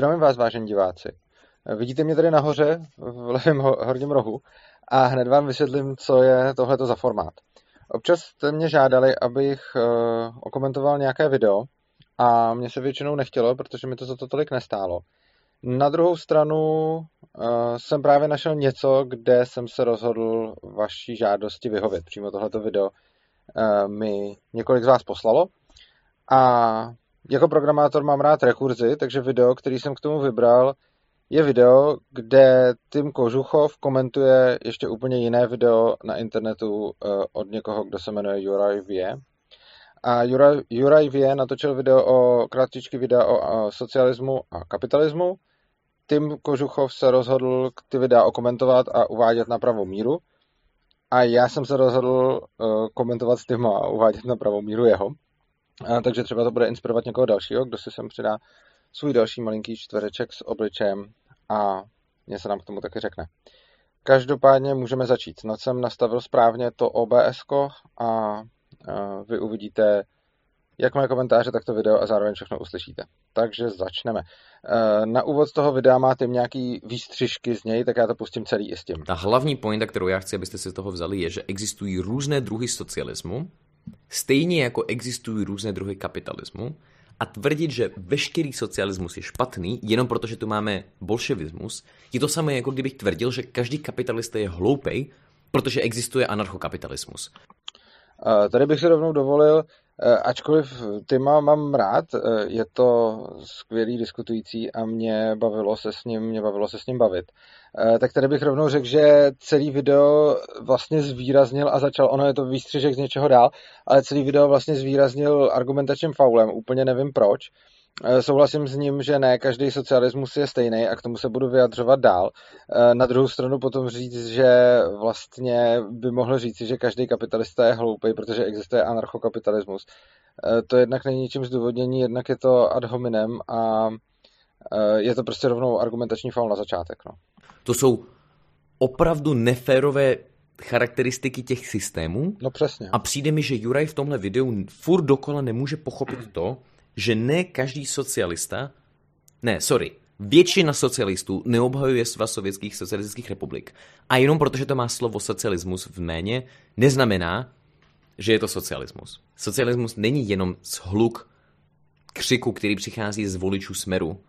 Zdravím vás, vážení diváci. Vidíte mě tady nahoře v levém horním rohu a hned vám vysvětlím, co je tohleto za formát. Občas jste mě žádali, abych uh, okomentoval nějaké video a mě se většinou nechtělo, protože mi to za to tolik nestálo. Na druhou stranu uh, jsem právě našel něco, kde jsem se rozhodl vaší žádosti vyhovět. Přímo tohleto video uh, mi několik z vás poslalo a jako programátor mám rád rekurzi, takže video, který jsem k tomu vybral, je video, kde Tim Kožuchov komentuje ještě úplně jiné video na internetu eh, od někoho, kdo se jmenuje Juraj Vie. A Juraj, Juraj Vie natočil video o, kratičky video o, socialismu a kapitalismu. Tim Kožuchov se rozhodl ty videa okomentovat a uvádět na pravou míru. A já jsem se rozhodl uh, komentovat s Tima a uvádět na pravou míru jeho. A, takže třeba to bude inspirovat někoho dalšího, kdo si sem přidá svůj další malinký čtvereček s obličejem a mě se nám k tomu taky řekne. Každopádně můžeme začít. Snad jsem nastavil správně to OBS a, a vy uvidíte jak moje komentáře, tak to video a zároveň všechno uslyšíte. Takže začneme. E, na úvod toho videa máte nějaký výstřižky z něj, tak já to pustím celý i s tím. Ta hlavní pointa, kterou já chci, abyste si z toho vzali, je, že existují různé druhy socialismu, Stejně jako existují různé druhy kapitalismu a tvrdit, že veškerý socialismus je špatný, jenom protože tu máme bolševismus, je to samé, jako kdybych tvrdil, že každý kapitalista je hloupej, protože existuje anarchokapitalismus. Tady bych si rovnou dovolil ačkoliv Tyma mám rád, eh, je to skvělý diskutující a mě bavilo se s ním, mě bavilo se s ním bavit. Eh, tak tady bych rovnou řekl, že celý video vlastně zvýraznil a začal, ono je to výstřižek z něčeho dál, ale celý video vlastně zvýraznil argumentačním faulem, úplně nevím proč. Eh, souhlasím s ním, že ne každý socialismus je stejný a k tomu se budu vyjadřovat dál. Eh, na druhou stranu potom říct, že vlastně by mohl říct, že každý kapitalista je hloupý, protože existuje anarchokapitalismus. Eh, to jednak není ničím zdůvodnění, jednak je to ad hominem a je to prostě rovnou argumentační faul na začátek. No. To jsou opravdu neférové charakteristiky těch systémů. No přesně. A přijde mi, že Juraj v tomhle videu furt dokola nemůže pochopit to, že ne každý socialista, ne, sorry, většina socialistů neobhajuje svaz sovětských socialistických republik. A jenom protože to má slovo socialismus v méně, neznamená, že je to socialismus. Socialismus není jenom zhluk křiku, který přichází z voličů smeru,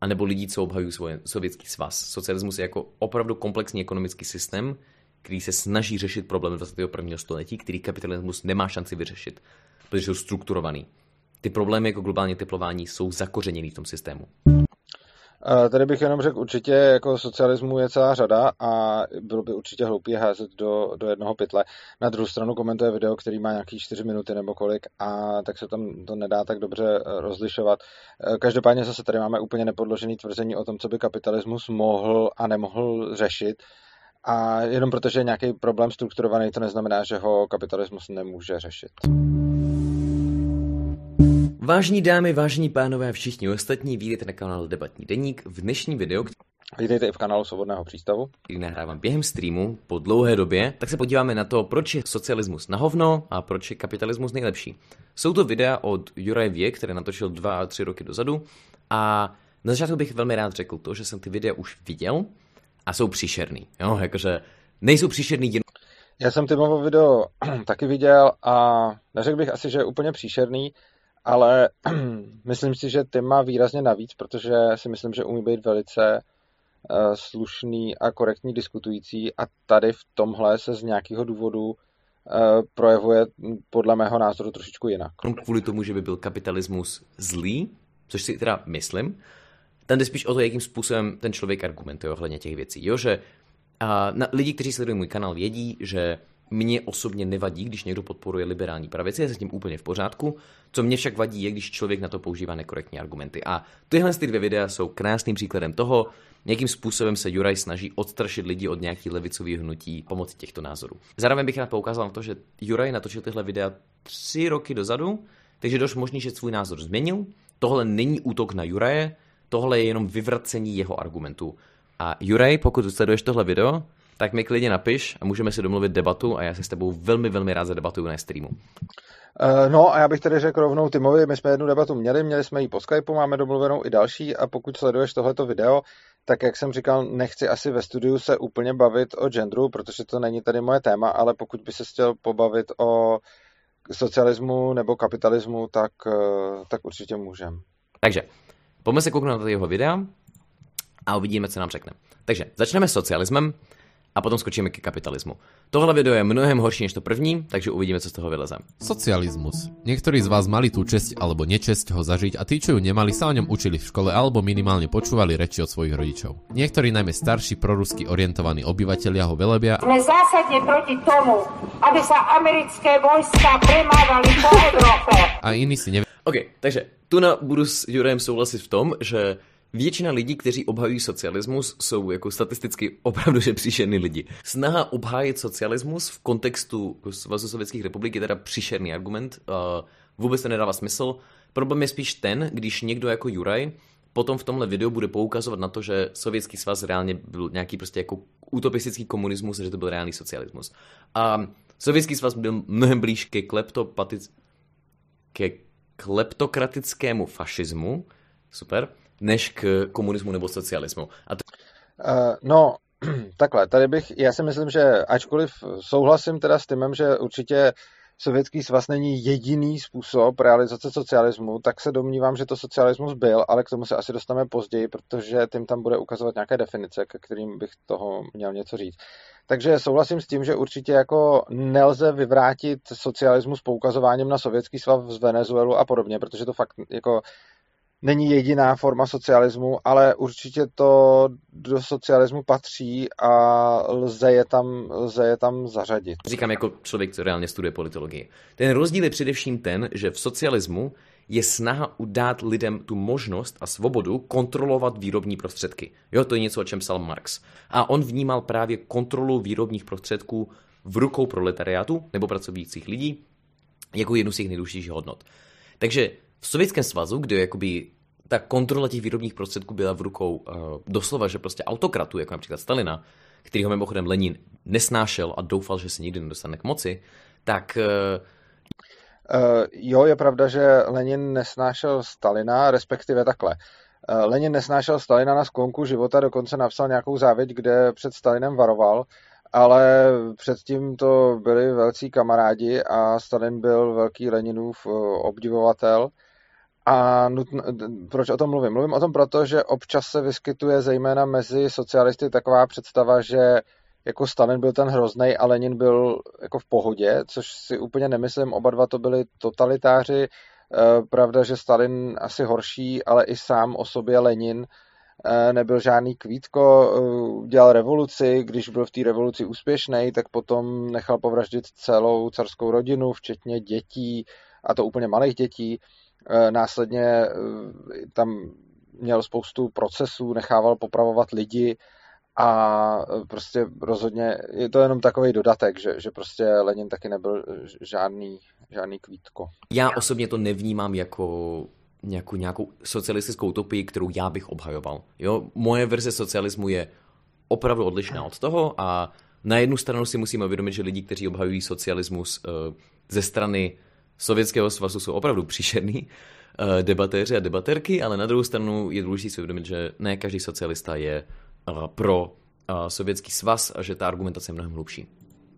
anebo lidí, co obhajují svůj sovětský svaz. Socialismus je jako opravdu komplexní ekonomický systém, který se snaží řešit problémy 21. století, který kapitalismus nemá šanci vyřešit, protože jsou strukturovaný ty problémy jako globální teplování jsou zakořeněny v tom systému. Tady bych jenom řekl, určitě jako socialismu je celá řada a bylo by určitě hloupě házet do, do jednoho pytle. Na druhou stranu komentuje video, který má nějaký 4 minuty nebo kolik a tak se tam to nedá tak dobře eh, rozlišovat. Eh, každopádně zase tady máme úplně nepodložený tvrzení o tom, co by kapitalismus mohl a nemohl řešit. A jenom protože je nějaký problém strukturovaný, to neznamená, že ho kapitalismus nemůže řešit. Vážní dámy, vážení pánové všichni ostatní, vítejte na kanálu Debatní deník. V dnešním videu, Vítejte i v kanálu Svobodného přístavu. Který nahrávám během streamu po dlouhé době, tak se podíváme na to, proč je socialismus na hovno a proč je kapitalismus nejlepší. Jsou to videa od Juraje Vě, které natočil dva a tři roky dozadu a na začátku bych velmi rád řekl to, že jsem ty videa už viděl a jsou příšerný. Jo, jakože nejsou příšerný jen... Já jsem Timovo video taky viděl a neřekl bych asi, že je úplně příšerný, ale myslím si, že Tim má výrazně navíc, protože si myslím, že umí být velice uh, slušný a korektní diskutující a tady v tomhle se z nějakého důvodu uh, projevuje podle mého názoru trošičku jinak. Kvůli tomu, že by byl kapitalismus zlý, což si teda myslím, ten jde spíš o to, jakým způsobem ten člověk argumentuje ohledně těch věcí. Jo, že a na, lidi, kteří sledují můj kanál, vědí, že mně osobně nevadí, když někdo podporuje liberální pravici, je se tím úplně v pořádku. Co mě však vadí, je, když člověk na to používá nekorektní argumenty. A tyhle ty dvě videa jsou krásným příkladem toho, jakým způsobem se Juraj snaží odstrašit lidi od nějakých levicových hnutí pomocí těchto názorů. Zároveň bych rád poukázal na to, že Juraj natočil tyhle videa tři roky dozadu, takže dost možný, že svůj názor změnil. Tohle není útok na Juraje, tohle je jenom vyvracení jeho argumentů. A Juraj, pokud sleduješ tohle video, tak mi klidně napiš a můžeme si domluvit debatu a já se s tebou velmi, velmi rád zadebatuju na streamu. Uh, no a já bych tedy řekl rovnou Timovi, my jsme jednu debatu měli, měli jsme ji po Skypeu, máme domluvenou i další a pokud sleduješ tohleto video, tak jak jsem říkal, nechci asi ve studiu se úplně bavit o genderu, protože to není tady moje téma, ale pokud by se chtěl pobavit o socialismu nebo kapitalismu, tak, uh, tak určitě můžem. Takže, pojďme se kouknout na jeho videa a uvidíme, co nám řekne. Takže, začneme s socialismem a potom skočíme ke kapitalismu. Tohle video je mnohem horší než to první, takže uvidíme, co z toho vyleze. Socializmus. Niektorí z vás mali tú česť alebo nečesť ho zažiť a tí, čo ju nemali, sa o ňom učili v škole alebo minimálne počúvali reči od svojich rodičov. Niektorí najmä starší prorusky orientovaní obyvatelia ho velebia Sme zásadne proti tomu, aby sa americké vojska premávali po Európe. a iní si nevie OK, takže tu na budu s Jurem souhlasit v tom, že Většina lidí, kteří obhajují socialismus, jsou jako statisticky opravdu že příšerní lidi. Snaha obhájit socialismus v kontextu Svazu sovětských republik je teda příšerný argument. Uh, vůbec to nedává smysl. Problém je spíš ten, když někdo jako Juraj potom v tomhle videu bude poukazovat na to, že sovětský svaz reálně byl nějaký prostě jako utopistický komunismus že to byl reálný socialismus. A sovětský svaz byl mnohem blíž ke kleptopatic... ke kleptokratickému fašismu, super, než k komunismu nebo socialismu. A to... uh, no, takhle, tady bych, já si myslím, že ačkoliv souhlasím teda s Timem, že určitě Sovětský svaz není jediný způsob realizace socialismu, tak se domnívám, že to socialismus byl, ale k tomu se asi dostaneme později, protože tím tam bude ukazovat nějaké definice, ke kterým bych toho měl něco říct. Takže souhlasím s tím, že určitě jako nelze vyvrátit socialismus poukazováním na sovětský svaz z Venezuelu a podobně, protože to fakt jako není jediná forma socialismu, ale určitě to do socialismu patří a lze je tam, lze je tam zařadit. Říkám jako člověk, co reálně studuje politologii. Ten rozdíl je především ten, že v socialismu je snaha udát lidem tu možnost a svobodu kontrolovat výrobní prostředky. Jo, to je něco, o čem psal Marx. A on vnímal právě kontrolu výrobních prostředků v rukou proletariátu nebo pracujících lidí jako jednu z těch nejdůležitějších hodnot. Takže v Sovětském svazu, kde jakoby ta kontrola těch výrobních prostředků byla v rukou uh, doslova, že prostě autokratů, jako například Stalina, který ho mimochodem Lenin nesnášel a doufal, že se nikdy nedostane k moci, tak uh, Uh, jo, je pravda, že Lenin nesnášel Stalina, respektive takhle. Uh, Lenin nesnášel Stalina na sklonku života, dokonce napsal nějakou závěť, kde před Stalinem varoval, ale předtím to byli velcí kamarádi a Stalin byl velký Leninův obdivovatel. A nutno, proč o tom mluvím? Mluvím o tom proto, že občas se vyskytuje zejména mezi socialisty taková představa, že jako Stalin byl ten hrozný a Lenin byl jako v pohodě, což si úplně nemyslím. Oba dva to byli totalitáři. Pravda, že Stalin asi horší, ale i sám o sobě Lenin nebyl žádný kvítko, dělal revoluci, když byl v té revoluci úspěšný, tak potom nechal povraždit celou carskou rodinu, včetně dětí, a to úplně malých dětí. Následně tam měl spoustu procesů, nechával popravovat lidi a prostě rozhodně je to jenom takový dodatek, že, že prostě Lenin taky nebyl žádný, žádný kvítko. Já osobně to nevnímám jako nějakou, nějakou socialistickou utopii, kterou já bych obhajoval. Jo? Moje verze socialismu je opravdu odlišná od toho a na jednu stranu si musíme uvědomit, že lidi, kteří obhajují socialismus ze strany Sovětského svazu jsou opravdu příšerný uh, debatéři a debatérky, ale na druhou stranu je důležité si uvědomit, že ne každý socialista je uh, pro uh, Sovětský svaz a že ta argumentace je mnohem hlubší.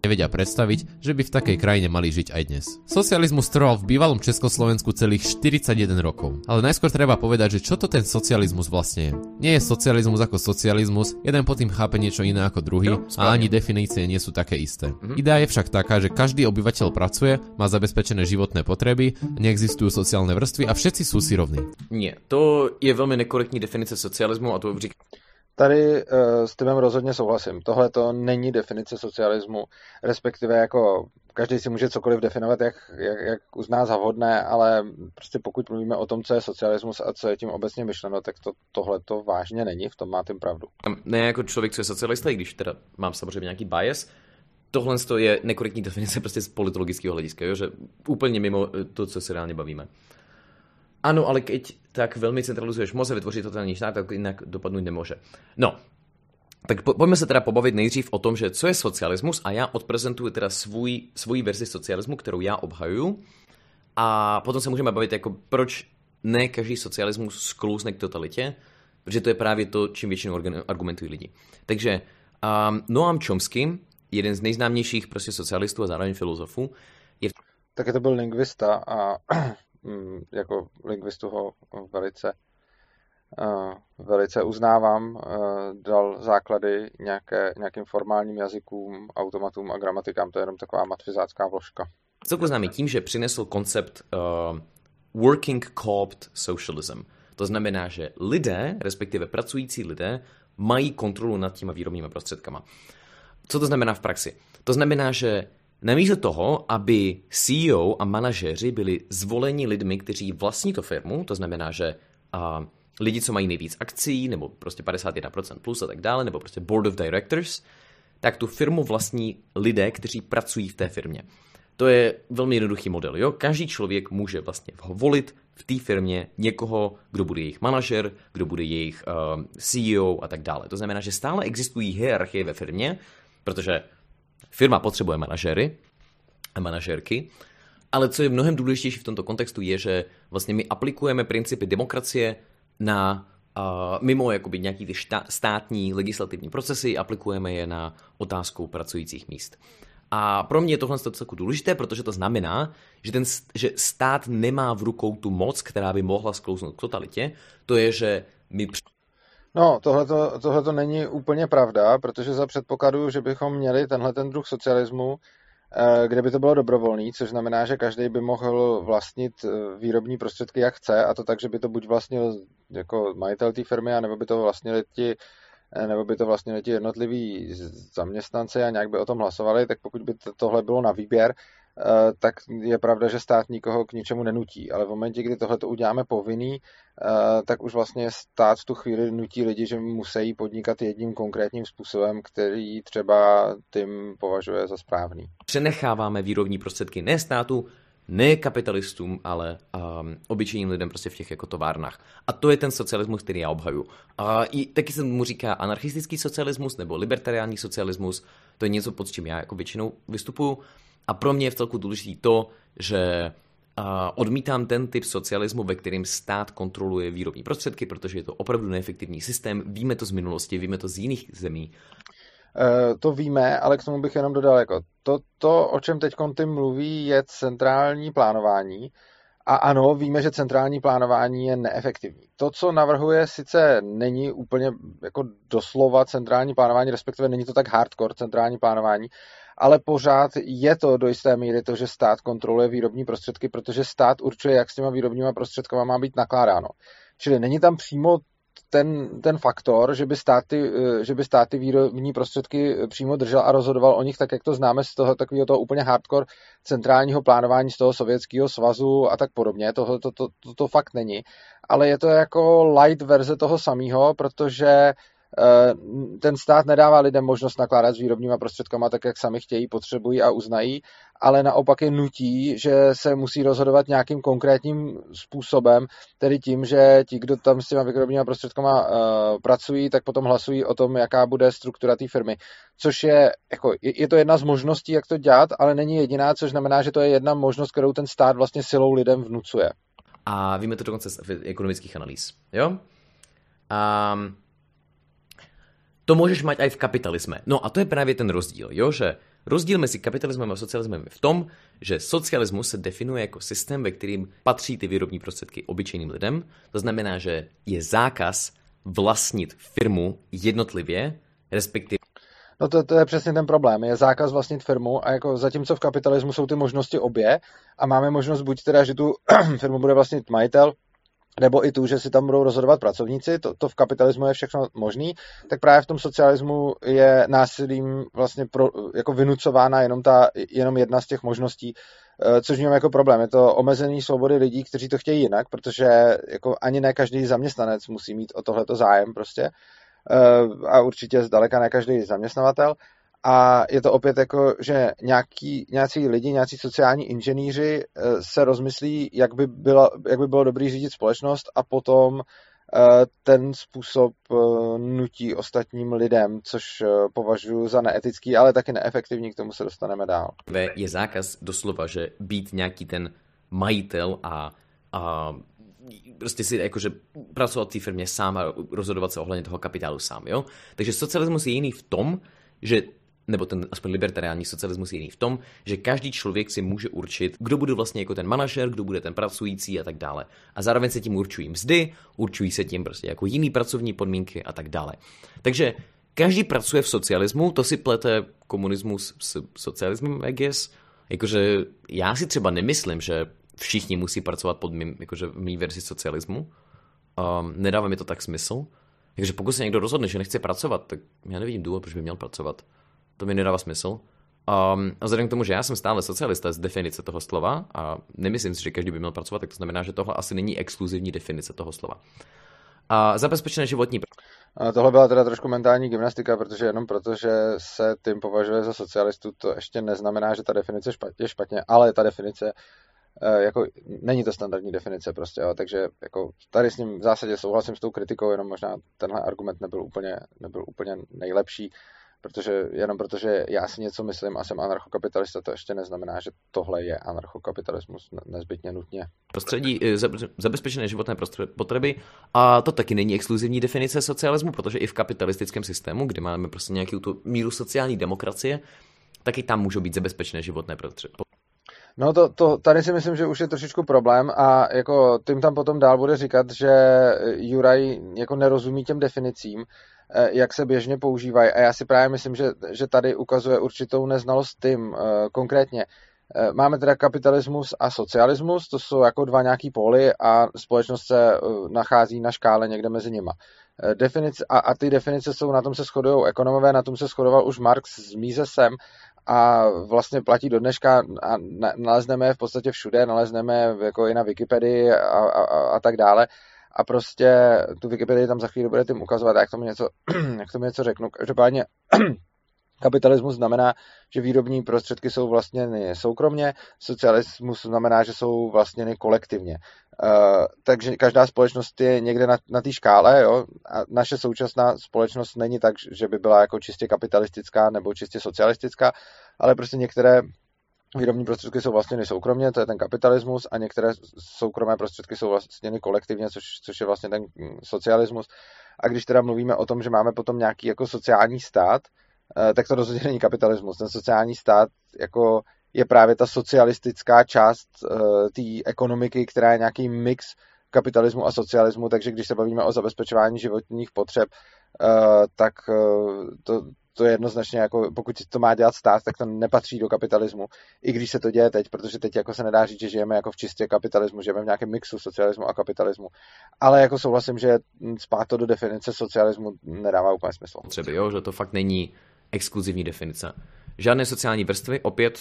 Nevedia predstaviť, že by v takej krajine mali žiť aj dnes. Socializmus trval v bývalom Československu celých 41 rokov. Ale najskôr treba povedať, že čo to ten socializmus vlastne je. Nie je socializmus ako socializmus, jeden pod tým chápe niečo iné ako druhý Jo, a ani definície nie sú také isté. Mhm. Idea je však taká, že každý obyvateľ pracuje, má zabezpečené životné potreby, neexistujú sociálne vrstvy a všetci sú si rovní. Nie, to je velmi nekorektní definice socialismu a to říká Tady uh, s Timem rozhodně souhlasím. Tohle to není definice socialismu, respektive jako každý si může cokoliv definovat, jak, jak, jak uzná za vhodné, ale prostě pokud mluvíme o tom, co je socialismus a co je tím obecně myšleno, tak to, tohle to vážně není, v tom má tím pravdu. ne jako člověk, co je socialista, i když teda mám samozřejmě nějaký bias, tohle je nekorektní definice prostě z politologického hlediska, jo? že úplně mimo eh, to, co se reálně bavíme. Ano, ale keď tak velmi centralizuješ moc a vytvoří totální štát, tak jinak dopadnout nemůže. No, tak po, pojďme se teda pobavit nejdřív o tom, že co je socialismus a já odprezentuji teda svůj, svůj verzi socialismu, kterou já obhajuju a potom se můžeme bavit jako proč ne každý socialismus sklouzne k totalitě, protože to je právě to, čím většinou argumentují lidi. Takže um, Noam Chomsky, jeden z nejznámějších prostě socialistů a zároveň filozofů, je... Taky to byl lingvista a jako lingvistu ho velice velice uznávám, dal základy nějaké, nějakým formálním jazykům, automatům a gramatikám, to je jenom taková matfizácká vložka. Celku známý tím, že přinesl koncept uh, working co-opt socialism. To znamená, že lidé, respektive pracující lidé, mají kontrolu nad těma výrobními prostředkama. Co to znamená v praxi? To znamená, že namísto toho, aby CEO a manažeři byli zvoleni lidmi, kteří vlastní to firmu, to znamená, že uh, lidi, co mají nejvíc akcí, nebo prostě 51% plus a tak dále, nebo prostě board of directors, tak tu firmu vlastní lidé, kteří pracují v té firmě. To je velmi jednoduchý model. Jo? Každý člověk může vlastně volit v té firmě někoho, kdo bude jejich manažer, kdo bude jejich uh, CEO a tak dále. To znamená, že stále existují hierarchie ve firmě, protože firma potřebuje manažery a manažerky, ale co je mnohem důležitější v tomto kontextu je, že vlastně my aplikujeme principy demokracie na uh, mimo jakoby nějaký ty šta, státní legislativní procesy, aplikujeme je na otázku pracujících míst. A pro mě je tohle celku důležité, protože to znamená, že, ten, že stát nemá v rukou tu moc, která by mohla sklouznout k totalitě. To je, že my... No, tohle to není úplně pravda, protože za předpokladu, že bychom měli tenhle ten druh socialismu, Eh, kde by to bylo dobrovolný, což znamená, že každý by mohl vlastnit eh, výrobní prostředky, jak chce, a to tak, že by to buď vlastnil jako majitel té firmy, anebo by to vlastnili ti eh, nebo by to vlastně ti jednotliví zaměstnanci a nějak by o tom hlasovali, tak pokud by tohle bylo na výběr, tak je pravda, že stát nikoho k ničemu nenutí. Ale v momentě, kdy tohle to uděláme povinný, eh, tak už vlastně stát v tu chvíli nutí lidi, že musí podnikat jedním konkrétním způsobem, který třeba tím považuje za správný. Přenecháváme výrobní prostředky ne státu, ne kapitalistům, ale um, obyčejným lidem prostě v těch jako továrnách. A to je ten socialismus, který já obhaju. A i taky se mu říká anarchistický socialismus nebo libertariánní socialismus. To je něco, pod čím já jako většinou vystupuju. A pro mě je v celku důležitý to, že odmítám ten typ socialismu, ve kterým stát kontroluje výrobní prostředky, protože je to opravdu neefektivní systém. Víme to z minulosti, víme to z jiných zemí. E, to víme, ale k tomu bych jenom dodal, jako to, to o čem teď ty mluví, je centrální plánování. A ano, víme, že centrální plánování je neefektivní. To, co navrhuje, sice není úplně jako doslova centrální plánování, respektive není to tak hardcore centrální plánování, ale pořád je to do jisté míry to, že stát kontroluje výrobní prostředky, protože stát určuje, jak s těma výrobníma prostředkama má být nakládáno. Čili není tam přímo ten, ten faktor, že by, státy, že by státy výrobní prostředky přímo držel a rozhodoval o nich tak, jak to známe z toho takového toho úplně hardcore centrálního plánování z toho sovětského svazu a tak podobně. Tohle to, to, to, to fakt není. Ale je to jako light verze toho samého, protože Eh, ten stát nedává lidem možnost nakládat s výrobníma prostředkama tak, jak sami chtějí, potřebují a uznají, ale naopak je nutí, že se musí rozhodovat nějakým konkrétním způsobem, tedy tím, že ti, kdo tam s těma výrobníma prostředkama uh, pracují, tak potom hlasují o tom, jaká bude struktura té firmy. Což je, jako, je to jedna z možností, jak to dělat, ale není jediná, což znamená, že to je jedna možnost, kterou ten stát vlastně silou lidem vnucuje. A víme to dokonce z ekonomických analýz. Jo? Um, to můžeš mít i v kapitalisme. No a to je právě ten rozdíl, jo, že rozdíl mezi kapitalismem a socialismem je v tom, že socialismus se definuje jako systém, ve kterým patří ty výrobní prostředky obyčejným lidem. To znamená, že je zákaz vlastnit firmu jednotlivě, respektive No to, to je přesně ten problém. Je zákaz vlastnit firmu a jako zatímco v kapitalismu jsou ty možnosti obě a máme možnost buď teda, že tu firmu bude vlastnit majitel, nebo i tu, že si tam budou rozhodovat pracovníci, to, to v kapitalismu je všechno možný, tak právě v tom socialismu je násilím vlastně pro, jako vynucována jenom, ta, jenom jedna z těch možností, eh, což vnímám jako problém. Je to omezený svobody lidí, kteří to chtějí jinak, protože jako ani ne každý zaměstnanec musí mít o tohleto zájem prostě eh, a určitě zdaleka ne každý zaměstnavatel a je to opět jako, že nějaký, nějací lidi, nějací sociální inženýři eh, se rozmyslí, jak by, bylo, jak by bylo dobrý řídit společnost a potom ten způsob nutí ostatním lidem, což považuji za neetický, ale taky neefektivní, k tomu se dostaneme dál. Je zákaz doslova, že být nějaký ten majitel a, a prostě si jakože pracovat v té firmě sám a rozhodovat se ohledně toho kapitálu sám, jo? Takže socialismus je jiný v tom, že nebo ten aspoň libertariální socialismus je jiný v tom, že každý člověk si může určit, kdo bude vlastně jako ten manažer, kdo bude ten pracující a tak dále. A zároveň se tím určují mzdy, určují se tím prostě jako jiný pracovní podmínky a tak dále. Takže každý pracuje v socialismu, to si plete komunismus s socialismem, I guess. Jakože já si třeba nemyslím, že všichni musí pracovat pod mým, jakože v mý verzi socialismu. Um, nedává mi to tak smysl. Takže pokud se někdo rozhodne, že nechce pracovat, tak já nevidím důvod, proč by měl pracovat. To mi nedává smysl. Um, a vzhledem k tomu, že já jsem stále socialista z definice toho slova a nemyslím si, že každý by měl pracovat, tak to znamená, že tohle asi není exkluzivní definice toho slova. A zabezpečené životní a tohle byla teda trošku mentální gymnastika, protože jenom protože se tím považuje za socialistu, to ještě neznamená, že ta definice je špatně, ale ta definice Eh, jako není to standardní definice prostě, jo, takže jako tady s ním v zásadě souhlasím s tou kritikou, jenom možná tenhle argument nebyl úplně, nebyl úplně nejlepší, protože jenom protože já si něco myslím a jsem anarchokapitalista, to ještě neznamená, že tohle je anarchokapitalismus nezbytně nutně. Prostředí eh, zabezpečené životné potřeby a to taky není exkluzivní definice socialismu, protože i v kapitalistickém systému, kde máme prostě nějakou tu míru sociální demokracie, taky tam můžou být zabezpečené životné potřeby. No to, to, tady si myslím, že už je trošičku problém a jako tím tam potom dál bude říkat, že Juraj jako nerozumí těm definicím, jak se běžně používají a já si právě myslím, že, že tady ukazuje určitou neznalost tím eh, konkrétně. Eh, máme teda kapitalismus a socialismus, to jsou jako dva nějaký póly a společnost se nachází na škále někde mezi nima. Definice, a, a ty definice jsou, na tom se shodují ekonomové, na tom se shodoval už Marx s Mízesem a vlastně platí do dneška a nalezneme je v podstatě všude, nalezneme jako i na Wikipedii a, a, a tak dále a prostě tu Wikipedii tam za chvíli bude tím ukazovat, jak tomu něco, jak tomu něco řeknu. Každopádně Kapitalismus znamená, že výrobní prostředky jsou vlastněny soukromně, socialismus znamená, že jsou vlastněny kolektivně. Uh, takže každá společnost je někde na, na té škále, jo? a naše současná společnost není tak, že by byla jako čistě kapitalistická nebo čistě socialistická, ale prostě některé výrobní prostředky jsou vlastněny soukromně, to je ten kapitalismus, a některé soukromé prostředky jsou vlastněny kolektivně, což, což je vlastně ten socialismus. A když teda mluvíme o tom, že máme potom nějaký jako sociální stát, Eh, tak to rozhodně není kapitalismus. Ten sociální stát jako je právě ta socialistická část uh, té ekonomiky, která je nějaký mix kapitalismu a socialismu, takže když se bavíme o zabezpečování životních potřeb, tak uh, to, to je jednoznačně jako, pokud to má dělat stát, tak to nepatří do kapitalismu. I když se to děje teď, protože teď jako se nedá říct, že žijeme jako v čistě kapitalismu, žijeme v nějakém mixu socialismu a kapitalismu. Ale jako souhlasím, že spát to do definice socialismu nedává úplně smysl. Třeba jo, že to fakt není exkluzivní definice. Žádné sociální vrstvy, opět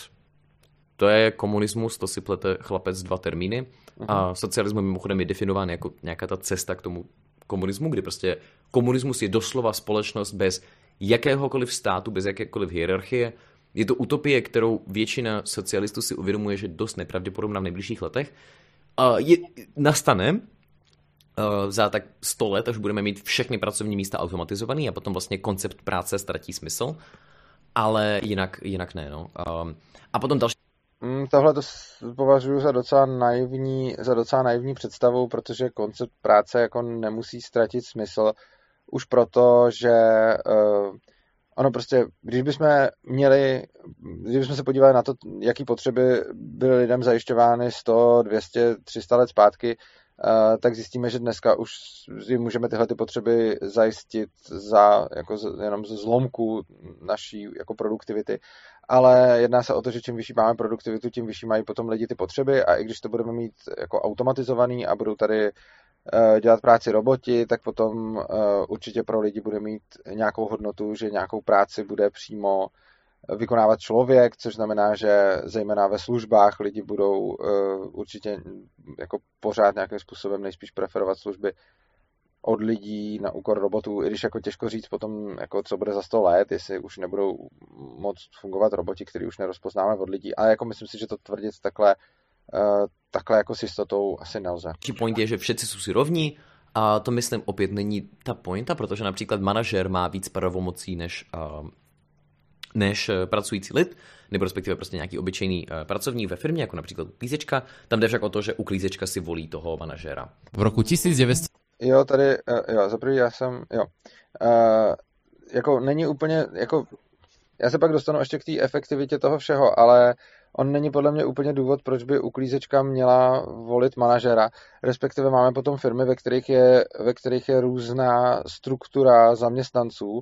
to je komunismus, to si plete chlapec dva termíny. A socialismus mimochodem je definován jako nějaká ta cesta k tomu komunismu, kdy prostě komunismus je doslova společnost bez jakéhokoliv státu, bez jakékoliv hierarchie. Je to utopie, kterou většina socialistů si uvědomuje, že dost nepravděpodobná v nejbližších letech. A je, nastane, uh, za tak 100 let, až budeme mít všechny pracovní místa automatizované a potom vlastně koncept práce ztratí smysl, ale jinak, jinak ne. No. Um, a potom další Mm, tohle to považuji za docela naivní, za docela naivní představu, protože koncept práce jako nemusí ztratit smysl už proto, že uh, ono prostě, když bychom měli, když bychom se podívali na to, jaký potřeby byly lidem zajišťovány 100, 200, 300 let zpátky, tak zjistíme, že dneska už si můžeme tyhle ty potřeby zajistit za, jako z, jenom ze zlomku naší jako produktivity. Ale jedná se o to, že čím vyšší máme produktivitu, tím vyšší mají potom lidi ty potřeby a i když to budeme mít jako automatizovaný a budou tady dělat práci roboti, tak potom e, určitě pro lidi bude mít nějakou hodnotu, že nějakou práci bude přímo vykonávat člověk, což znamená, že zejména ve službách lidi budou uh, určitě jako pořád nějakým způsobem nejspíš preferovat služby od lidí na úkor robotů, i když jako těžko říct potom, jako co bude za 100 let, jestli už nebudou moc fungovat roboti, který už nerozpoznáme od lidí, ale jako myslím si, že to tvrdit takhle, takhle jako s jistotou asi nelze. Point je, že všetci jsou si rovní A to myslím opět není ta pointa, protože například manažer má víc pravomocí než, uh, než eh, pracující lid, nebo respektive prostě nějaký obyčejný uh, pracovník ve firmě, jako například uklízečka. Tam jde však o to, že uklízečka si volí toho manažera. V roku 1900 Jo, tady, uh, jo, za prvý já jsem, jo. Uh, jako není úplně, jako, já se pak dostanu ještě k té efektivitě toho všeho, ale on není podle mě úplně důvod, proč by uklízečka měla volit manažera. Respektive máme potom firmy, ve kterých je, ve kterých je různá struktura zaměstnanců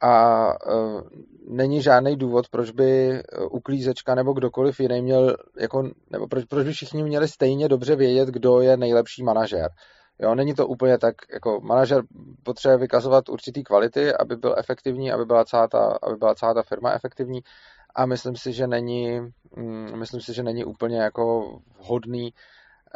a uh, není žádný důvod, proč by uklízečka nebo kdokoliv jiný měl, jako, nebo proč, proč by všichni měli stejně dobře vědět, kdo je nejlepší manažer. Jo, není to úplně tak, jako manažer potřebuje vykazovat určitý kvality, aby byl efektivní, aby byla celá ta, aby byla celá ta firma efektivní a myslím si, že není, mm, myslím si, že není úplně jako vhodný,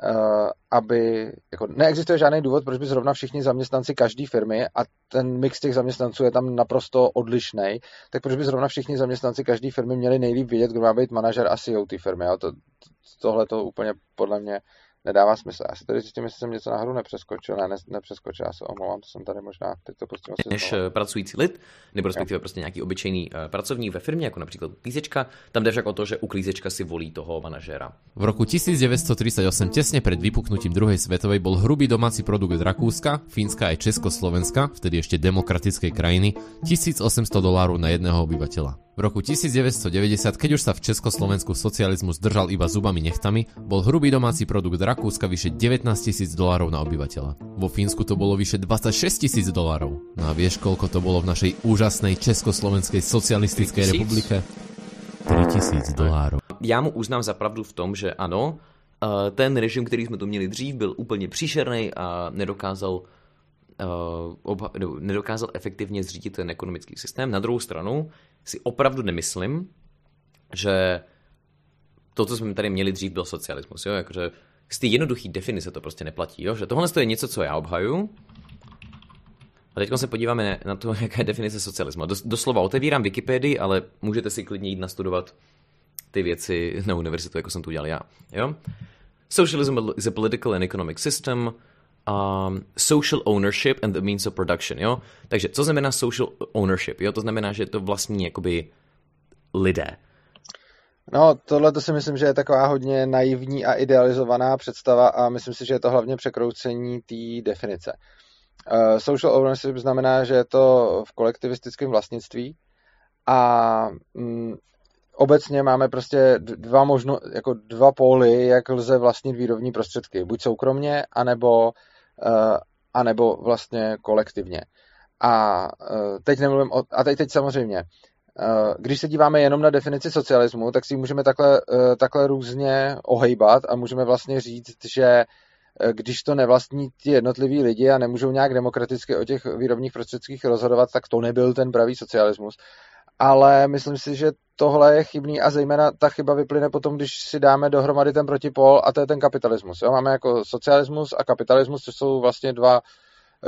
uh, aby, jako neexistuje žádný důvod, proč by zrovna všichni zaměstnanci každé firmy a ten mix těch zaměstnanců je tam naprosto odlišný, tak proč by zrovna všichni zaměstnanci každé firmy měli nejlíp vědět, kdo má být manažer a CEO té firmy. To, tohle to úplně podle mě nedává smysl. Já si tady zjistím, jestli jsem něco nahoru nepřeskočil. Ne, ne nepřeskočil, já se omlouvám, to jsem tady možná, teď to asi Než znovu. pracující lid, nebo respektive prostě nějaký obyčejný uh, pracovník ve firmě, jako například klízečka, tam jde však o to, že u klízečka si volí toho manažera. V roku 1938, tesne pred vypuknutím druhej svetovej, bol hrubý domáci produkt Rakúska, Fínska aj Československa, vtedy ešte demokratickej krajiny, 1800 dolárov na jedného obyvateľa. V roku 1990, keď už sa v Československu socializmus držal iba zubami nechtami, bol hrubý domáci produkt Rakúska vyše 19 tisíc dolárov na obyvateľa. Vo Fínsku to bolo vyše 26 tisíc dolárov. No a vieš, koľko to bolo v našej úžasnej Československej socialistickej republike? 3000 dolárov. Já mu uznám za pravdu v tom, že ano, eh, ten režim, který jsme tu měli dřív, byl úplně příšerný a nedokázal uh, nedokázal efektivně zřídit ten ekonomický systém. Na druhou stranu si opravdu nemyslím, že to, co jsme tady měli dřív, byl socialismus. Jo? Jakože z té jednoduché definice to prostě neplatí. Jo? Že tohle je něco, co já obhaju. A teď se podíváme na to, jaká je definice socialismu. Doslova otevírám Wikipedii, ale můžete si klidně jít nastudovat ty věci na univerzitu, jako jsem to udělal já. Jo? Socialism is a political and economic system um, social ownership and the means of production, jo? Takže co znamená social ownership, jo? To znamená, že to vlastní jakoby lidé. No, tohle to si myslím, že je taková hodně naivní a idealizovaná představa a myslím si, že je to hlavně překroucení té definice. Uh, social ownership znamená, že je to v kolektivistickém vlastnictví a mm, obecně máme prostě dva možno, jako dva póly, jak lze vlastnit výrobní prostředky. Buď soukromně, anebo anebo vlastně kolektivně. A eh, teď nemluvím o, a teď, teď samozřejmě, eh, když se díváme jenom na definici socialismu, tak si můžeme takhle, takhle různě ohejbat a můžeme vlastně říct, že když to nevlastní ti jednotliví lidi a nemůžou nějak demokraticky o těch výrobních prostředcích rozhodovat, tak to nebyl ten pravý socialismus ale myslím si, že tohle je chybný a zejména ta chyba vyplyne potom, když si dáme dohromady ten protipol a to je ten kapitalismus. Jo? Máme jako socialismus a kapitalismus, což jsou vlastně dva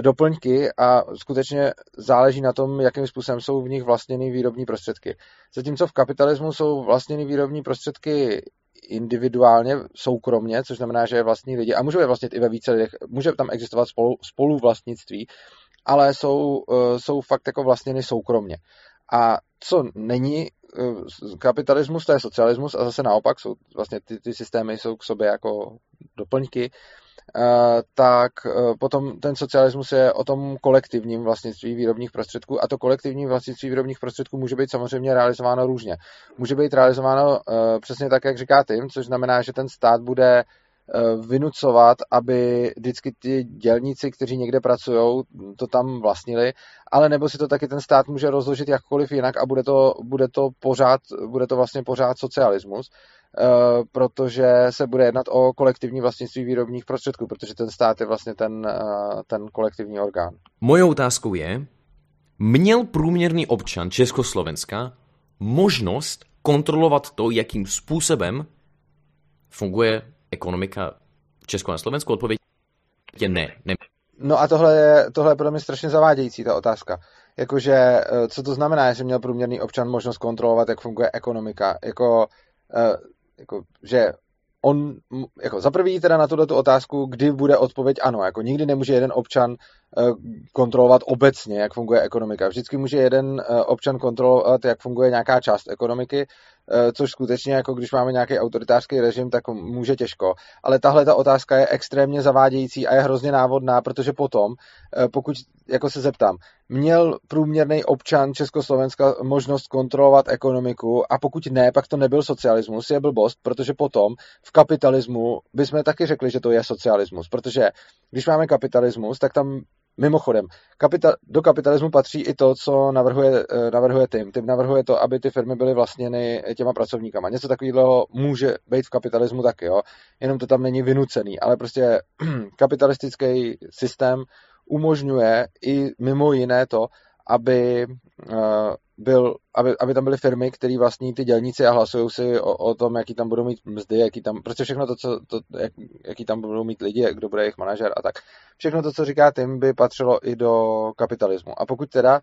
doplňky a skutečně záleží na tom, jakým způsobem jsou v nich vlastněny výrobní prostředky. Zatímco v kapitalismu jsou vlastněny výrobní prostředky individuálně, soukromně, což znamená, že je vlastní lidi a můžou je vlastnit i ve více lidech, může tam existovat spolu, spoluvlastnictví, ale jsou, eh, jsou fakt jako vlastněny soukromně. A co není eh, kapitalismus, to je socialismus a zase naopak jsou vlastně ty, ty systémy jsou k sobě jako doplňky, eh, tak eh, potom ten socialismus je o tom kolektivním vlastnictví výrobních prostředků a to kolektivní vlastnictví výrobních prostředků může být samozřejmě realizováno různě. Může být realizováno přesně tak, jak říká Tim, což znamená, že ten stát bude vynucovat, aby vždycky ty dělníci, kteří někde pracují, to tam vlastnili, ale nebo si to taky ten stát může rozložit jakkoliv jinak a bude to, bude to, pořád, bude to vlastně pořád socialismus, eh, protože se bude jednat o kolektivní vlastnictví výrobních prostředků, protože ten stát je vlastně ten, eh, ten kolektivní orgán. Mojou otázkou je, měl průměrný občan Československa možnost kontrolovat to, jakým způsobem funguje ekonomika v Česku a Slovensku? Odpověď je ne. ne. No a tohle je, tohle je pro mě strašně zavádějící, ta otázka. Jakože, eh, co to znamená, že měl průměrný občan možnost kontrolovat, jak funguje ekonomika? Jako, eh, jako že on, jako za prvý teda na tuto otázku, kdy bude odpověď ano, jako nikdy nemůže jeden občan eh, kontrolovat obecně, jak funguje ekonomika. Vždycky může jeden občan kontrolovat, jak funguje nějaká část ekonomiky, což skutečně, jako když máme nějaký autoritářský režim, tak může těžko. Ale tahle ta otázka je extrémně zavádějící a je hrozně návodná, protože potom, pokud jako se zeptám, měl průměrný občan Československa možnost kontrolovat ekonomiku a pokud ne, pak to nebyl socialismus, je blbost, protože potom v kapitalismu bychom taky řekli, že to je socialismus, protože když máme kapitalismus, tak tam Mimochodem, kapital, do kapitalismu patří i to, co navrhuje, eh, navrhuje Tim. Tim navrhuje to, aby ty firmy byly vlastněny těma pracovníkama. Něco takového může být v kapitalismu taky, jo? jenom to tam není vynucený, ale prostě kapitalistický systém umožňuje i mimo jiné to, aby, uh, byl, aby, aby tam byly firmy, které vlastní ty dělníci a hlasují si o, o tom, jaký tam budou mít mzdy, jaký tam, prostě všechno to, co, to, jak, jaký tam budou mít lidi, kdo bude jejich manažer a tak. Všechno to, co říká Tim, by patřilo i do kapitalismu. A pokud teda Eh,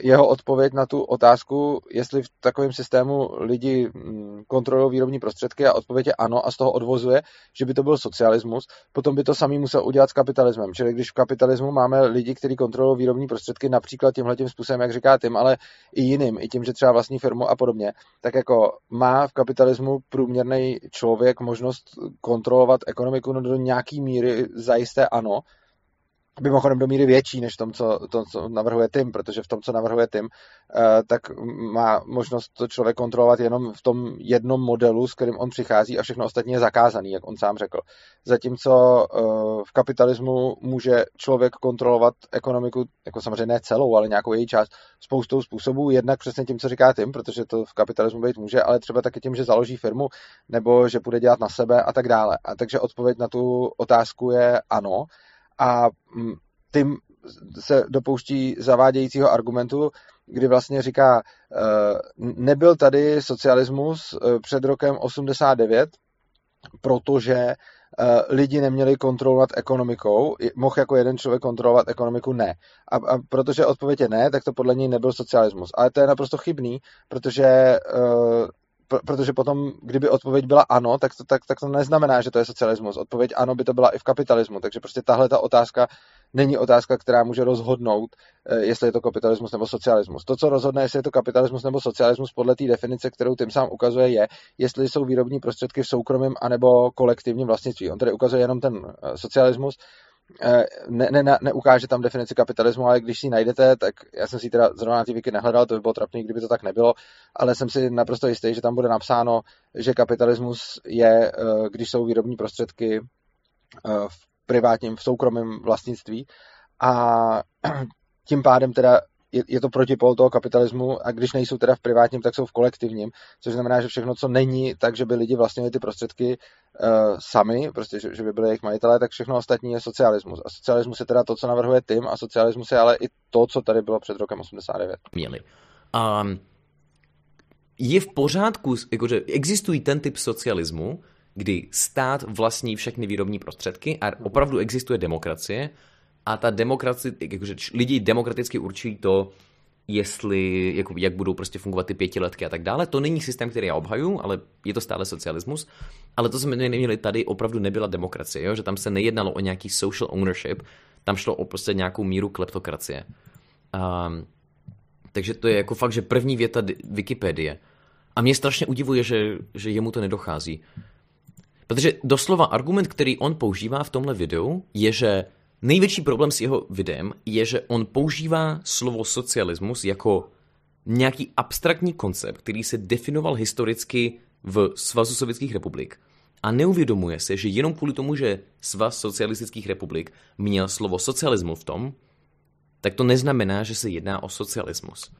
jeho odpověď na tu otázku, jestli v takovém systému lidi mm, kontrolují výrobní prostředky a odpověď je ano a z toho odvozuje, že by to byl socialismus, potom by to samý musel udělat s kapitalismem. Čili když v kapitalismu máme lidi, kteří kontrolují výrobní prostředky například tímhle tím způsobem, jak říká Tim, ale i jiným, i tím, že třeba vlastní firmu a podobně, tak jako má v kapitalismu průměrný člověk možnost kontrolovat ekonomiku no do nějaký míry zajisté ano, mimochodem do míry větší než tom, co, to, co navrhuje Tim, protože v tom, co navrhuje Tim, eh, tak má možnost to člověk kontrolovat jenom v tom jednom modelu, s kterým on přichází a všechno ostatní je zakázaný, jak on sám řekl. Zatímco eh, v kapitalismu může člověk kontrolovat ekonomiku, jako samozřejmě ne celou, ale nějakou její část, spoustou způsobů, jednak přesně tím, co říká Tim, protože to v kapitalismu být může, ale třeba taky tím, že založí firmu, nebo že bude dělat na sebe a tak dále. A takže odpověď na tu otázku je ano, a mm, tím se dopouští zavádějícího argumentu, kdy vlastně říká, eh, nebyl tady socialismus eh, před rokem 89, protože eh, lidi neměli kontrolovat ekonomikou, mohl jako jeden člověk kontrolovat ekonomiku, ne. A, a protože odpověď je ne, tak to podle něj nebyl socialismus. Ale to je naprosto chybný, protože protože potom, kdyby odpověď byla ano, tak to, tak, tak to neznamená, že to je socialismus. Odpověď ano by to byla i v kapitalismu. Takže prostě tahle ta otázka není otázka, která může rozhodnout, eh, jestli je to kapitalismus nebo socialismus. To, co rozhodne, jestli je to kapitalismus nebo socialismus podle té definice, kterou tím sám ukazuje, je, jestli jsou výrobní prostředky v soukromém anebo kolektivním vlastnictví. On tady ukazuje jenom ten eh, socialismus, ne, ne, neukáže tam definici kapitalismu, ale když si ji najdete, tak já jsem si ji teda zrovna na ty nehledal, to by bylo trapný, kdyby to tak nebylo, ale jsem si naprosto jistý, že tam bude napsáno, že kapitalismus je, eh, když jsou výrobní prostředky eh, v privátním, v soukromém vlastnictví. A tím pádem teda je, je to protipol toho kapitalismu a když nejsou teda v privátním, tak jsou v kolektivním, což znamená, že všechno, co není, tak, že by lidi vlastnili ty prostředky uh, sami, prostě, že, že by byli jejich majitelé, tak všechno ostatní je socialismus. A socialismus je teda to, co navrhuje Tim a socialismus je ale i to, co tady bylo před rokem 89. Měli. Um, je v pořádku, jakože existují ten typ socialismu, kdy stát vlastní všechny výrobní prostředky a opravdu existuje demokracie, a ta demokracie, jakože lidi demokraticky určují to, jestli, jako, jak budou prostě fungovat ty pětiletky a tak dále. To není systém, který já obhaju, ale je to stále socialismus. Ale to, co jsme měli tady, opravdu nebyla demokracie, jo? že tam se nejednalo o nějaký social ownership, tam šlo o prostě nějakou míru kleptokracie. Um, takže to je jako fakt, že první věta Wikipedie. A mě strašně udivuje, že, že jemu to nedochází. Protože doslova argument, který on používá v tomhle videu, je, že Největší problém s jeho videem je, že on používá slovo socialismus jako nějaký abstraktní koncept, který se definoval historicky v Svazu sovětských republik a neuvědomuje se, že jenom kvůli tomu, že Svaz socialistických republik měl slovo socialismus v tom, tak to neznamená, že se jedná o socialismus.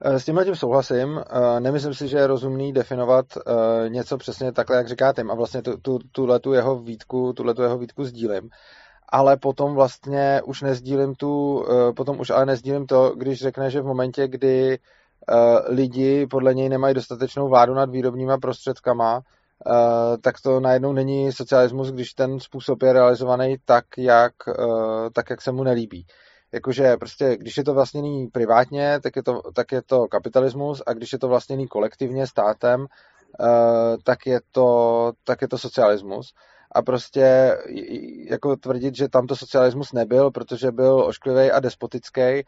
S tímhle tím souhlasím. Nemyslím si, že je rozumný definovat něco přesně takhle, jak říká Tim. A vlastně tu, tu, tuhletu jeho výtku, tuhletu jeho výtku sdílím ale potom vlastně už nezdílím tu, eh, potom už ale nezdílím to, když řekne, že v momentě, kdy eh, lidi podle něj nemají dostatečnou vládu nad výrobníma prostředkama, eh, tak to najednou není socialismus, když ten způsob je realizovaný tak, jak, tak, jak se mu nelíbí. Jakože prostě, když je to vlastněný privátně, tak je to, tak je to kapitalismus a když je to vlastněný kolektivně státem, tak je to, tak je to socialismus. A prostě jako tvrdit, že tam to socialismus nebyl, protože byl ošklivý a despotický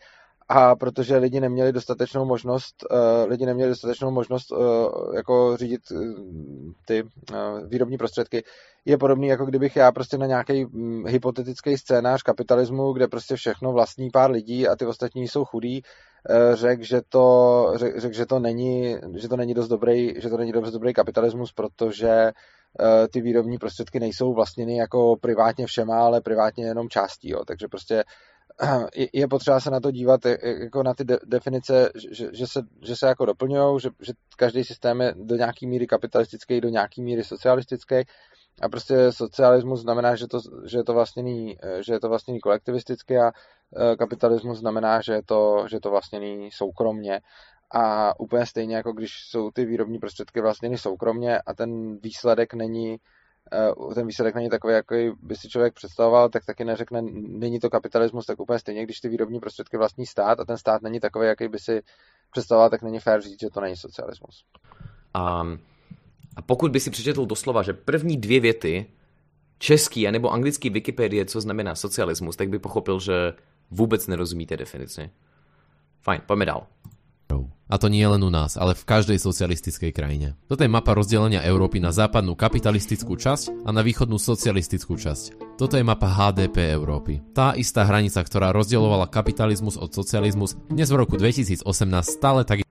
a protože lidi neměli dostatečnou možnost, uh, lidi neměli dostatečnou možnost uh, jako řídit uh, ty výrobní prostředky, je podobný, jako kdybych já prostě na nějaký um, hypotetický scénář kapitalismu, kde prostě všechno vlastní pár lidí a ty ostatní jsou chudí, řekl, že to, řek, řek, že to není, že to není dost dobrý, že to není dost dobrý kapitalismus, protože ty výrobní prostředky nejsou vlastněny jako privátně všema, ale privátně jenom částí. Jo. Takže prostě je potřeba se na to dívat jako na ty de- definice, že, že, se, že se jako doplňují, že, že každý systém je do nějaký míry kapitalistický, do nějaký míry socialistický a prostě socialismus znamená, že, to, že je to vlastněný, že je to vlastněný kolektivisticky a e, kapitalismus znamená, že je to, že je to vlastněný soukromně a úplně stejně jako když jsou ty výrobní prostředky vlastněny soukromně a ten výsledek není Eh, ten výsledek není takový, jaký by si člověk představoval, tak taky neřekne, není to kapitalismus, tak úplně stejně, když ty výrobní prostředky vlastní stát a ten stát není takový, jaký by si představoval, tak není fér říct, že to není socialismus. A, a pokud by si přečetl doslova, že první dvě věty český anebo anglický Wikipedie, co znamená socialismus, tak by pochopil, že vůbec nerozumíte definici. Fajn, pojďme dál. A to nie len u nás, ale v každej socialistickej krajine. Toto je mapa rozdelenia Európy na západnú kapitalistickú časť a na východnú socialistickú časť. Toto je mapa HDP Európy. Tá istá hranica, ktorá rozdelovala kapitalizmus od socializmus, dnes v roku 2018 stále tak...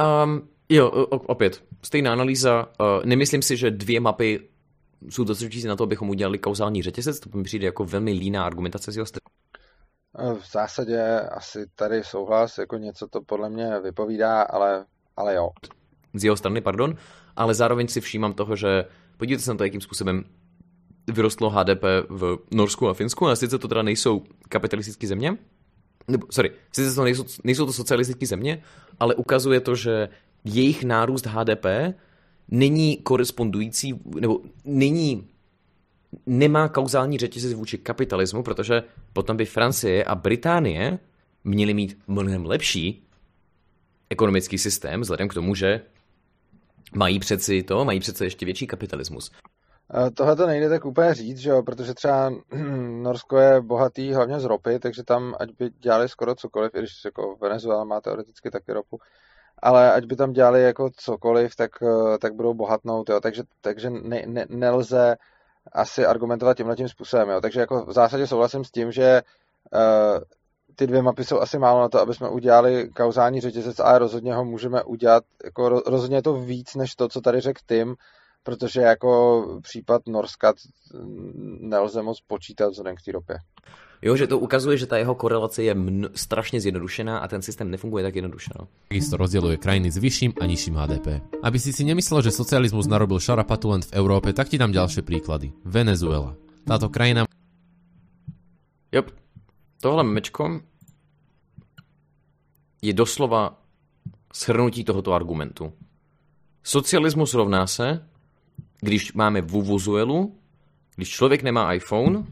Um, jo, opět, stejná analýza. Uh, nemyslím si, že dvě mapy jsou dostačující na to, abychom udělali kauzální řetězec. To mi přijde jako velmi líná argumentace z jeho strany. V zásadě asi tady souhlas, jako něco to podle mě vypovídá, ale, ale jo. Z jeho strany, pardon, ale zároveň si všímám toho, že podívejte se na to, jakým způsobem vyrostlo HDP v Norsku a Finsku, a sice to teda nejsou kapitalistické země, nebo, sorry, sice to nejsou, nejsou to socialistické země, ale ukazuje to, že jejich nárůst HDP není korespondující, nebo není nemá kauzální řetězec vůči kapitalismu, protože potom by Francie a Británie měly mít mnohem lepší ekonomický systém, vzhledem k tomu, že mají přeci to, mají přece ještě větší kapitalismus. Tohle to nejde tak úplně říct, že jo? protože třeba Norsko je bohatý hlavně z ropy, takže tam ať by dělali skoro cokoliv, i když jako Venezuela má teoreticky taky ropu, ale ať by tam dělali jako cokoliv, tak, tak budou bohatnout, jo? takže, takže ne, ne, nelze asi argumentovat tímhle tím způsobem. Jo. Takže jako v zásadě souhlasím s tím, že uh, ty dvě mapy jsou asi málo na to, aby jsme udělali kauzální řetězec, ale rozhodně ho můžeme udělat, jako rozhodně je to víc než to, co tady řekl Tim, protože jako případ Norska nelze moc počítat vzhledem k té ropě. Jo, že to ukazuje, že ta jeho korelace je mn- strašně zjednodušená a ten systém nefunguje tak jednoduše. No. Takisto rozděluje krajiny s vyšším a nižším HDP. Aby si si nemyslel, že socializmus narobil šarapatu len v Európe, tak ti dám ďalšie príklady. Venezuela. Táto krajina... Jo, tohle mečko je doslova shrnutí tohoto argumentu. Socialismus rovná se, když máme Vuvuzuelu, když člověk nemá iPhone,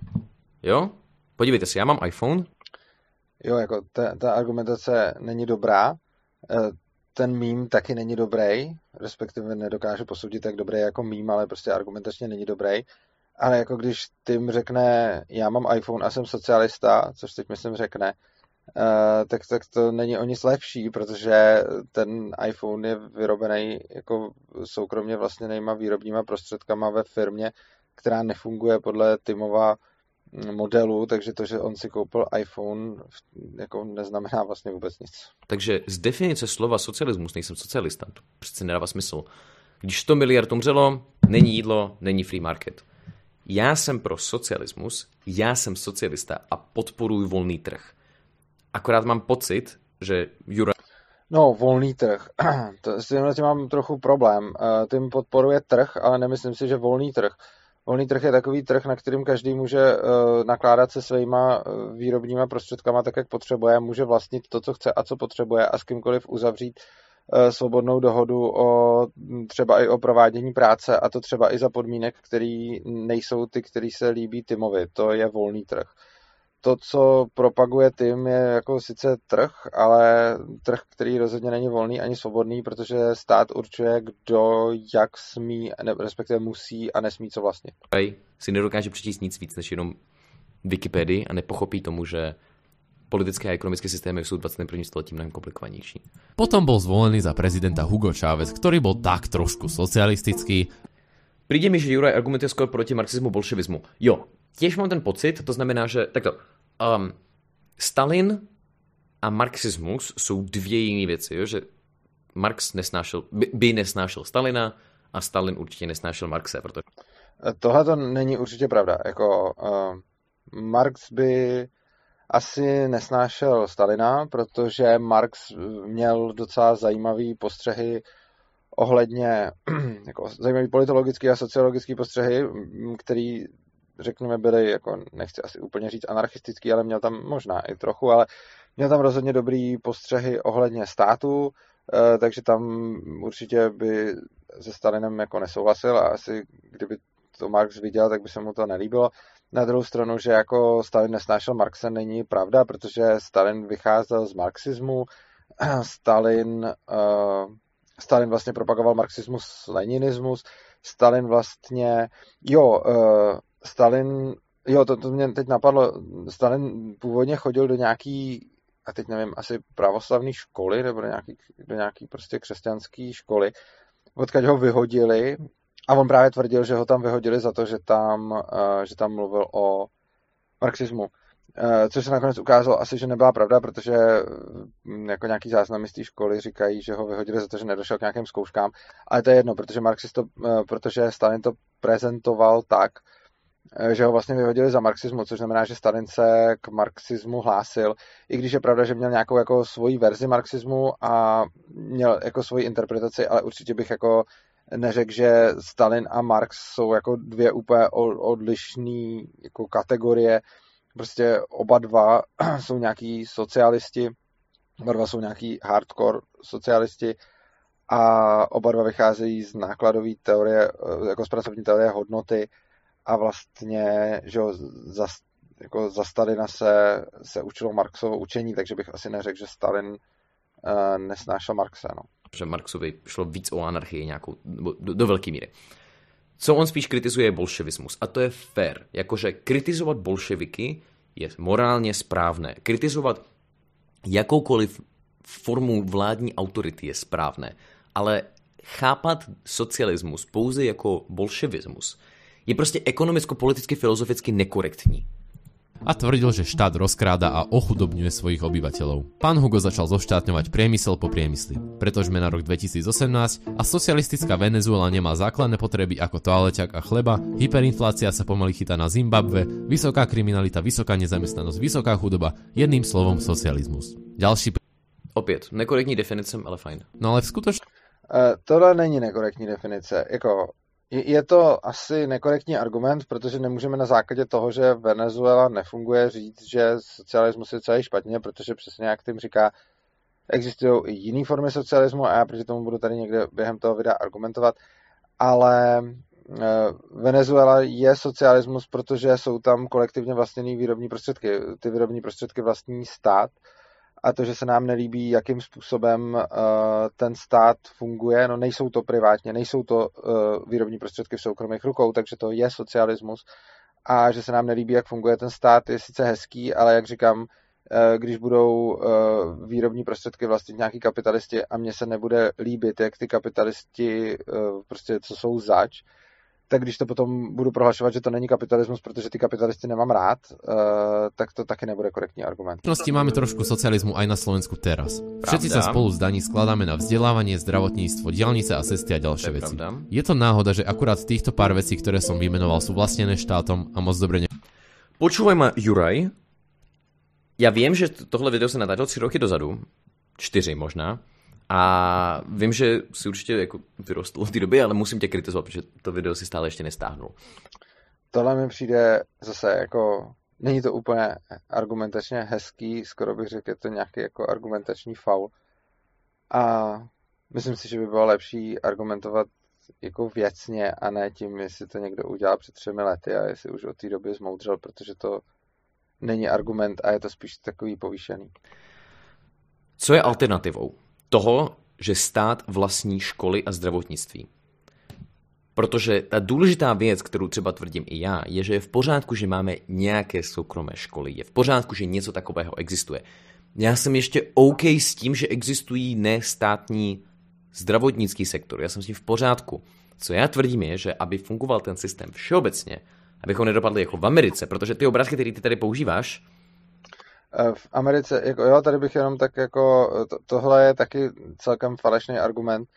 jo, Podívejte se, já mám iPhone. Jo, jako ta, ta argumentace není dobrá. Eh, ten mím taky není dobrý, respektive nedokážu posoudit, jak dobrý jako mím, ale prostě argumentačně není dobrý. Ale jako když Tim řekne, já mám iPhone a jsem socialista, což teď myslím řekne, tak, tak to není o nic lepší, protože ten iPhone je vyrobený jako soukromně vlastněnýma výrobníma prostředkama ve firmě, která nefunguje podle Timova modelu, takže to, že on si koupil iPhone, jako neznamená vlastně vůbec nic. Takže z definice slova socialismus nejsem socialista. To přece nedává smysl. Když 100 miliard umřelo, není jídlo, není free market. Já jsem pro socialismus, já jsem socialista a podporuji volný trh. Akorát mám pocit, že Jura... No, volný trh. to, s tímhle mám trochu problém. Eh, tím podporuje trh, ale nemyslím si, že volný trh Volný trh je takový trh, na kterým každý může uh, nakládat se svýma uh, výrobníma prostředkama tak, jak potřebuje, může vlastnit to, co chce a co potřebuje a s kýmkoliv uzavřít svobodnou dohodu o třeba i o provádění práce a to třeba i za podmínek, který nejsou ty, který se líbí Timovi. To je volný trh. To, co propaguje tím, je jako sice trh, ale trh, který rozhodně není volný ani svobodný, protože stát určuje, kdo jak smí, ne, respektive musí a nesmí co vlastně. si nedokáže přečíst nic víc než jenom Wikipedii a nepochopí tomu, že politické a ekonomické systémy sú v 21. století mnohem komplikovanější. Potom bol zvolený za prezidenta Hugo Chávez, ktorý bol tak trošku socialistický. Príde mi, že Juraj argumentuje skoro proti marxismu, bolševismu. Jo, tiež mám ten pocit, to znamená, že takto, um, Stalin a marxismus jsou dvě jiné věci, jo? že Marx nesnášel, by, by nesnášel Stalina a Stalin určitě nesnášel Marxe. Protože... Tohle to není určitě pravda. Jako, uh, Marx by asi nesnášel Stalina, protože Marx měl docela zajímavý postřehy ohledně jako zajímavý politologický a sociologický postřehy, který řekněme byly, jako nechci asi úplně říct anarchistický, ale měl tam možná i trochu, ale měl tam rozhodně dobrý postřehy ohledně státu, eh, takže tam určitě by se Stalinem jako nesouhlasil a asi kdyby to Marx viděl, tak by se mu to nelíbilo. Na druhou stranu, že jako Stalin nesnášel Marxe, není pravda, protože Stalin vycházel z marxismu, Stalin, uh, Stalin vlastně propagoval marxismus, leninismus, Stalin vlastně, jo, uh, Stalin, jo, to, to mě teď napadlo, Stalin původně chodil do nějaký, a teď nevím, asi pravoslavné školy, nebo do nějaký, do nějaký prostě křesťanské školy, odkud ho vyhodili a on právě tvrdil, že ho tam vyhodili za to, že tam, uh, že tam mluvil o marxismu. Uh, což se nakonec ukázalo asi, že nebyla pravda, protože um, jako nějaký záznamy z té školy říkají, že ho vyhodili za to, že nedošel k nějakým zkouškám, ale to je jedno, protože Marxisto, uh, protože Stalin to prezentoval tak, že ho vlastně vyhodili za marxismu, což znamená, že Stalin se k marxismu hlásil, i když je pravda, že měl nějakou jako svoji verzi marxismu a měl jako svoji interpretaci, ale určitě bych jako neřekl, že Stalin a Marx jsou jako dvě úplně odlišné jako kategorie. Prostě oba dva jsou nějaký socialisti, oba dva jsou nějaký hardcore socialisti a oba dva vycházejí z nákladové teorie, jako z pracovní teorie hodnoty a vlastně, že jo, za, jako za Stalina se, se učilo Marxovo učení, takže bych asi neřekl, že Stalin uh, nesnášel Marxe. No že Marxovi šlo víc o anarchii nějakou, do, do velké míry. Co on spíš kritizuje je bolševismus. A to je fair. Jakože kritizovat bolševiky je morálně správné. Kritizovat jakoukoliv formu vládní autority je správné. Ale chápat socialismus pouze jako bolševismus je prostě ekonomicko-politicky filozoficky nekorektní a tvrdil, že štát rozkráda a ochudobňuje svojich obyvateľov. Pán Hugo začal zoštátňovať priemysel po priemysli, pretože sme na rok 2018 a socialistická Venezuela nemá základné potreby ako toaleťak a chleba, hyperinflácia sa pomaly chytá na Zimbabve, vysoká kriminalita, vysoká nezamestnanosť, vysoká chudoba, jedným slovom socializmus. Ďalší Opět, nekorektní definice, ale fajn. No ale v skutečnosti... Uh, tohle není nekorektní definice. Jako je to asi nekorektní argument, protože nemůžeme na základě toho, že Venezuela nefunguje, říct, že socialismus je celý špatně, protože přesně jak tím říká, existují i jiné formy socialismu a já proti tomu budu tady někde během toho videa argumentovat, ale eh, Venezuela je socialismus, protože jsou tam kolektivně vlastněné výrobní prostředky. Ty výrobní prostředky vlastní stát a to, že se nám nelíbí, jakým způsobem uh, ten stát funguje, no nejsou to privátně, nejsou to uh, výrobní prostředky v soukromých rukou, takže to je socialismus. A že se nám nelíbí, jak funguje ten stát, je sice hezký, ale jak říkám, uh, když budou výrobní prostředky vlastnit nějaký kapitalisti a mně se nebude líbit, jak ty kapitalisti prostě co jsou zač, tak když to potom budu prohlašovat, že to není kapitalismus, protože ty kapitalisty nemám rád, uh, tak to taky nebude korektní argument. V máme trošku socializmu aj na Slovensku teraz. Všetci sa spolu z daní skladáme na vzdelávanie, zdravotníctvo, diálnice a cesty a ďalšie veci. Pravda. Je to náhoda, že akurát týchto pár vecí, ktoré som vymenoval, sú vlastnené štátom a moc dobre ne... Počúvaj ma, Juraj. Ja viem, že tohle video sa natáčel 3 roky dozadu. 4 možná. A vím, že si určitě jako vyrostl od té doby, ale musím tě kritizovat, protože to video si stále ještě nestáhnul. Tohle mi přijde zase jako, není to úplně argumentačně hezký, skoro bych řekl, je to nějaký jako argumentační faul. A myslím si, že by bylo lepší argumentovat jako věcně a ne tím, jestli to někdo udělal před třemi lety a jestli už od té doby zmoudřel, protože to není argument a je to spíš takový povýšený. Co je alternativou toho, že stát vlastní školy a zdravotnictví? Protože ta důležitá věc, kterou třeba tvrdím i já, je, že je v pořádku, že máme nějaké soukromé školy. Je v pořádku, že něco takového existuje. Já jsem ještě OK s tím, že existují nestátní zdravotnický sektor. Já jsem s tím v pořádku. Co já tvrdím je, že aby fungoval ten systém všeobecně, abychom nedopadli jako v Americe, protože ty obrázky, které ty tady používáš, v Americe, jako jo, tady bych jenom tak jako, to, tohle je taky celkem falešný argument,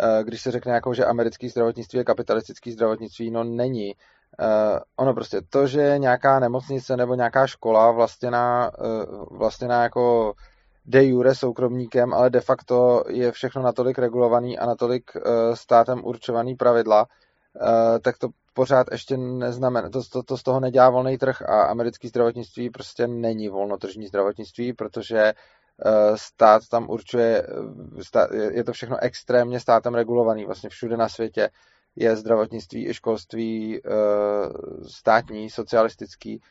eh, když se řekne jako, že americký zdravotnictví je kapitalistický zdravotnictví, no není. Ono prostě to, že nějaká nemocnice nebo nějaká škola vlastněná, vlastněná jako de jure soukromníkem, ale de facto je všechno natolik regulovaný a natolik státem určovaný pravidla, tak to pořád ještě neznamená, to, to, to z toho nedělá volný trh a americký zdravotnictví prostě není volnotržní zdravotnictví, protože stát tam určuje, je to všechno extrémně státem regulovaný, vlastně všude na světě je zdravotnictví i školství státní, socialistický,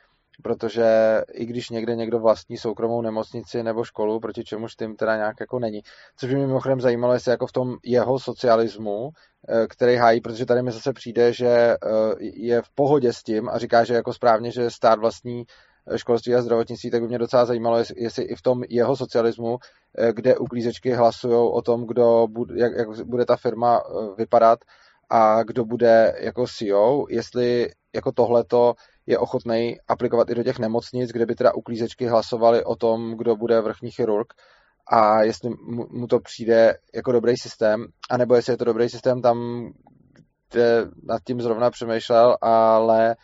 protože i když někde někdo vlastní soukromou nemocnici nebo školu, proti čemuž tím teda nějak jako není. Což by mě mimochodem zajímalo, jestli jako v tom jeho socialismu, eh, který hájí, protože tady mi zase přijde, že eh, je v pohodě s tím a říká, že jako správně, že stát vlastní eh, školství a zdravotnictví, tak by mě docela zajímalo, jestli i v tom jeho socialismu, kde uklízečky hlasují o tom, kdo bude, jak, jak bude ta firma vypadat a kdo bude jako CEO, jestli jako tohleto je ochotný aplikovat i do těch nemocnic, kde by teda uklízečky hlasovali o tom, kdo bude vrchní chirurg a jestli mu to přijde jako dobrý systém, anebo jestli je to dobrý systém tam, kde nad tím zrovna přemýšlel, ale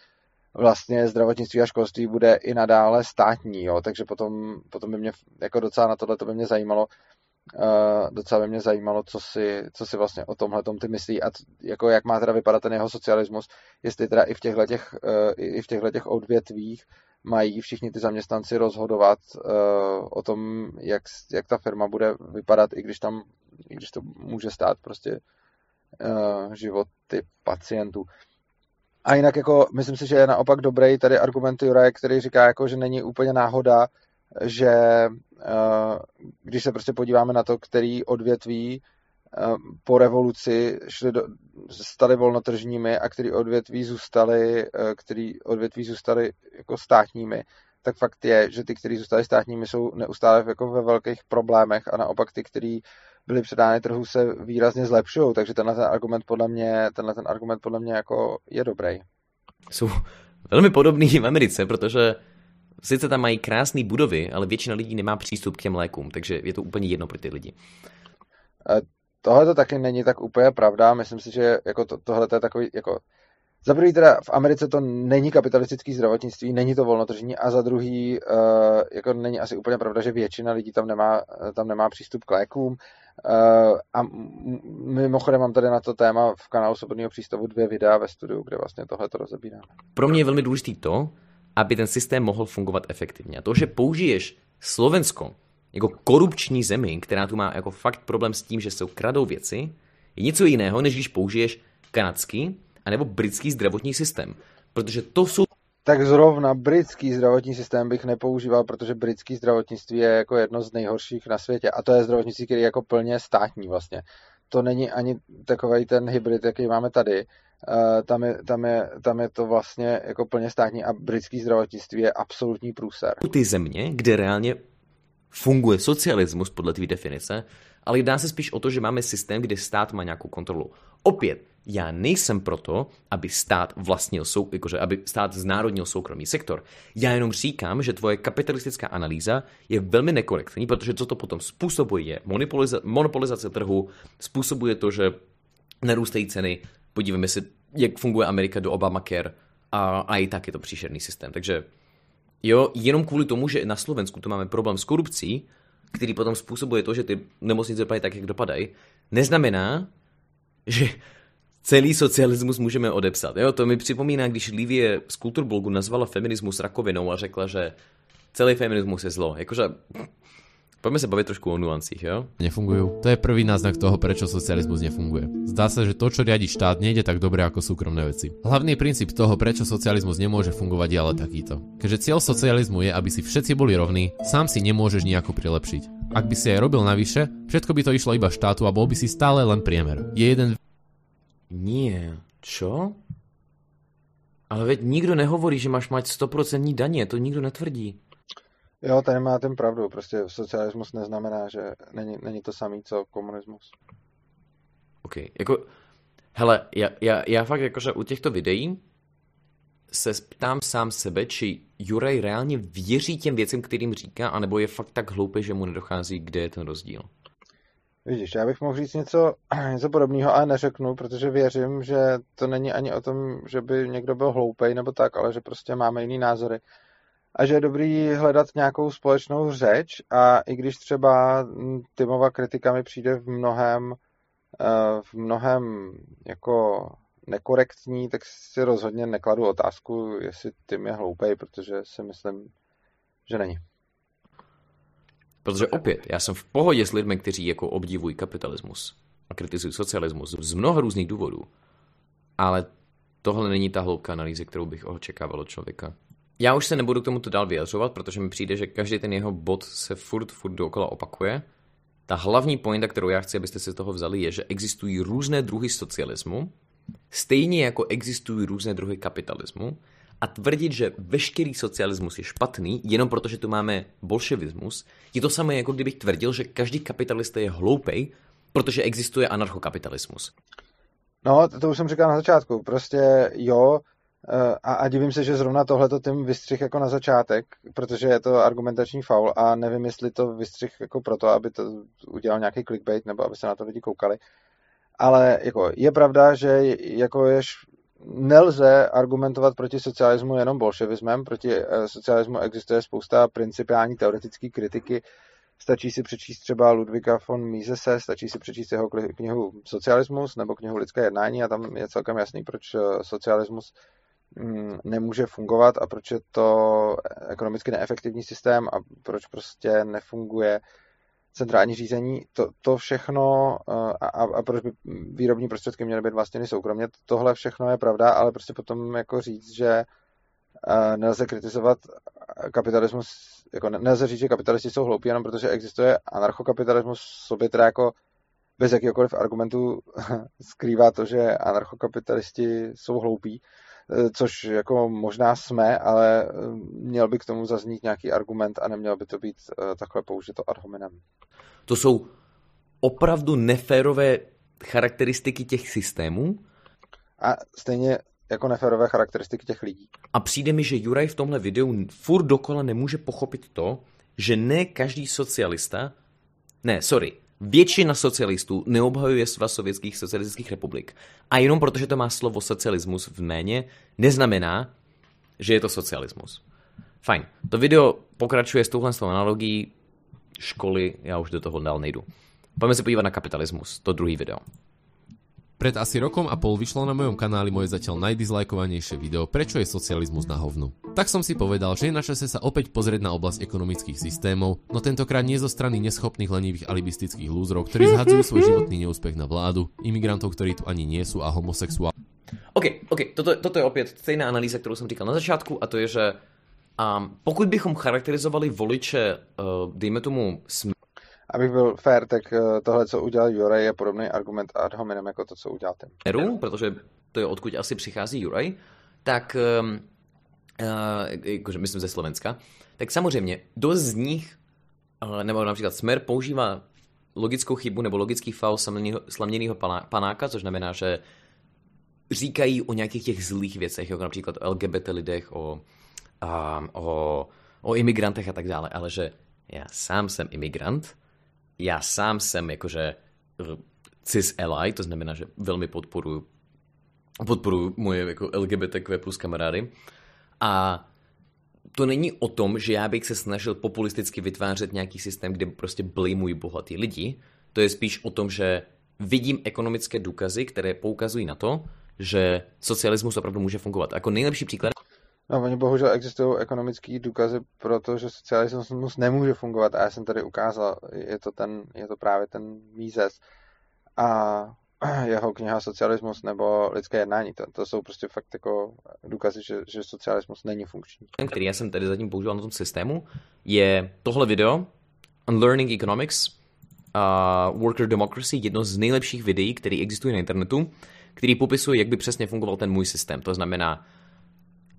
vlastně zdravotnictví a školství bude i nadále státní, jo? takže potom, potom by mě jako docela na tohle to by mě zajímalo, Uh, docela by mě zajímalo, co si, co si vlastně o tomhle ty myslí a jako jak má teda vypadat ten jeho socialismus, jestli teda i v těchto těch, uh, i v těchto těch odvětvích mají všichni ty zaměstnanci rozhodovat uh, o tom, jak, jak ta firma bude vypadat, i když tam, i když to může stát prostě uh, životy pacientů. A jinak jako, myslím si, že je naopak dobrý tady argument Juraje, který říká, jako, že není úplně náhoda, že eh, když se prostě podíváme na to, který odvětví eh, po revoluci šli do, stali volnotržními a který odvětví zůstali, eh, který odvětví zůstali jako státními, tak fakt je, že ty, kteří zůstali státními, jsou neustále jako ve velkých problémech a naopak ty, kteří byli předány trhu, se výrazně zlepšují. Takže tenhle ten argument podle mě, tenhle ten argument podle mě jako je dobrý. Jsou velmi podobný v Americe, protože Sice tam mají krásné budovy, ale většina lidí nemá přístup k těm lékům, takže je to úplně jedno pro ty lidi. Tohle to taky není tak úplně pravda. Myslím si, že jako to, tohle je takový, jako za prvý teda v Americe to není kapitalistický zdravotnictví, není to volnotržní a za druhý uh, jako není asi úplně pravda, že většina lidí tam nemá, tam nemá přístup k lékům. Uh, a mimochodem mám tady na to téma v kanálu Svobodného přístavu dvě videa ve studiu, kde vlastně tohle to rozebíráme. Pro mě je velmi důležité to, aby ten systém mohl fungovat efektivně. A to, že použiješ Slovensko jako korupční zemi, která tu má jako fakt problém s tím, že se kradou věci, je něco jiného, než když použiješ kanadský anebo britský zdravotní systém. Protože to jsou tak zrovna britský zdravotní systém bych nepoužíval, protože britský zdravotnictví je jako jedno z nejhorších na světě. A to je zdravotnictví, který je jako plně státní vlastně. To není ani takový ten hybrid, jaký máme tady. Uh, tam, je, tam, je, tam je to vlastně jako plně státní a britský zdravotnictví je absolutní průser. Ty země, kde reálně funguje socialismus podle té definice, ale jedná se spíš o to, že máme systém, kde stát má nějakou kontrolu. Opět, já nejsem proto, aby stát vlastnil, sou, jakože, aby stát znárodnil soukromý sektor. Já jenom říkám, že tvoje kapitalistická analýza je velmi nekorektní, protože co to potom způsobuje je monopoliza- monopolizace trhu, způsobuje to, že narůstají ceny, podívejme se, jak funguje Amerika do Obamacare a, a i tak je to příšerný systém. Takže jo, jenom kvůli tomu, že na Slovensku tu máme problém s korupcí, který potom způsobuje to, že ty nemocnice dopadají tak, jak dopadají, neznamená, že celý socialismus můžeme odepsat. Jo, to mi připomíná, když Livie z Kulturblogu nazvala feminismus rakovinou a řekla, že celý feminismus je zlo. Jakože Poďme sa baviť trošku o nuancích, jo? Nefungujú. To je prvý náznak toho, prečo socializmus nefunguje. Zdá sa, že to, čo riadi štát, nejde tak dobre ako súkromné veci. Hlavný princíp toho, prečo socializmus nemôže fungovať, je ale takýto. Keďže cieľ socializmu je, aby si všetci boli rovní, sám si nemôžeš nejako prilepšiť. Ak by si aj robil navyše, všetko by to išlo iba štátu a bol by si stále len priemer. Je jeden Nie. Čo? Ale veď nikdo nehovorí, že máš mať 100% daně, to nikdo netvrdí. Jo, tady máte pravdu. Prostě socialismus neznamená, že není, není to samý, co komunismus. OK, jako, hele, já, já, já fakt jakože u těchto videí se ptám sám sebe, či Juraj reálně věří těm věcem, kterým říká, anebo je fakt tak hloupý, že mu nedochází, kde je ten rozdíl. Vidíš, já bych mohl říct něco, něco podobného, ale neřeknu, protože věřím, že to není ani o tom, že by někdo byl hloupej nebo tak, ale že prostě máme jiný názory. A že je dobrý hledat nějakou společnou řeč a i když třeba Timova kritika mi přijde v mnohem, eh, v mnohem jako nekorektní, tak si rozhodně nekladu otázku, jestli Tim je hloupej, protože si myslím, že není. Protože opět, já jsem v pohodě s lidmi, kteří jako obdivují kapitalismus a kritizují socialismus z mnoha různých důvodů. Ale tohle není ta hloubka analýzy, kterou bych očekával od člověka. Já už se nebudu k tomuto dál vyjadřovat, protože mi přijde, že každý ten jeho bod se furt, furt dokola opakuje. Ta hlavní pointa, kterou já chci, abyste si z toho vzali, je, že existují různé druhy socialismu, stejně jako existují různé druhy kapitalismu, a tvrdit, že veškerý socialismus je špatný, jenom protože tu máme bolševismus, je to samé, jako kdybych tvrdil, že každý kapitalista je hloupej, protože existuje anarchokapitalismus. No, to už jsem říkal na začátku. Prostě jo, a, a divím se, že zrovna tohle to tím vystřih jako na začátek, protože je to argumentační faul a nevím, jestli to vystřih jako proto, aby to udělal nějaký clickbait nebo aby se na to lidi koukali. Ale jako je pravda, že jako jež nelze argumentovat proti socialismu jenom bolševismem, proti eh, socialismu existuje spousta principiální teoretické kritiky, stačí si přečíst třeba Ludvíka von Misese, stačí si přečíst jeho knihu Socialismus nebo knihu Lidské jednání a tam je celkem jasný, proč eh, socialismus nemůže fungovat a proč je to ekonomicky neefektivní systém a proč prostě nefunguje centrální řízení, to, to všechno eh, a, a proč by výrobní prostředky měly být vlastně soukromně, tohle všechno je pravda, ale prostě potom jako říct, že eh, nelze kritizovat kapitalismus, jako nelze říct, že kapitalisti jsou hloupí, jenom protože existuje anarchokapitalismus sobě teda jako bez jakýkoliv argumentu skrývá to, že anarchokapitalisti jsou hloupí, což jako možná jsme, ale měl by k tomu zaznít nějaký argument a neměl by to být takhle použito ad hominem. To jsou opravdu neférové charakteristiky těch systémů. A stejně jako neférové charakteristiky těch lidí. A přijde mi, že Juraj v tomhle videu furt dokola nemůže pochopit to, že ne každý socialista, ne, sorry, většina socialistů neobhajuje svaz sovětských socialistických republik. A jenom protože to má slovo socialismus v méně, neznamená, že je to socialismus. Fajn. To video pokračuje s touhle analogií školy, já už do toho dál nejdu. Pojďme se podívat na kapitalismus, to druhý video. Pred asi rokom a pol vyšlo na mojom kanáli moje zatiaľ najdizlajkovanejšie video Prečo je socializmus na hovnu. Tak som si povedal, že je na čase sa opäť pozrieť na oblasť ekonomických systémov, no tentokrát nie zo strany neschopných lenivých alibistických lúzrov, ktorí zhadzujú svoj životný neúspech na vládu, imigrantov, ktorí tu ani nie sú a homosexuál. OK, OK, toto, toto je opět stejná analýza, kterou jsem říkal na začátku a to je, že a pokud bychom charakterizovali voliče, uh, dejme tomu, sm- Abych byl fair, tak uh, tohle, co udělal Juraj, je podobný argument ad hominem jako to, co udělal ten. Smeru, protože to je odkud asi přichází Juraj, tak, um, uh, jakože myslím ze Slovenska, tak samozřejmě dost z nich, uh, nebo například Smer používá logickou chybu nebo logický faul slaměného panáka, což znamená, že říkají o nějakých těch zlých věcech, jako například o LGBT lidech, o o, o imigrantech a tak dále, ale že já sám jsem imigrant, já sám jsem jakože cis ally, to znamená, že velmi podporuji podporuji moje jako LGBTQ plus kamarády a to není o tom, že já bych se snažil populisticky vytvářet nějaký systém, kde prostě blamují bohatý lidi. To je spíš o tom, že vidím ekonomické důkazy, které poukazují na to, že socialismus opravdu může fungovat. Jako nejlepší příklad No, oni bohužel existují ekonomické důkazy pro to, že socialismus nemůže fungovat a já jsem tady ukázal, je to, ten, je to právě ten Mises a jeho kniha Socialismus nebo lidské jednání. To, to jsou prostě fakt jako důkazy, že, že socialismus není funkční. Ten, který já jsem tady zatím používal na tom systému, je tohle video Unlearning Economics, uh, Worker Democracy, jedno z nejlepších videí, které existuje na internetu, který popisuje, jak by přesně fungoval ten můj systém. To znamená,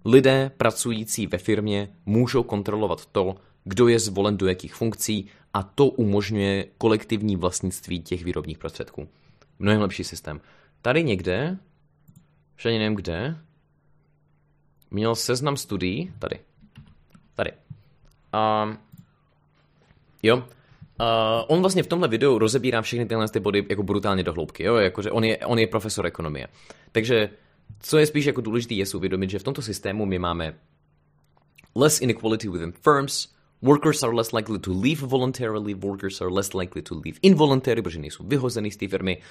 lidé pracující ve firmě můžou kontrolovat to, kdo je zvolen do jakých funkcí a to umožňuje kolektivní vlastnictví těch výrobních prostředků. Mnohem lepší systém. Tady někde, už nevím kde, měl seznam studií, tady, tady. Um, jo, Uh, on vlastně v tomhle videu rozebírá všechny tyhle ty body jako brutálně do hloubky, jo, jakože on je, on je profesor ekonomie. Takže co je spíš jako důležité, je si uvědomit, že v tomto systému my máme less inequality within firms, workers are less likely to leave voluntarily, workers are less likely to leave involuntarily, protože nejsou vyhozený z té firmy,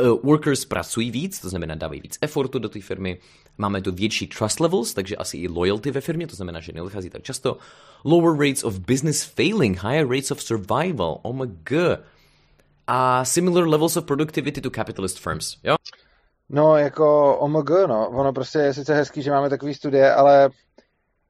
uh, workers pracují víc, to znamená dávají víc effortu do té firmy, máme tu větší trust levels, takže asi i loyalty ve firmě, to znamená, že neodchází tak často, lower rates of business failing, higher rates of survival, oh my god, a similar levels of productivity to capitalist firms, jo? No, jako OMG, no. Ono prostě je sice hezký, že máme takové studie, ale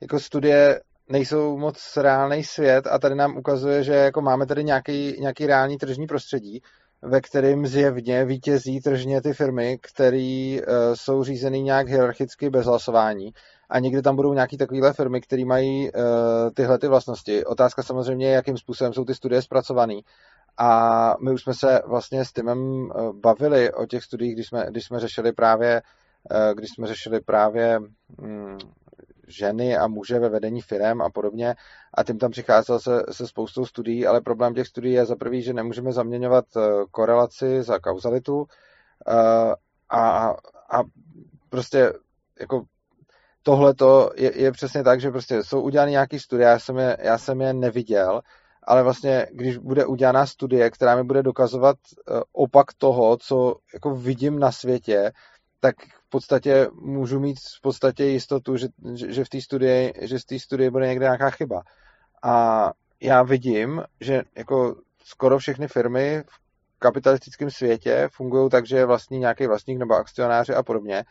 jako studie nejsou moc reálný svět a tady nám ukazuje, že jako máme tady nějaký, nějaký reální tržní prostředí, ve kterým zjevně vítězí tržně ty firmy, které uh, jsou řízeny nějak hierarchicky bez hlasování a někdy tam budou nějaké takovéhle firmy, které mají uh, tyhle ty vlastnosti. Otázka samozřejmě je, jakým způsobem jsou ty studie zpracované. A my už jsme se vlastně s Timem uh, bavili o těch studiích, když jsme, když jsme řešili právě uh, když jsme řešili právě um, ženy a muže ve vedení firm a podobně. A tím tam přicházel se, se spoustou studií, ale problém těch studií je za prvý, že nemůžeme zaměňovat eh, korelaci za kauzalitu eh, a, a prostě jako tohle je, je přesně tak, že prostě jsou udělány nějaké studie, já jsem, je, já jsem je neviděl, ale vlastně, když bude udělaná studie, která mi bude dokazovat eh, opak toho, co jako vidím na světě, tak v podstatě můžu mít v podstatě jistotu, že, že v té studii, že z té studie bude někde nějaká chyba. A já vidím, že jako skoro všechny firmy v kapitalistickém světě fungují tak, že je vlastní nějaký vlastník nebo akcionáři a podobně.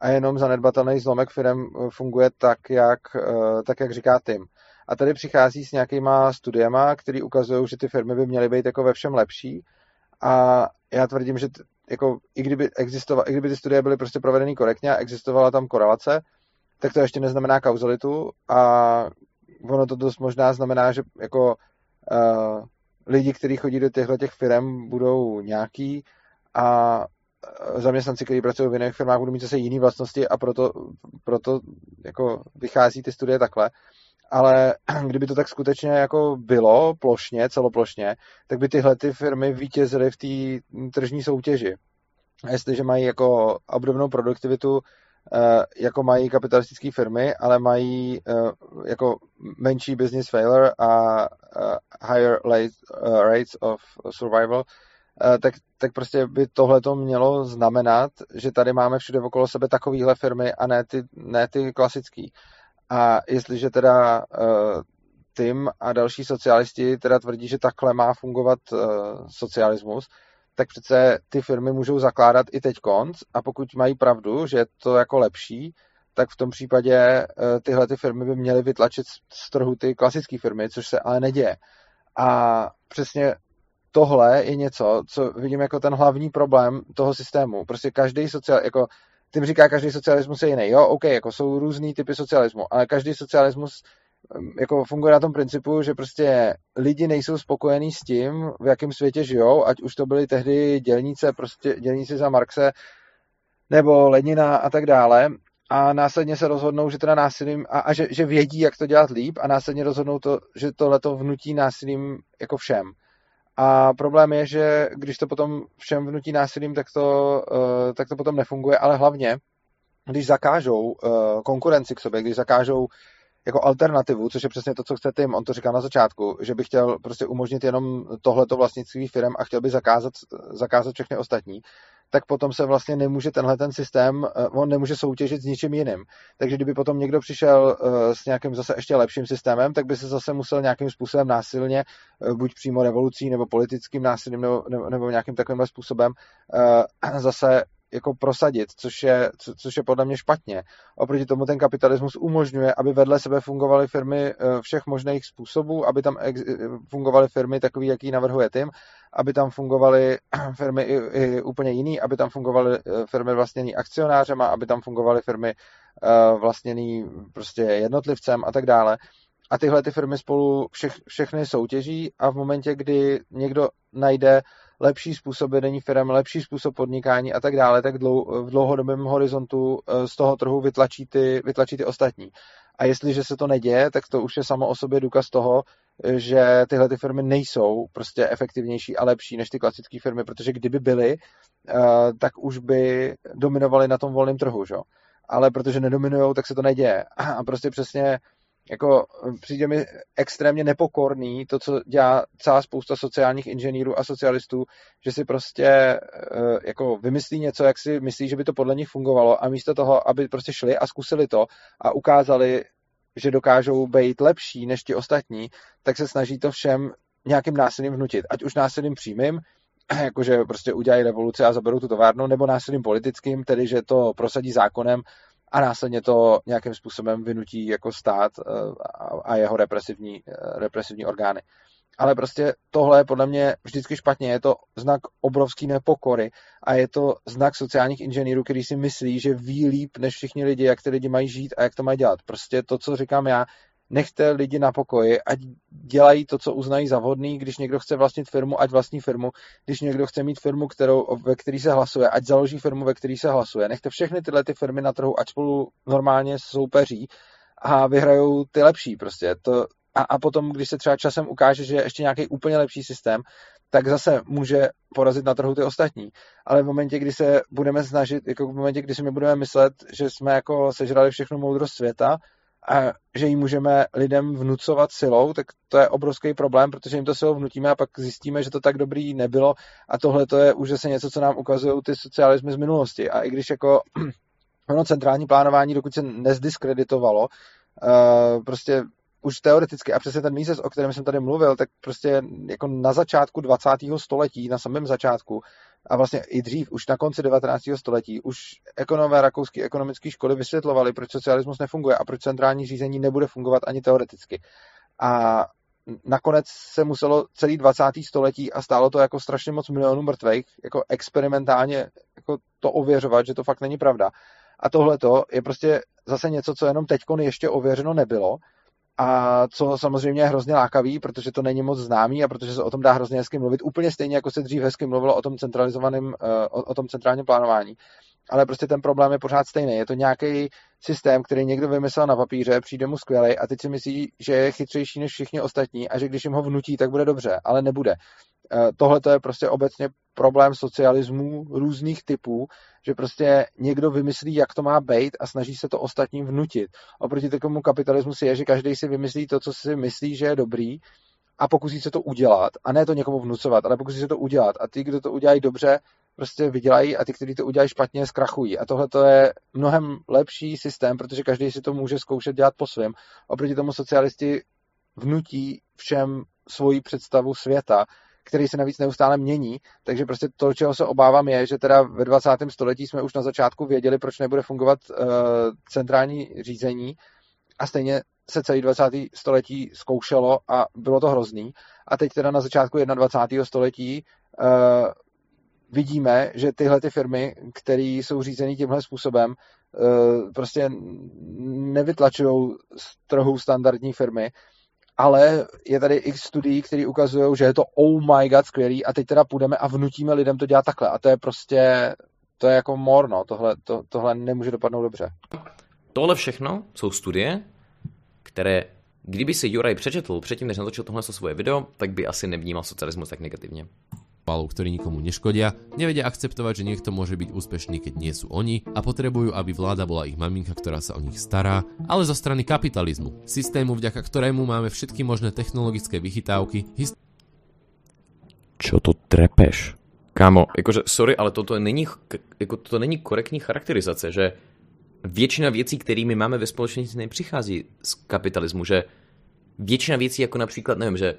A jenom zanedbatelný zlomek firm funguje tak, jak, eh, tak, jak říká Tim. A tady přichází s nějakýma studiema, které ukazují, že ty firmy by měly být jako ve všem lepší. A já tvrdím, že jako, i kdyby, existoval, i kdyby ty studie byly prostě provedeny korektně a existovala tam korelace, tak to ještě neznamená kauzalitu a ono to dost možná znamená, že jako uh, lidi, kteří chodí do těchto těch firm, budou nějaký a eh, zaměstnanci, kteří pracují v jiných firmách, budou mít zase jiné vlastnosti a proto, proto jako vychází ty studie takhle. Ale kdyby to tak skutečně jako bylo plošně, celoplošně, tak by tyhle ty firmy vítězily v té tržní soutěži. Jestliže mají jako obdobnou produktivitu, eh, jako mají kapitalistické firmy, ale mají eh, jako menší business failure a eh, higher rates of survival, tak, tak prostě by tohle to mělo znamenat, že tady máme všude okolo sebe takovéhle firmy a ne ty, ne ty klasický. A jestliže teda uh, Tim a další socialisti teda tvrdí, že takhle má fungovat uh, socialismus, tak přece ty firmy můžou zakládat i teď konc a pokud mají pravdu, že je to jako lepší, tak v tom případě uh, tyhle ty firmy by měly vytlačit z trhu ty klasické firmy, což se ale neděje. A přesně tohle je něco, co vidím jako ten hlavní problém toho systému. Prostě každý sociál, jako tím říká, každý socialismus je jiný. Jo, OK, jako jsou různý typy socialismu, ale každý socialismus jako funguje na tom principu, že prostě lidi nejsou spokojení s tím, v jakém světě žijou, ať už to byly tehdy dělnice, prostě dělníci za Marxe, nebo Lenina a tak dále, a následně se rozhodnou, že teda násilím, a, a že, že vědí, jak to dělat líp, a následně rozhodnou to, že tohleto vnutí násilím jako všem. A problém je, že když to potom všem vnutí násilím, tak to, uh, tak to potom nefunguje, ale hlavně, když zakážou uh, konkurenci k sobě, když zakážou jako alternativu, což je přesně to, co chce Tim, on to říkal na začátku, že by chtěl prostě umožnit jenom tohleto vlastnictví firm a chtěl by zakázat, zakázat všechny ostatní, tak potom se vlastně nemůže tenhle ten systém, eh, on nemůže soutěžit s ničím jiným. Takže kdyby potom někdo přišel eh, s nějakým zase ještě lepším systémem, tak by se zase musel nějakým způsobem násilně, eh, buď přímo revolucí nebo politickým násilím nebo, nebo, nebo nějakým takovým způsobem zase jako prosadit, což je, co, což je podle mě špatně. Oproti tomu ten kapitalismus umožňuje, aby vedle sebe fungovaly firmy všech možných způsobů, aby tam ex, fungovaly firmy takový, jaký navrhuje Tim, aby tam fungovaly firmy i, i úplně jiný, aby tam fungovaly firmy vlastněný akcionářema, aby tam fungovaly firmy vlastněný prostě jednotlivcem a tak dále. A tyhle ty firmy spolu všech, všechny soutěží a v momentě, kdy někdo najde lepší způsob vedení firm, lepší způsob podnikání a tak dále, tak v dlouhodobém horizontu eh, z toho trhu vytlačí ty, vytlačí ty ostatní. A jestliže se to neděje, tak to už je samo o sobě důkaz toho, že tyhle ty firmy nejsou prostě efektivnější a lepší než ty klasické firmy, protože kdyby byly, eh, tak už by dominovaly na tom volném trhu, že? ale protože nedominují, tak se to neděje. A prostě přesně jako přijde mi extrémně nepokorný to, co dělá celá spousta sociálních inženýrů a socialistů, že si prostě eh, jako vymyslí něco, jak si myslí, že by to podle nich fungovalo a místo toho, aby prostě šli a zkusili to a ukázali, že dokážou být lepší než ti ostatní, tak se snaží to všem nějakým násilím vnutit. Ať už násilím přímým, jakože prostě udělají revoluci a zaberou tu továrnu, nebo násilím politickým, tedy že to prosadí zákonem a následně to nějakým způsobem vynutí jako stát eh, a jeho represivní, eh, represivní orgány. Ale prostě tohle je podle mě vždycky špatně. Je to znak obrovský nepokory a je to znak sociálních inženýrů, který si myslí, že ví líp než všichni lidi, jak ty lidi mají žít a jak to mají dělat. Prostě to, co říkám já, nechte lidi na pokoji, ať dělají to, co uznají za vhodný, když někdo chce vlastnit firmu, ať vlastní firmu, když někdo chce mít firmu, kterou, ve který se hlasuje, ať založí firmu, ve který se hlasuje. Nechte všechny tyhle ty firmy na trhu, ať spolu normálně soupeří a vyhrajou ty lepší prostě. To, a, a potom, když se třeba časem ukáže, že je ještě nějaký úplně lepší systém, tak zase může porazit na trhu ty ostatní. Ale v momentě, kdy se budeme snažit, jako v momentě, kdy si my budeme myslet, že jsme jako sežrali všechnu moudrost světa a že ji můžeme lidem vnucovat silou, tak to je obrovský problém, protože jim to silou vnutíme a pak zjistíme, že to tak dobrý nebylo a tohle to je už zase něco, co nám ukazují ty socialismy z minulosti. A i když jako ono centrální plánování, dokud se nezdiskreditovalo, uh, prostě už teoreticky, a přesně ten Mises, o kterém jsem tady mluvil, tak prostě jako na začátku 20. století, na samém začátku, a vlastně i dřív, už na konci 19. století, už ekonomové rakouské ekonomické školy vysvětlovali, proč socialismus nefunguje a proč centrální řízení nebude fungovat ani teoreticky. A nakonec se muselo celý 20. století a stálo to jako strašně moc milionů mrtvých, jako experimentálně jako to ověřovat, že to fakt není pravda. A tohle je prostě zase něco, co jenom teď ještě ověřeno nebylo a co samozřejmě je hrozně lákavý, protože to není moc známý a protože se o tom dá hrozně hezky mluvit, úplně stejně jako se dřív hezky mluvilo o tom centralizovaném, eh, o, o tom centrálním plánování. Ale prostě ten problém je pořád stejný. Je to nějaký systém, který někdo vymyslel na papíře, přijde mu skvělý a teď si myslí, že je chytřejší než všichni ostatní a že když jim ho vnutí, tak bude dobře, ale nebude. Eh, tohle to je prostě obecně problém socialismů různých typů, že prostě někdo vymyslí, jak to má být a snaží se to ostatním vnutit. Oproti takovému kapitalismu si je, že každý si vymyslí to, co si myslí, že je dobrý a pokusí se to udělat. A ne to někomu vnucovat, ale pokusí se to udělat. A ty, kdo to udělají dobře, prostě vydělají a ty, kteří to udělají špatně, zkrachují. A tohle to je mnohem lepší systém, protože každý si to může zkoušet dělat po svém. Oproti tomu socialisti vnutí všem svoji představu světa který se navíc neustále mění. Takže prostě to, čeho se obávám, je, že teda ve 20. století jsme už na začátku věděli, proč nebude fungovat uh, centrální řízení a stejně se celý 20. století zkoušelo a bylo to hrozný. A teď teda na začátku 21. století uh, vidíme, že tyhle ty firmy, které jsou řízeny tímhle způsobem, uh, prostě nevytlačují z trhu standardní firmy, ale je tady x studií, které ukazují, že je to oh my god skvělý a teď teda půjdeme a vnutíme lidem to dělat takhle. A to je prostě, to je jako morno, tohle, to, tohle nemůže dopadnout dobře. Tohle všechno jsou studie, které kdyby si Juraj přečetl předtím, než natočil tohle svoje video, tak by asi nevnímal socialismus tak negativně palov, ktorí nikomu neškodia, nevedia akceptovať, že niekto môže byť úspešný, keď nie sú oni a potrebujú, aby vláda bola ich maminka, ktorá sa o nich stará, ale zo strany kapitalizmu, systému, vďaka ktorému máme všetky možné technologické vychytávky. Hist- Čo to trepeš? Kámo, jakože, sorry, ale toto není, jako, to není korektní charakterizace, že většina věcí, kterými máme ve společnosti, nepřichází z kapitalismu, že většina věcí, jako například, nevím, že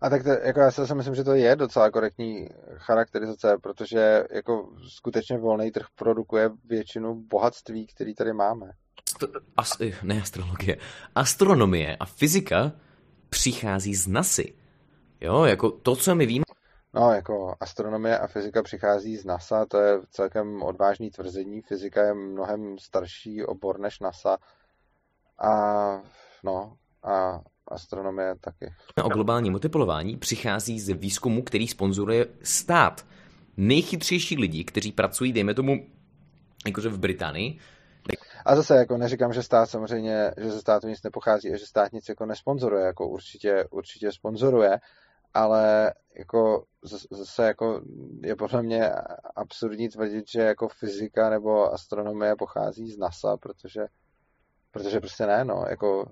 a tak to, jako já si myslím, že to je docela korektní charakterizace, protože jako skutečně volný trh produkuje většinu bohatství, který tady máme. As, ne astrologie. Astronomie a fyzika přichází z NASY. Jo, jako to, co my víme. No, jako astronomie a fyzika přichází z NASA, to je celkem odvážný tvrzení. Fyzika je mnohem starší obor než NASA. A no, a astronomie taky. O globální multipolování přichází z výzkumu, který sponzoruje stát. Nejchytřejší lidi, kteří pracují, dejme tomu, jakože v Británii, a zase jako neříkám, že stát samozřejmě, že ze státu nic nepochází a že stát nic jako nesponzoruje, jako určitě, určitě sponzoruje, ale jako zase jako je podle mě absurdní tvrdit, že jako fyzika nebo astronomie pochází z NASA, protože Protože prostě ne, no, jako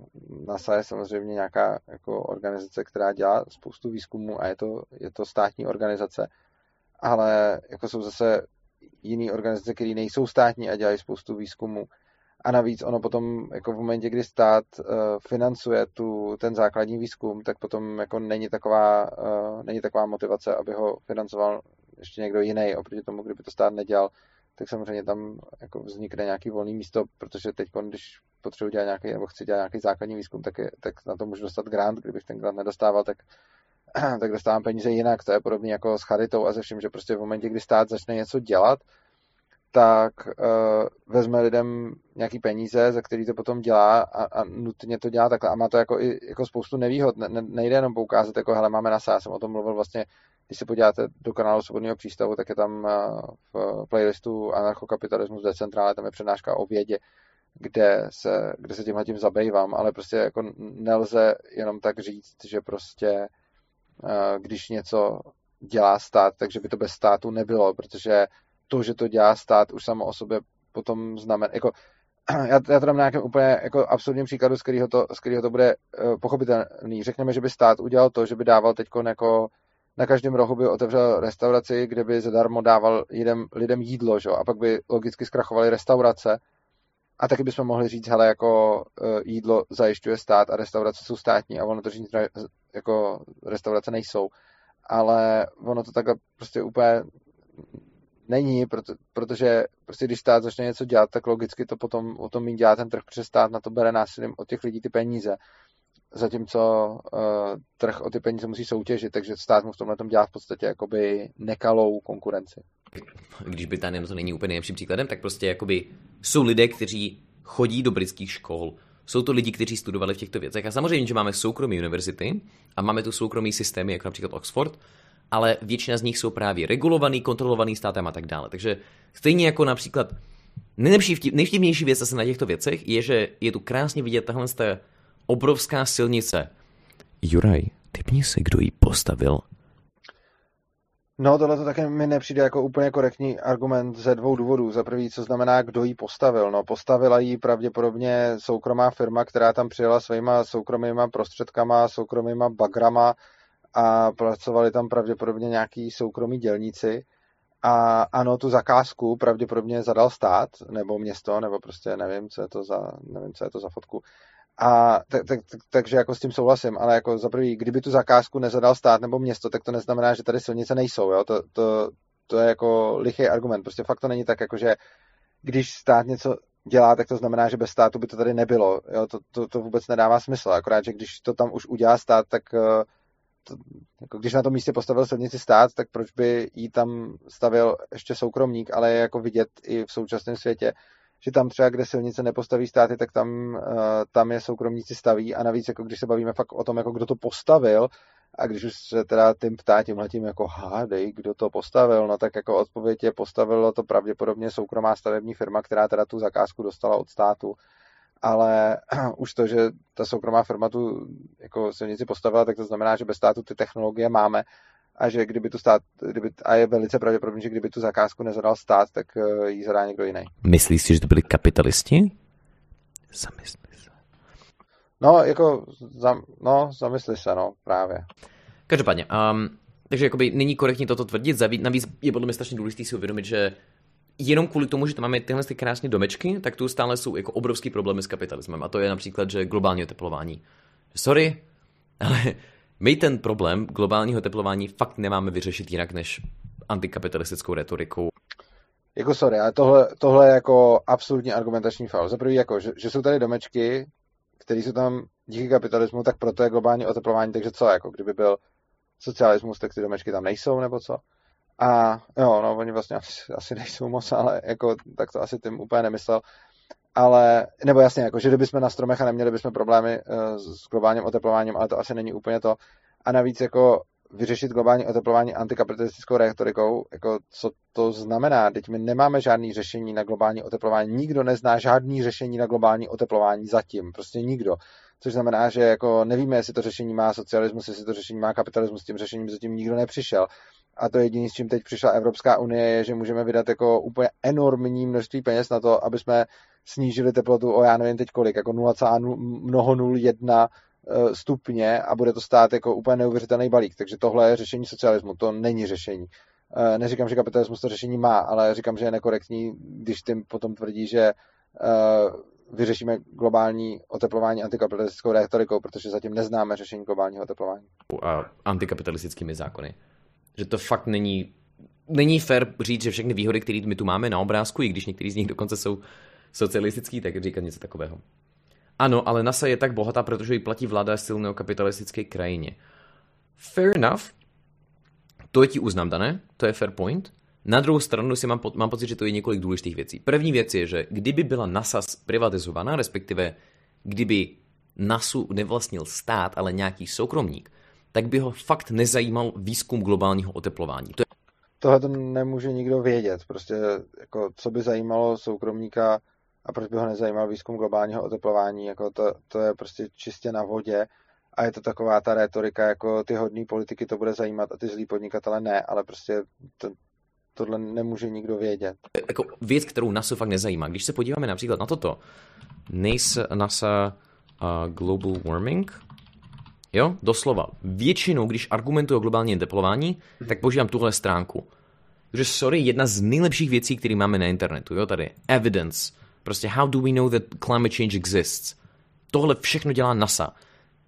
NASA je samozřejmě nějaká jako organizace, která dělá spoustu výzkumů a je to, je to státní organizace, ale jako jsou zase jiné organizace, které nejsou státní a dělají spoustu výzkumů. A navíc ono potom, jako v momentě, kdy stát uh, financuje tu, ten základní výzkum, tak potom jako není taková, uh, není taková motivace, aby ho financoval ještě někdo jiný, oproti tomu, kdyby to stát nedělal, tak samozřejmě tam jako vznikne nějaký volný místo, protože teď, když potřebuji dělat nějaký, nebo chci dělat nějaký základní výzkum, tak, je, tak na to můžu dostat grant, kdybych ten grant nedostával, tak, tak dostávám peníze jinak. To je podobné jako s charitou a ze vším, že prostě v momentě, kdy stát začne něco dělat, tak uh, vezme lidem nějaký peníze, za který to potom dělá a, a nutně to dělá takhle. A má to jako, i, jako spoustu nevýhod. Ne, ne, nejde jenom poukázat, jako hele, máme NASA, já jsem o tom mluvil vlastně, když se podíváte do kanálu Svobodného přístavu, tak je tam uh, v playlistu Anarchokapitalismus decentrále, tam je přednáška o vědě, kde se, kde se tímhle tím zabývám, ale prostě jako nelze jenom tak říct, že prostě uh, když něco dělá stát, takže by to bez státu nebylo, protože to, že to dělá stát, už samo o sobě potom znamená, jako já, já to dám nějakém úplně jako absurdním příkladu, z kterého to, z kterého to bude uh, pochopitelný. Řekněme, že by stát udělal to, že by dával teď jako na každém rohu by otevřel restauraci, kde by zadarmo dával lidem, lidem jídlo, že? a pak by logicky zkrachovaly restaurace a taky bychom mohli říct, hele, jako uh, jídlo zajišťuje stát a restaurace jsou státní a ono to říct, jako restaurace nejsou. Ale ono to takhle prostě úplně není, proto, protože prostě když stát začne něco dělat, tak logicky to potom o tom dělá ten trh, protože stát na to bere násilím od těch lidí ty peníze. Zatímco uh, trh o ty peníze musí soutěžit, takže stát mu v tomhle tom dělá v podstatě jakoby nekalou konkurenci. Když Británie to není úplně nejlepším příkladem, tak prostě jakoby jsou lidé, kteří chodí do britských škol, jsou to lidi, kteří studovali v těchto věcech. A samozřejmě, že máme soukromé univerzity a máme tu soukromý systémy, jako například Oxford, ale většina z nich jsou právě regulovaný, kontrolovaný státem a tak dále. Takže stejně jako například nejlepší, vtip, nejvtipnější věc asi na těchto věcech je, že je tu krásně vidět tahle obrovská silnice. Juraj, typni se, kdo ji postavil. No, tohle to také mi nepřijde jako úplně korektní argument ze dvou důvodů. Za prvý, co znamená, kdo ji postavil. No, postavila ji pravděpodobně soukromá firma, která tam přijela svýma soukromýma prostředkama, soukromýma bagrama a pracovali tam pravděpodobně nějaký soukromí dělníci. A ano, tu zakázku pravděpodobně zadal stát, nebo město, nebo prostě nevím, co je to za, nevím, co je to za fotku. A tak, tak, tak, takže jako s tím souhlasím, ale jako za prvý, kdyby tu zakázku nezadal stát nebo město, tak to neznamená, že tady silnice nejsou, jo? To, to, to je jako lichý argument, prostě fakt to není tak, jako že když stát něco dělá, tak to znamená, že bez státu by to tady nebylo, jo? To, to, to vůbec nedává smysl, akorát, že když to tam už udělá stát, tak eh, to, jako když na tom místě postavil silnici stát, tak proč by jí tam stavil ještě soukromník, ale je jako vidět i v současném světě, že tam třeba, kde silnice nepostaví státy, tak tam, uh, tam je soukromníci staví a navíc, jako když se bavíme fakt o tom, jako kdo to postavil, a když už se teda tím ptá tímhletím jako hádej, kdo to postavil, no tak jako odpověď je postavilo to pravděpodobně soukromá stavební firma, která teda tu zakázku dostala od státu. Ale už to, že ta soukromá firma tu jako silnici postavila, tak to znamená, že bez státu ty technologie máme a že kdyby tu stát, kdyby, a je velice pravděpodobné, že kdyby tu zakázku nezadal stát, tak eh, ji zadá někdo jiný. Myslíš si, že to byli kapitalisti? Zamysli se. No, jako, zam, no, zamysli se, no, právě. Každopádně, um, Takže jakoby není korektní toto tvrdit, navíc je podle mě strašně důležité si uvědomit, že jenom kvůli tomu, že tam máme tyhle ty krásné domečky, tak tu stále jsou jako obrovský problémy s kapitalismem. A to je například, že globální oteplování. Sorry, ale my ten problém globálního oteplování fakt nemáme vyřešit jinak než antikapitalistickou retorikou. Jako sorry, ale tohle, tohle je jako absolutní argumentační faul. Za prvý jako, že, že jsou tady domečky, které jsou tam díky kapitalismu, tak proto je globální oteplování, takže co, jako kdyby byl socialismus, tak ty domečky tam nejsou, nebo co? A jo, no, oni vlastně asi, asi nejsou moc, ale jako, tak to asi tím úplně nemyslel. Ale, nebo jasně, jako, že kdybychom na stromech a neměli bychom problémy uh, s globálním oteplováním, ale to asi není úplně to. A navíc jako vyřešit globální oteplování antikapitalistickou retorikou, jako co to znamená? Teď my nemáme žádný řešení na globální oteplování. Nikdo nezná žádný řešení na globální oteplování zatím. Prostě nikdo. Což znamená, že jako nevíme, jestli to řešení má socialismus, jestli to řešení má kapitalismus, s tím řešením zatím nikdo nepřišel. A to jediné, s čím teď přišla Evropská unie, je, že můžeme vydat jako úplně enormní množství peněz na to, aby jsme snížili teplotu o já nevím teď kolik, jako 0,01 eh, stupně a bude to stát jako úplně neuvěřitelný balík. Takže tohle je řešení socialismu, to není řešení. Eh, neříkám, že kapitalismus to řešení má, ale říkám, že je nekorektní, když tím potom tvrdí, že eh, vyřešíme globální oteplování antikapitalistickou retorikou, protože zatím neznáme řešení globálního oteplování. A antikapitalistickými zákony. Že to fakt není, není fair říct, že všechny výhody, které my tu máme na obrázku, i když některý z nich dokonce jsou socialistický, tak říkat něco takového. Ano, ale NASA je tak bohatá, protože ji platí vláda silného kapitalistické krajině. Fair enough. To je ti uznám, dané, to je fair point. Na druhou stranu si mám, mám pocit, že to je několik důležitých věcí. První věc je, že kdyby byla NASA privatizovaná, respektive kdyby NASU nevlastnil stát, ale nějaký soukromník, tak by ho fakt nezajímal výzkum globálního oteplování. To je... Tohle to nemůže nikdo vědět. Prostě jako, co by zajímalo soukromníka a proč by ho nezajímal výzkum globálního oteplování, jako to, to je prostě čistě na vodě a je to taková ta retorika, jako ty hodní politiky to bude zajímat a ty zlí podnikatele ne, ale prostě to, tohle nemůže nikdo vědět. Jako věc, kterou NASA fakt nezajímá. Když se podíváme například na toto, NASA, NASA uh, Global Warming, jo, doslova, většinou, když argumentuji o globálním teplování, tak používám tuhle stránku. Takže sorry, jedna z nejlepších věcí, které máme na internetu, jo, tady, evidence, prostě how do we know that climate change exists. Tohle všechno dělá NASA.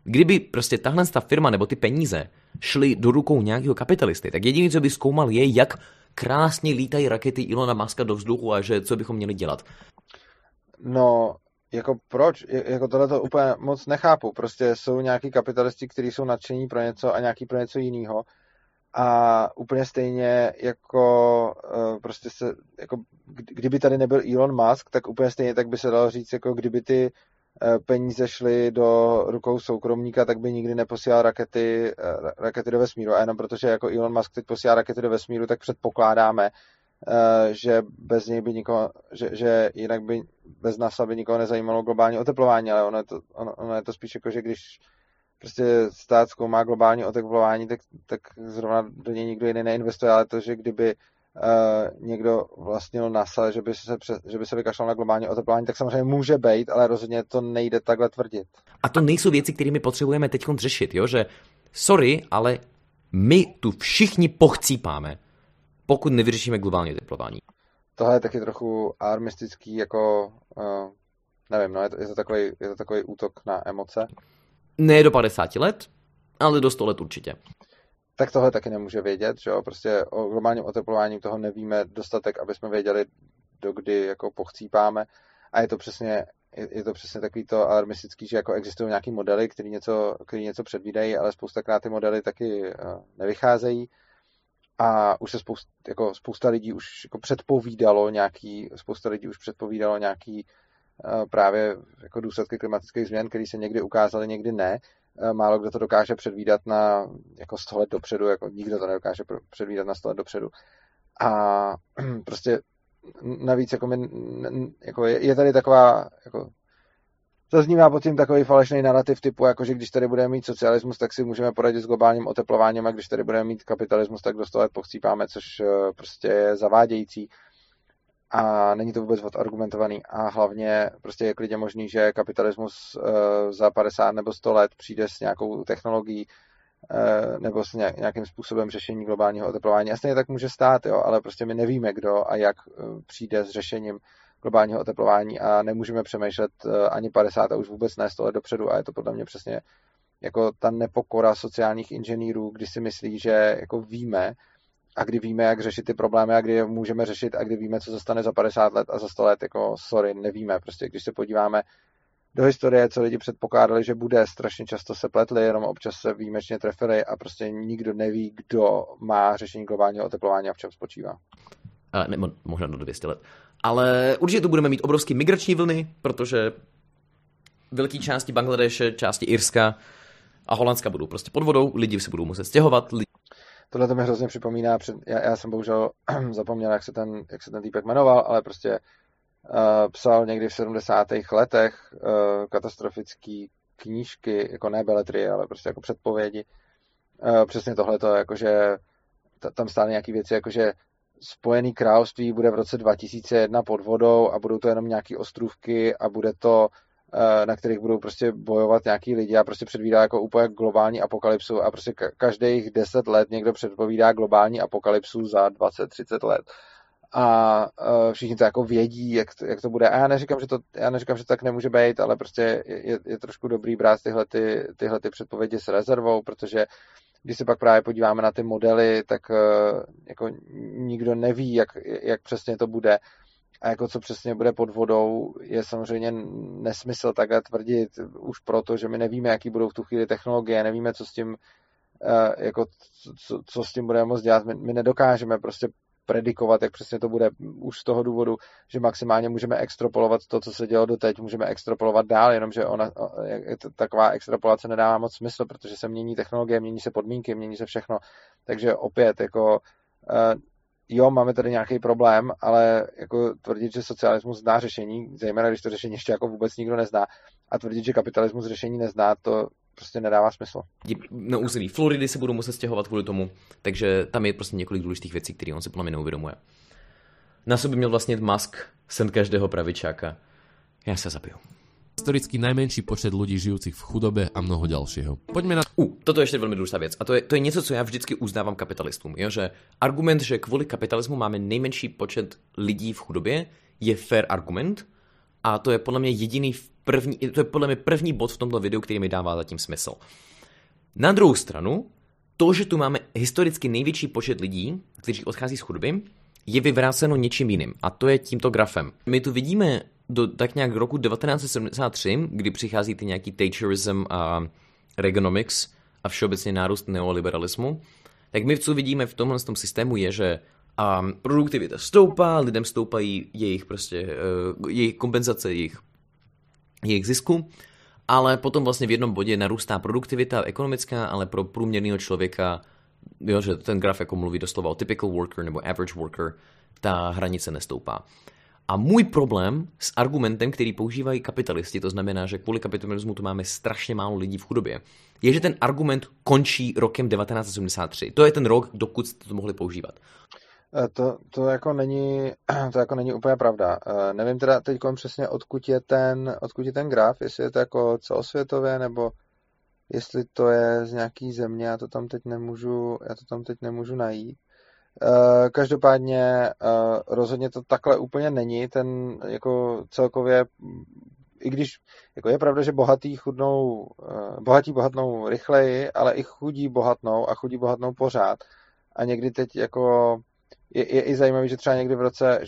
Kdyby prostě tahle ta firma nebo ty peníze šly do rukou nějakého kapitalisty, tak jediné, co by zkoumal, je, jak krásně lítají rakety Ilona Maska do vzduchu a že co bychom měli dělat. No, jako proč? Jako tohle to úplně moc nechápu. Prostě jsou nějaký kapitalisti, kteří jsou nadšení pro něco a nějaký pro něco jiného. A úplně stejně jako uh, prostě se, jako kdyby tady nebyl Elon Musk, tak úplně stejně tak by se dalo říct, jako kdyby ty uh, peníze šly do rukou soukromníka, tak by nikdy neposílal rakety, uh, rakety do vesmíru. A jenom protože jako Elon Musk teď posílá rakety do vesmíru, tak předpokládáme, Eh, že bez něj by nikoho, že, že jinak by bez NASA by nikoho nezajímalo globální oteplování, ale ono je to, ono, ono je to spíš jako, že když prostě stát zkoumá globální oteplování, tak, tak zrovna do něj nikdo jiný neinvestuje, ale to, že kdyby uh, někdo vlastnil NASA, že by se, že by se vykašlal na globální oteplování, tak samozřejmě může být, ale rozhodně to nejde takhle tvrdit. A to nejsou věci, kterými potřebujeme teď řešit, jo? že sorry, ale my tu všichni pochcípáme pokud nevyřešíme globální teplování. Tohle je taky trochu alarmistický, jako, uh, nevím, no, je to, je, to takový, je to takový útok na emoce. Ne do 50 let, ale do 100 let určitě. Tak tohle taky nemůže vědět, že jo? Prostě o globálním oteplování toho nevíme dostatek, aby jsme věděli, dokdy jako pochcípáme. A je to přesně, je, to přesně takový to alarmistický, že jako existují nějaký modely, které něco, který něco předvídají, ale spoustakrát ty modely taky uh, nevycházejí a už se spousta, jako spousta lidí už jako předpovídalo nějaký, spousta lidí už předpovídalo nějaký uh, právě jako důsledky klimatických změn, které se někdy ukázaly, někdy ne. Uh, málo kdo to dokáže předvídat na jako 100 let dopředu, jako nikdo to nedokáže předvídat na 100 let dopředu. A prostě navíc jako, my, jako je, je tady taková jako zaznívá pod tím takový falešný narrativ typu, jako že když tady budeme mít socialismus, tak si můžeme poradit s globálním oteplováním a když tady budeme mít kapitalismus, tak do toho let pochcípáme, což eh, prostě je zavádějící. A není to vůbec odargumentovaný. A hlavně prostě je klidně možný, že kapitalismus eh, za 50 nebo 100 let přijde s nějakou technologií, eh, nebo s nějakým způsobem řešení globálního oteplování. Stejně tak může stát, jo, ale prostě my nevíme, kdo a jak přijde s řešením globálního oteplování a nemůžeme přemýšlet ani 50 a už vůbec ne 100 let dopředu a je to podle mě přesně jako ta nepokora sociálních inženýrů, kdy si myslí, že jako víme a kdy víme, jak řešit ty problémy a kdy je můžeme řešit a kdy víme, co zastane za 50 let a za 100 let, jako sorry, nevíme. Prostě když se podíváme do historie, co lidi předpokládali, že bude, strašně často se pletli, jenom občas se výjimečně trefili a prostě nikdo neví, kdo má řešení globálního oteplování a v čem spočívá. A, nebo možná do 200 let. Ale určitě tu budeme mít obrovské migrační vlny, protože velké části Bangladeše, části Irska a Holandska budou prostě pod vodou, lidi se budou muset stěhovat. Lidi... Tohle to mi hrozně připomíná, před, já, já jsem bohužel zapomněl, jak se ten, jak se ten týpek jmenoval, ale prostě uh, psal někdy v 70. letech uh, katastrofické knížky, jako ne beletry, ale prostě jako předpovědi. Uh, přesně tohle to, jakože tam stály nějaké věci, jakože Spojený království bude v roce 2001 pod vodou a budou to jenom nějaké ostrůvky a bude to Eh, na kterých budou prostě bojovat nějaký lidi a prostě předvídá jako úplně globální apokalypsu a prostě každých 10 let někdo předpovídá globální apokalypsu za 20-30 let a uh, všichni to jako vědí, jak to, jak to bude. A já neříkám, že to, já neříkám, že to tak nemůže být, ale prostě je, je trošku dobrý brát tyhle, ty, tyhle ty předpovědi s rezervou, protože když se pak právě podíváme na ty modely, tak uh, jako nikdo neví, jak, jak přesně to bude a jako co přesně bude pod vodou, je samozřejmě nesmysl takhle tvrdit už proto, že my nevíme, jaký budou v tu chvíli technologie, nevíme, co s tím, eh, jako, co, co s tím budeme moct dělat. My, my nedokážeme prostě predikovat, jak přesně to bude už z toho důvodu, že maximálně můžeme extrapolovat to, co se dělo doteď, můžeme extrapolovat dál, jenomže ona, taková extrapolace nedává moc smysl, protože se mění technologie, mění se podmínky, mění se všechno. Takže opět, jako eh, jo, máme tady nějaký problém, ale jako tvrdit, že socialismus zná řešení, zejména když to řešení ještě jako vůbec nikdo nezná, a tvrdit, že kapitalismus řešení nezná, to prostě nedává smysl. Na území Floridy se budou muset stěhovat kvůli tomu, takže tam je prostě několik důležitých věcí, které on si podle mě neuvědomuje. Na sobě měl vlastně Musk sen každého pravičáka. Já se zabiju historicky najmenší počet ľudí žijúcich v chudobe a mnoho ďalšieho. Poďme na... U, toto je ještě velmi důležitá věc. A to je, to je něco, co já vždycky uznávám kapitalistům. Jo? Že argument, že kvůli kapitalismu máme nejmenší počet lidí v chudobě, je fair argument. A to je podle mě jediný první, to je podle mě první bod v tomto videu, který mi dává zatím smysl. Na druhou stranu, to, že tu máme historicky největší počet lidí, kteří odchází z chudoby, je vyvráceno něčím jiným. A to je tímto grafem. My tu vidíme do tak nějak roku 1973, kdy přichází ty nějaký Thatcherism a Reaganomics a všeobecně nárůst neoliberalismu, tak my co vidíme v tomhle tom systému je, že um, produktivita stoupá, lidem stoupají jejich prostě, uh, jejich kompenzace, jejich, jejich zisku, ale potom vlastně v jednom bodě narůstá produktivita ekonomická, ale pro průměrného člověka, jo, že ten graf jako mluví doslova o typical worker nebo average worker, ta hranice nestoupá. A můj problém s argumentem, který používají kapitalisti, to znamená, že kvůli kapitalismu tu máme strašně málo lidí v chudobě, je, že ten argument končí rokem 1973. To je ten rok, dokud jste to mohli používat. Eh, to, to, jako není, to jako není úplně pravda. Eh, nevím teda teď přesně, odkud je, ten, odkud je ten graf, jestli je to jako celosvětově, nebo jestli to je z nějaký země, já to tam teď nemůžu, já to tam teď nemůžu najít. Eh, každopádně rozhodně to takhle úplně není, ten jako celkově, i když jako je pravda, že bohatý chudnou, bohatí bohatnou rychleji, ale i chudí bohatnou a chudí bohatnou pořád. A někdy teď jako je, je i zajímavé, že třeba někdy v roce,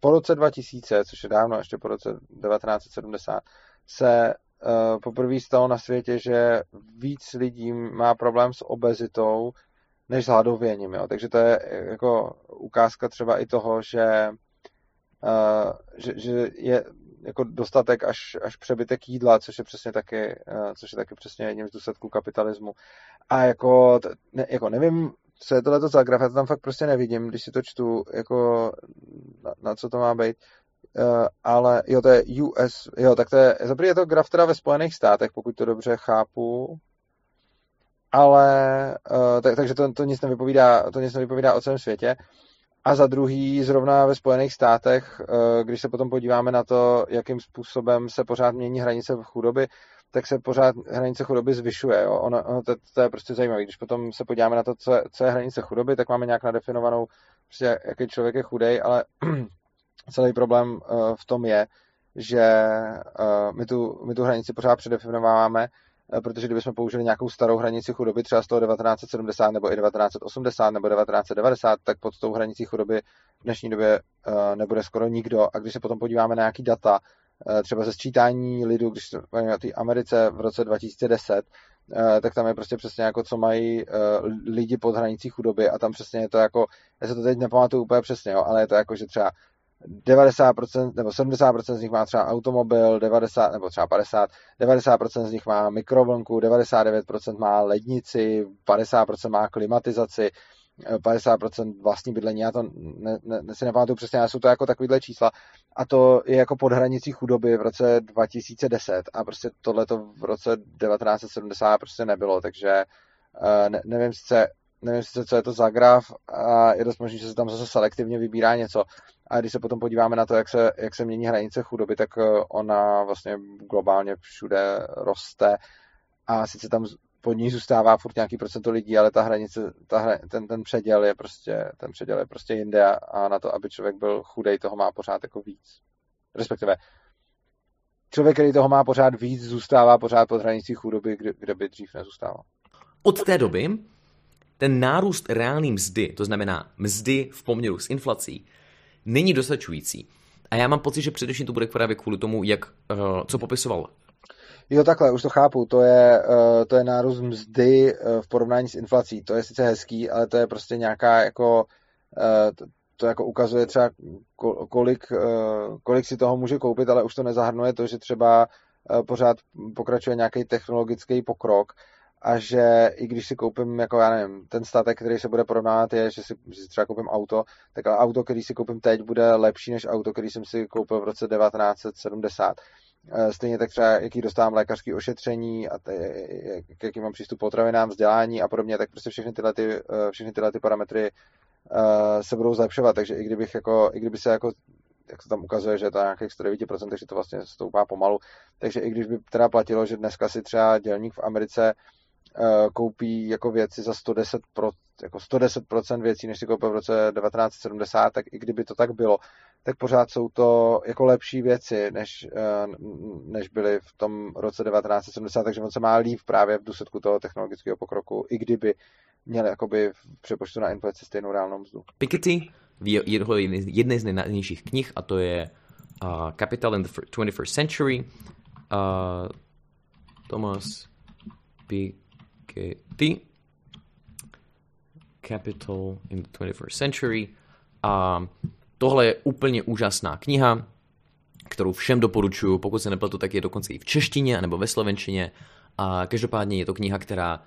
po roce 2000, což je dávno, ještě po roce 1970, se uh, poprvé stalo na světě, že víc lidí má problém s obezitou, než s hladověním. Jo. Takže to je eh, jako ukázka třeba i toho, že, uh, že, že je jako dostatek až, až přebytek jídla, což je přesně taky, uh, což je taky přesně jedním z důsledků kapitalismu. A jako, ne, jako nevím, co je tohle za graf, já to tam fakt prostě nevidím, když si to čtu, jako na, na co to má být. Uh, ale jo, to je US, jo, tak to je, za je to graf teda ve Spojených státech, pokud to dobře chápu, ale uh, tak, takže to, to, nic nevypovídá, to nic nevypovídá o celém světě. A za druhý, zrovna ve Spojených státech, uh, když se potom podíváme na to, jakým způsobem se pořád mění hranice v chudoby, tak se pořád hranice chudoby zvyšuje. Jo. Ono, ono to, to, je prostě zajímavé. Když potom se podíváme na to, co je, co je hranice chudoby, tak máme nějak nadefinovanou, prostě jaký člověk je chudej, ale celý problém uh, v tom je, že uh, my, tu, my tu hranici pořád předefinováváme, uh, protože kdybychom použili nějakou starou hranici chudoby, třeba z toho 1970 nebo i 1980 nebo 1990, tak pod tou hranicí chudoby v dnešní době nebude skoro nikdo. A když se potom podíváme na nějaký data, třeba ze sčítání lidu, když se na té Americe v roce 2010, tak tam je prostě přesně jako, co mají lidi pod hranicí chudoby a tam přesně je to jako, já se to teď nepamatuju úplně přesně, jo, ale je to jako, že třeba 90% nebo 70% z nich má třeba automobil, 90 nebo třeba 50, 90% z nich má mikrovlnku, 99% má lednici, 50% má klimatizaci, 50% vlastní bydlení, já to ne, ne, si nepamatuju přesně, ale jsou to jako takovýhle čísla. A to je jako pod hranicí chudoby v roce 2010 a prostě tohle to v roce 1970 prostě nebylo, takže ne, nevím sice, nevím sice, co je to za graf a je dost možné, že se tam zase selektivně vybírá něco, a když se potom podíváme na to, jak se, jak se mění hranice chudoby, tak eh, ona vlastně globálně všude roste. A sice tam pod ní zůstává furt nějaký procento lidí, ale ta hranice, ta, ten, ten předěl je prostě, ten předěl je prostě jinde a na to, aby člověk byl chudej, toho má pořád jako víc. Respektive člověk, který toho má pořád víc, zůstává pořád pod hranicí chudoby, kde, kde by dřív nezůstával. Od té doby ten nárůst reální mzdy, to znamená mzdy v poměru s inflací, není dostačující. A já mám pocit, že především to bude právě kvůli tomu, jak, uh, co popisoval. Jo, takhle, už to chápu. To je, uh, to je nárůst mzdy uh, v porovnání s inflací. To je sice hezký, ale to je prostě nějaká jako, uh, to, jako ukazuje třeba, kolik, kolik si toho může koupit, ale už to nezahrnuje to, že třeba pořád pokračuje nějaký technologický pokrok a že i když si koupím, jako já nevím, ten statek, který se bude porovnávat, je, že si, že si třeba koupím auto, tak auto, který si koupím teď, bude lepší než auto, který jsem si koupil v roce 1970. Eh, stejně tak třeba, jaký dostávám lékařské ošetření a te, jak, jaký mám přístup potravinám, vzdělání a podobně, tak prostě všechny tyhle, ty, eh, všechny tyhle ty parametry uh, se budou zlepšovat, takže i kdybych jako, i kdyby se jako jak se tam ukazuje, že je to nějakých 109%, takže to vlastně stoupá pomalu. Takže i když by teda platilo, že dneska si třeba dělník v Americe Eh, koupí jako věci za 110, pro, jako 110% věcí, než si koupil v roce 1970, tak i kdyby to tak bylo, tak pořád jsou to jako lepší věci, než, eh, než byly v tom roce 1970, takže on se má líp právě v důsledku toho technologického pokroku, i kdyby měl jakoby v přepočtu na inflaci stejnou reálnou mzdu. Piketty jeho jedné z nejnámějších knih, a to je uh, Capital in the 21st Century. Uh, Thomas Piketty Piketty, Capital in the 21st Century. A tohle je úplně úžasná kniha, kterou všem doporučuji, pokud se nepletu, tak je dokonce i v češtině nebo ve slovenčině. A každopádně je to kniha, která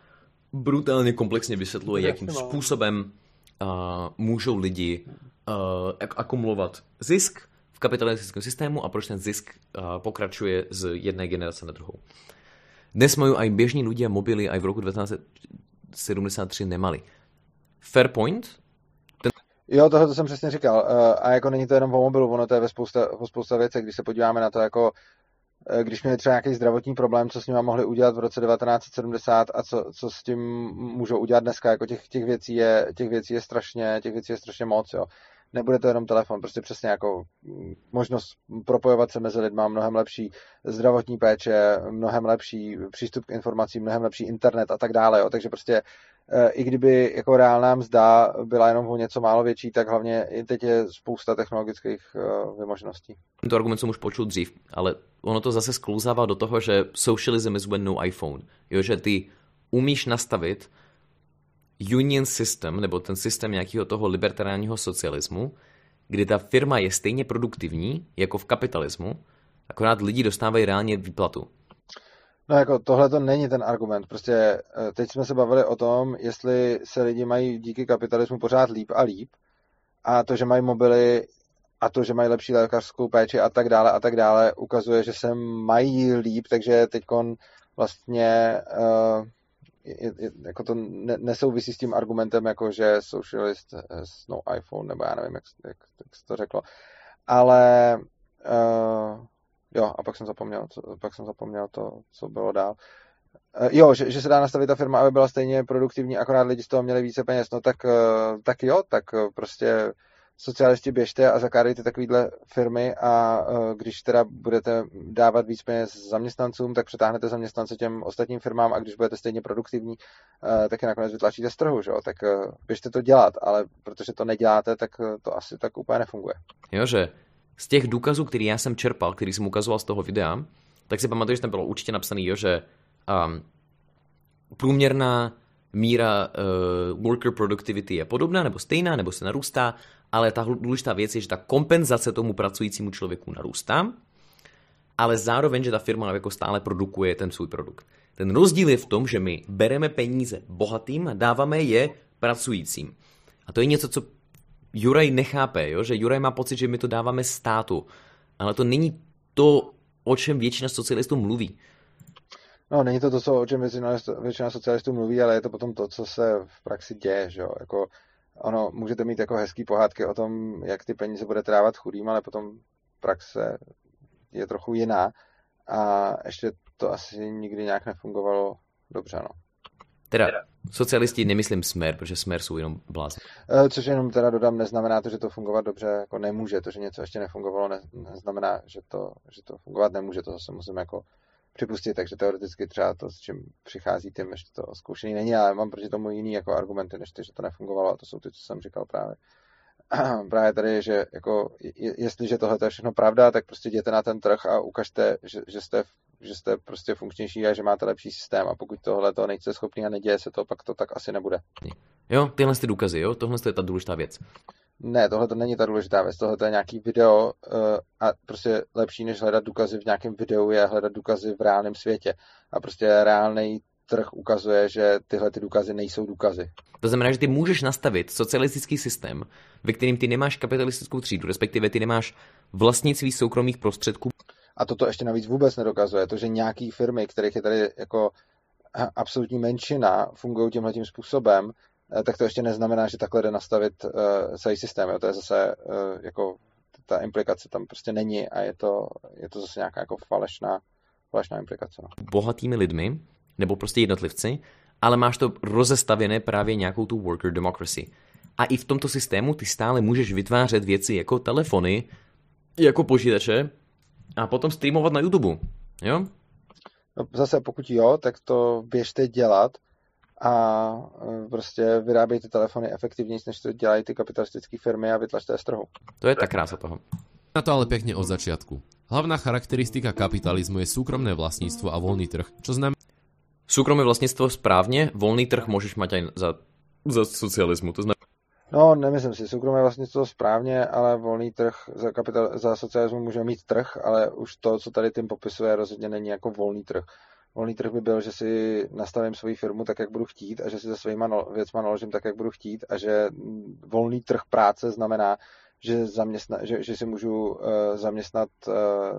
brutálně komplexně vysvětluje, jakým způsobem uh, můžou lidi uh, akumulovat zisk v kapitalistickém systému a proč ten zisk uh, pokračuje z jedné generace na druhou. Dnes majú aj bežní ľudia mobily aj v roku 1973 nemali. Fairpoint? Ten... Jo, tohle to jsem přesně říkal. Eh, a jako není to jenom o mobilu, ono to je ve spousta, spousta věcí, když se podíváme na to jako eh, když měli třeba nějaký zdravotní problém, co s nimi mohli udělat v roce 1970 a co, co s tím můžou udělat dneska, jako těch, těch, věcí je, těch věcí je strašně, těch věcí je strašně moc, jo nebude to jenom telefon, prostě přesně jako možnost propojovat se mezi lidma, mnohem lepší zdravotní péče, mnohem lepší přístup k informacím, mnohem lepší internet a tak dále, jo. takže prostě e, i kdyby jako reálná mzda byla jenom o něco málo větší, tak hlavně i teď je spousta technologických e, vymožeností. To argument jsem už počul dřív, ale ono to zase sklouzává do toho, že socialism is when no iPhone. Jo, že ty umíš nastavit union system, nebo ten systém nějakého toho libertariánního socialismu, kdy ta firma je stejně produktivní jako v kapitalismu, akorát lidi dostávají reálně výplatu. No jako tohle to není ten argument. Prostě eh, teď jsme se bavili o tom, jestli se lidi mají díky kapitalismu pořád líp a líp a to, že mají mobily a to, že mají lepší lékařskou péči a tak dále a tak dále, ukazuje, že se mají líp, takže teď vlastně uh, jako to ne, nesouvisí s tím argumentem, jako že socialist has no iPhone, nebo já nevím, jak, jak, jak jsi to řeklo. Ale uh, Jo, a pak jsem zapomněl, co, pak jsem zapomněl to, co bylo dál. Uh, jo, že, že se dá nastavit ta firma, aby byla stejně produktivní, akorát lidi z toho měli více peněz. No tak, uh, tak jo, tak prostě socialisti běžte a zakládejte takovýhle firmy a uh, když teda budete dávat víc peněz zaměstnancům, tak přetáhnete zaměstnance těm ostatním firmám a když budete stejně produktivní, uh, tak je nakonec vytlačíte z trhu, že? tak uh, běžte to dělat, ale protože to neděláte, tak to asi tak úplně nefunguje. Jo, že z těch důkazů, který já jsem čerpal, který jsem ukazoval z toho videa, tak si pamatuju, že tam bylo určitě napsané, jo, že um, průměrná míra uh, worker productivity je podobná, nebo stejná, nebo se narůstá, ale ta důležitá věc je, že ta kompenzace tomu pracujícímu člověku narůstá, ale zároveň, že ta firma jako stále produkuje ten svůj produkt. Ten rozdíl je v tom, že my bereme peníze bohatým a dáváme je pracujícím. A to je něco, co Juraj nechápe, jo? že Juraj má pocit, že my to dáváme státu, ale to není to, o čem většina socialistů mluví. No, není to to, co, o čem většina, většina socialistů mluví, ale je to potom to, co se v praxi děje, že jo? Jako, ono, můžete mít jako hezký pohádky o tom, jak ty peníze bude trávat chudým, ale potom praxe je trochu jiná a ještě to asi nikdy nějak nefungovalo dobře, no. Teda socialisti nemyslím smer, protože smer jsou jenom blázni. E, což jenom teda dodám, neznamená to, že to fungovat dobře jako nemůže. To, že něco ještě nefungovalo, ne, neznamená, že to, že to fungovat nemůže. To zase musím jako připustit, takže teoreticky třeba to, s čím přichází tím, ještě to zkoušený není, ale mám proti tomu jiný jako argumenty, než ty, že to nefungovalo a to jsou ty, co jsem říkal právě. právě tady, že jako, jestliže tohle je všechno pravda, tak prostě jděte na ten trh a ukažte, že, že jste že jste prostě funkčnější a že máte lepší systém a pokud tohle to nejste schopný a neděje se to, pak to tak asi nebude. Jo, tyhle ty důkazy, jo, tohle je ta důležitá věc. Ne, tohle to není ta důležitá věc, tohle to je nějaký video uh, a prostě lepší než hledat důkazy v nějakém videu je hledat důkazy v reálném světě. A prostě reálný trh ukazuje, že tyhle ty důkazy nejsou důkazy. To znamená, že ty můžeš nastavit socialistický systém, ve kterým ty nemáš kapitalistickou třídu, respektive ty nemáš vlastnictví soukromých prostředků. A toto ještě navíc vůbec nedokazuje. To, že nějaký firmy, kterých je tady jako absolutní menšina, fungují tímhle tím způsobem, Eh, tak to ještě neznamená, že takhle jde nastavit uh, celý systém. Jo. To je zase uh, jako ta implikace tam prostě není a je to, je to zase nějaká jako falešná, falešná implikace. No. Bohatými lidmi, nebo prostě jednotlivci, ale máš to rozestavěné právě nějakou tu worker democracy. A i v tomto systému ty stále můžeš vytvářet věci jako telefony, jako počítače a potom streamovat na YouTube. Jo? No, zase pokud jo, tak to běžte dělat, a e, prostě vyrábějte telefony efektivněji, než to dělají ty kapitalistické firmy a vytlačte je z trhu. To je ta krása toho. Na to ale pekne od začiatku. Hlavná charakteristika kapitalizmu je súkromné vlastníctvo a voľný trh, čo znamená... Súkromné vlastníctvo správně, volný trh můžeš mať aj za, za socialismu, to znamená... No, nemyslím si, soukromé vlastnictvo správně, ale volný trh za, kapital, za socialismu může mít trh, ale už to, co tady tím popisuje, rozhodně není jako volný trh volný trh by byl, že si nastavím svoji firmu tak, jak budu chtít a že si se svýma no, věcma naložím tak, jak budu chtít a že volný trh práce znamená, že, zaměstna, že, že si můžu uh, zaměstnat uh,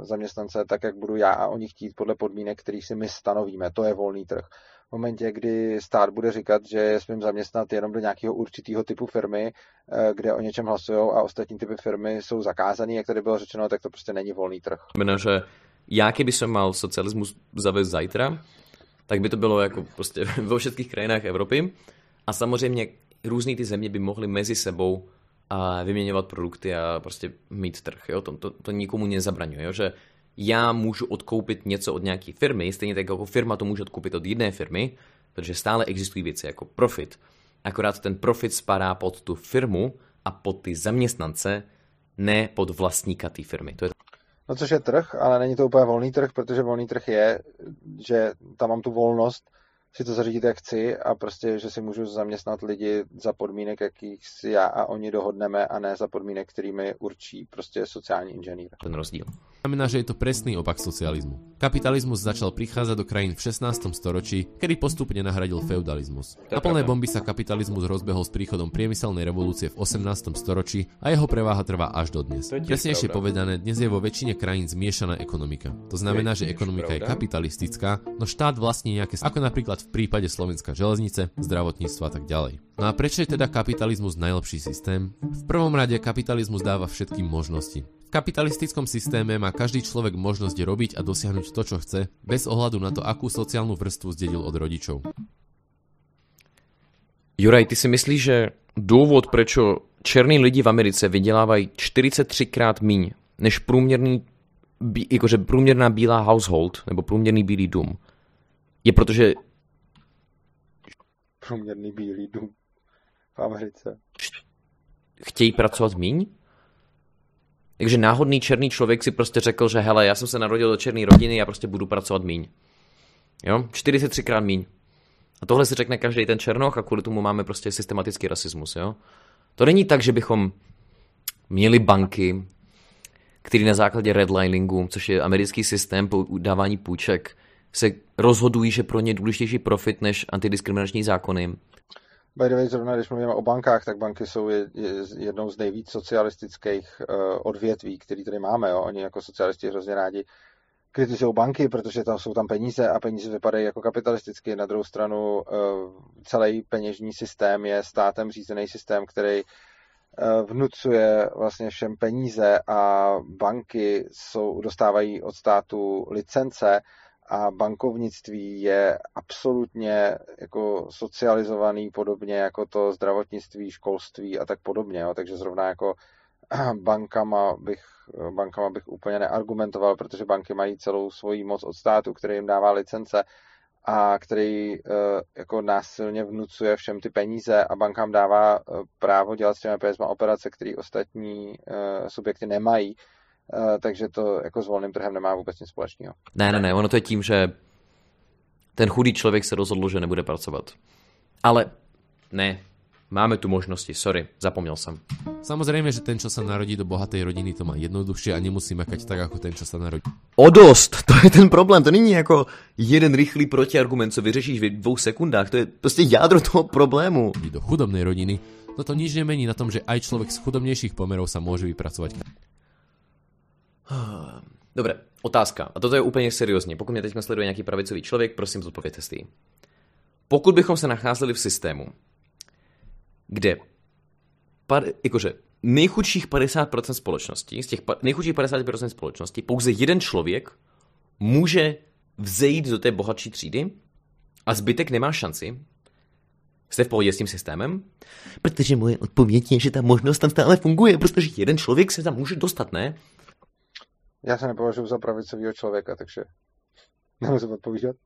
zaměstnance tak, jak budu já a oni chtít podle podmínek, který si my stanovíme. To je volný trh. V momentě, kdy stát bude říkat, že je smím zaměstnat jenom do nějakého určitého typu firmy, uh, kde o něčem hlasují a ostatní typy firmy jsou zakázané, jak tady bylo řečeno, tak to prostě není volný trh. Znamená, že já keby som mal socialismus zavést zajtra, tak by to bylo jako prostě vo všetkých krajinách Evropy. A samozřejmě různý ty země by mohly mezi sebou a vyměňovat produkty a prostě mít trh. Jo? To, to, to nikomu nezabraňuje, jo? že já můžu odkoupit něco od nějaké firmy, stejně tak jako firma to může odkoupit od jedné firmy, protože stále existují věci jako profit. Akorát ten profit spadá pod tu firmu a pod ty zaměstnance, ne pod vlastníka té firmy. To je No což je trh, ale není to úplně volný trh, protože volný trh je, že tam mám tu volnost si to zařídit, jak chci a prostě, že si můžu zaměstnat lidi za podmínek, jakých si já a oni dohodneme a ne za podmínek, kterými určí prostě sociální inženýr. Ten rozdíl. Znamená, že je to presný opak socializmu. Kapitalizmus začal prichádzať do krajín v 16. storočí, kedy postupne nahradil feudalizmus. Na plné bomby sa kapitalizmus rozbehol s príchodom priemyselnej revolúcie v 18. storočí a jeho preváha trvá až do dnes. Presnejšie povedané, dnes je vo väčšine krajín zmiešaná ekonomika. To znamená, že ekonomika je kapitalistická, no štát vlastní nejaké, ako napríklad v prípade Slovenska železnice, zdravotníctva a tak ďalej. No a prečo je teda kapitalizmus najlepší systém? V prvom rade kapitalizmus dáva všetkým možnosti kapitalistickom systéme má každý človek možnosť robiť a dosiahnuť to, čo chce, bez ohľadu na to, akú sociálnu vrstvu zdedil od rodičov. Juraj, ty si myslíš, že důvod, prečo černí lidi v Americe vydělávají 43 krát míň než průměrný, bí, jakože průměrná bílá household, nebo průměrný bílý dům, je protože Průměrný bílý dům v Americe. chtějí pracovat míň? Takže náhodný černý člověk si prostě řekl, že hele, já jsem se narodil do černé rodiny, já prostě budu pracovat míň. Jo? 43 krát míň. A tohle si řekne každý ten černoch a kvůli tomu máme prostě systematický rasismus, jo? To není tak, že bychom měli banky, které na základě redliningu, což je americký systém dávání půjček, se rozhodují, že pro ně je důležitější profit než antidiskriminační zákony. By the way, zrovna když mluvíme o bankách, tak banky jsou je, je, jednou z nejvíc socialistických uh, odvětví, který tady máme. Jo? Oni jako socialisti hrozně rádi kritizují banky, protože tam jsou tam peníze a peníze vypadají jako kapitalisticky. Na druhou stranu uh, celý peněžní systém je státem řízený systém, který uh, vnucuje vlastně všem peníze a banky jsou, dostávají od státu licence a bankovnictví je absolutně jako socializovaný podobně jako to zdravotnictví, školství a tak podobně. Jo. Takže zrovna jako bankama bych, bankama bych úplně neargumentoval, protože banky mají celou svoji moc od státu, který jim dává licence a který jako násilně vnucuje všem ty peníze a bankám dává právo dělat s těmi penězma operace, které ostatní subjekty nemají Eh, takže to jako s volným trhem nemá vůbec nic společného. Ne, ne, ne, ono to je tím, že ten chudý člověk se rozhodl, že nebude pracovat. Ale ne, máme tu možnosti, sorry, zapomněl jsem. Samozrejme, že ten, čo sa narodí do bohatej rodiny, to má jednoduššie a nemusí makať tak, ako ten, čo sa narodí. O dost, to je ten problém, to není jako jeden rychlý protiargument, co vyřešíš v dvou sekundách, to je prostě jádro toho problému. Do chudobnej rodiny, no to nič nemení na tom, že aj človek z chudobnejších pomerov sa môže vypracovať. Dobre, otázka. A toto je úplně seriózně. Pokud mě teď sleduje nějaký pravicový člověk, prosím zodpověďte si. Pokud bychom se nacházeli v systému, kde par, jakože nejchudších 50% společnosti, z těch nejchudších 50% společnosti, pouze jeden člověk může vzejít do té bohatší třídy a zbytek nemá šanci, Jste v pohodě s tím systémem? Protože moje odpověď je, že ta možnost tam stále funguje, protože jeden člověk se tam může dostat, ne? Já se nepovažuji za pravicového člověka, takže nemusím odpovídat.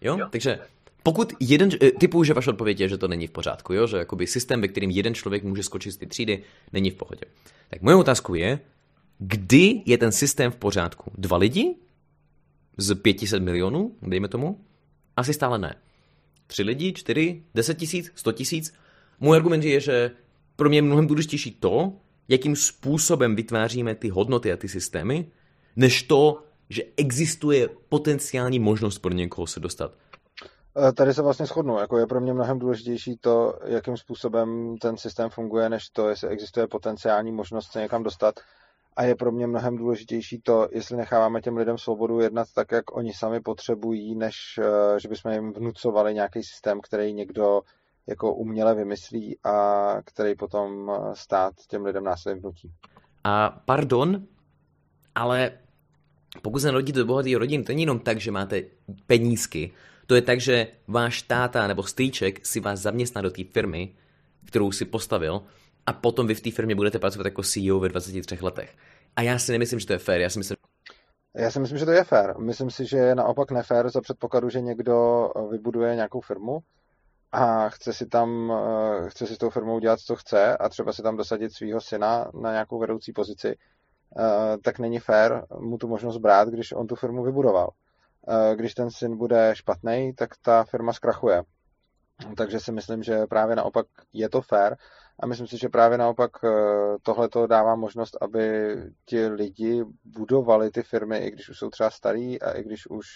Jo? jo, takže pokud jeden, eh, typu, že vaše odpověď je, že to není v pořádku, jo? že jakoby systém, ve kterým jeden člověk může skočit z ty třídy, není v pohodě. Tak moje otázku je, kdy je ten systém v pořádku? Dva lidi? Z 500 milionů, dejme tomu? Asi stále ne. Tři lidi, čtyři, deset tisíc, sto tisíc? Můj argument je, že pro mě je mnohem důležitější to, jakým způsobem vytváříme ty hodnoty a ty systémy, než to, že existuje potenciální možnost pro někoho se dostat. E, tady se vlastně shodnu. Jako je pro mě mnohem důležitější to, jakým způsobem ten systém funguje, než to, jestli existuje potenciální možnost se někam dostat. A je pro mě mnohem důležitější to, jestli necháváme těm lidem svobodu jednat tak, jak oni sami potřebují, než e, že bychom jim vnucovali nějaký systém, který někdo jako uměle vymyslí a který potom stát těm lidem následně vnutí. A pardon, ale pokud se narodíte do bohatý rodin, to není jenom tak, že máte penízky. To je tak, že váš táta nebo strýček si vás zaměstná do té firmy, kterou si postavil, a potom vy v té firmě budete pracovat jako CEO ve 23 letech. A já si nemyslím, že to je fér. Já si myslím, já si myslím, že to je fér. Myslím si, že je naopak nefér za předpokladu, že někdo vybuduje nějakou firmu a chce si tam, chce si s tou firmou dělat, co chce a třeba si tam dosadit svého syna na nějakou vedoucí pozici Eh, tak není fér mu tu možnost brát, když on tu firmu vybudoval. Eh, když ten syn bude špatný, tak ta firma zkrachuje. Takže si myslím, že právě naopak je to fér a myslím si, že právě naopak eh, tohle to dává možnost, aby ti lidi budovali ty firmy, i když už jsou třeba starý a i když už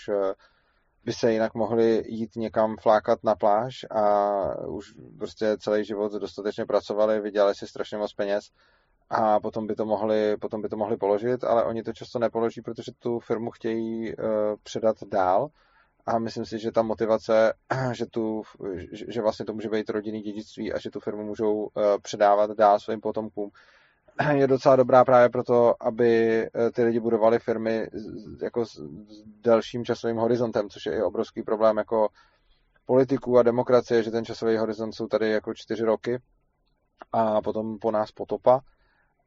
by se jinak mohli jít někam flákat na pláž a už prostě celý život dostatečně pracovali, vydělali si strašně moc peněz a potom by to mohli, potom by to mohli položit, ale oni to často nepoloží, protože tu firmu chtějí uh, předat dál a myslím si, že ta motivace, že, tu, že vlastně to může být rodinný dědictví a že tu firmu můžou uh, předávat dál svým potomkům, je docela dobrá právě proto, aby eh, ty lidi budovali firmy jako s, delším časovým horizontem, což je i obrovský problém jako politiků a demokracie, že ten časový horizont jsou tady jako čtyři roky a potom po nás potopa.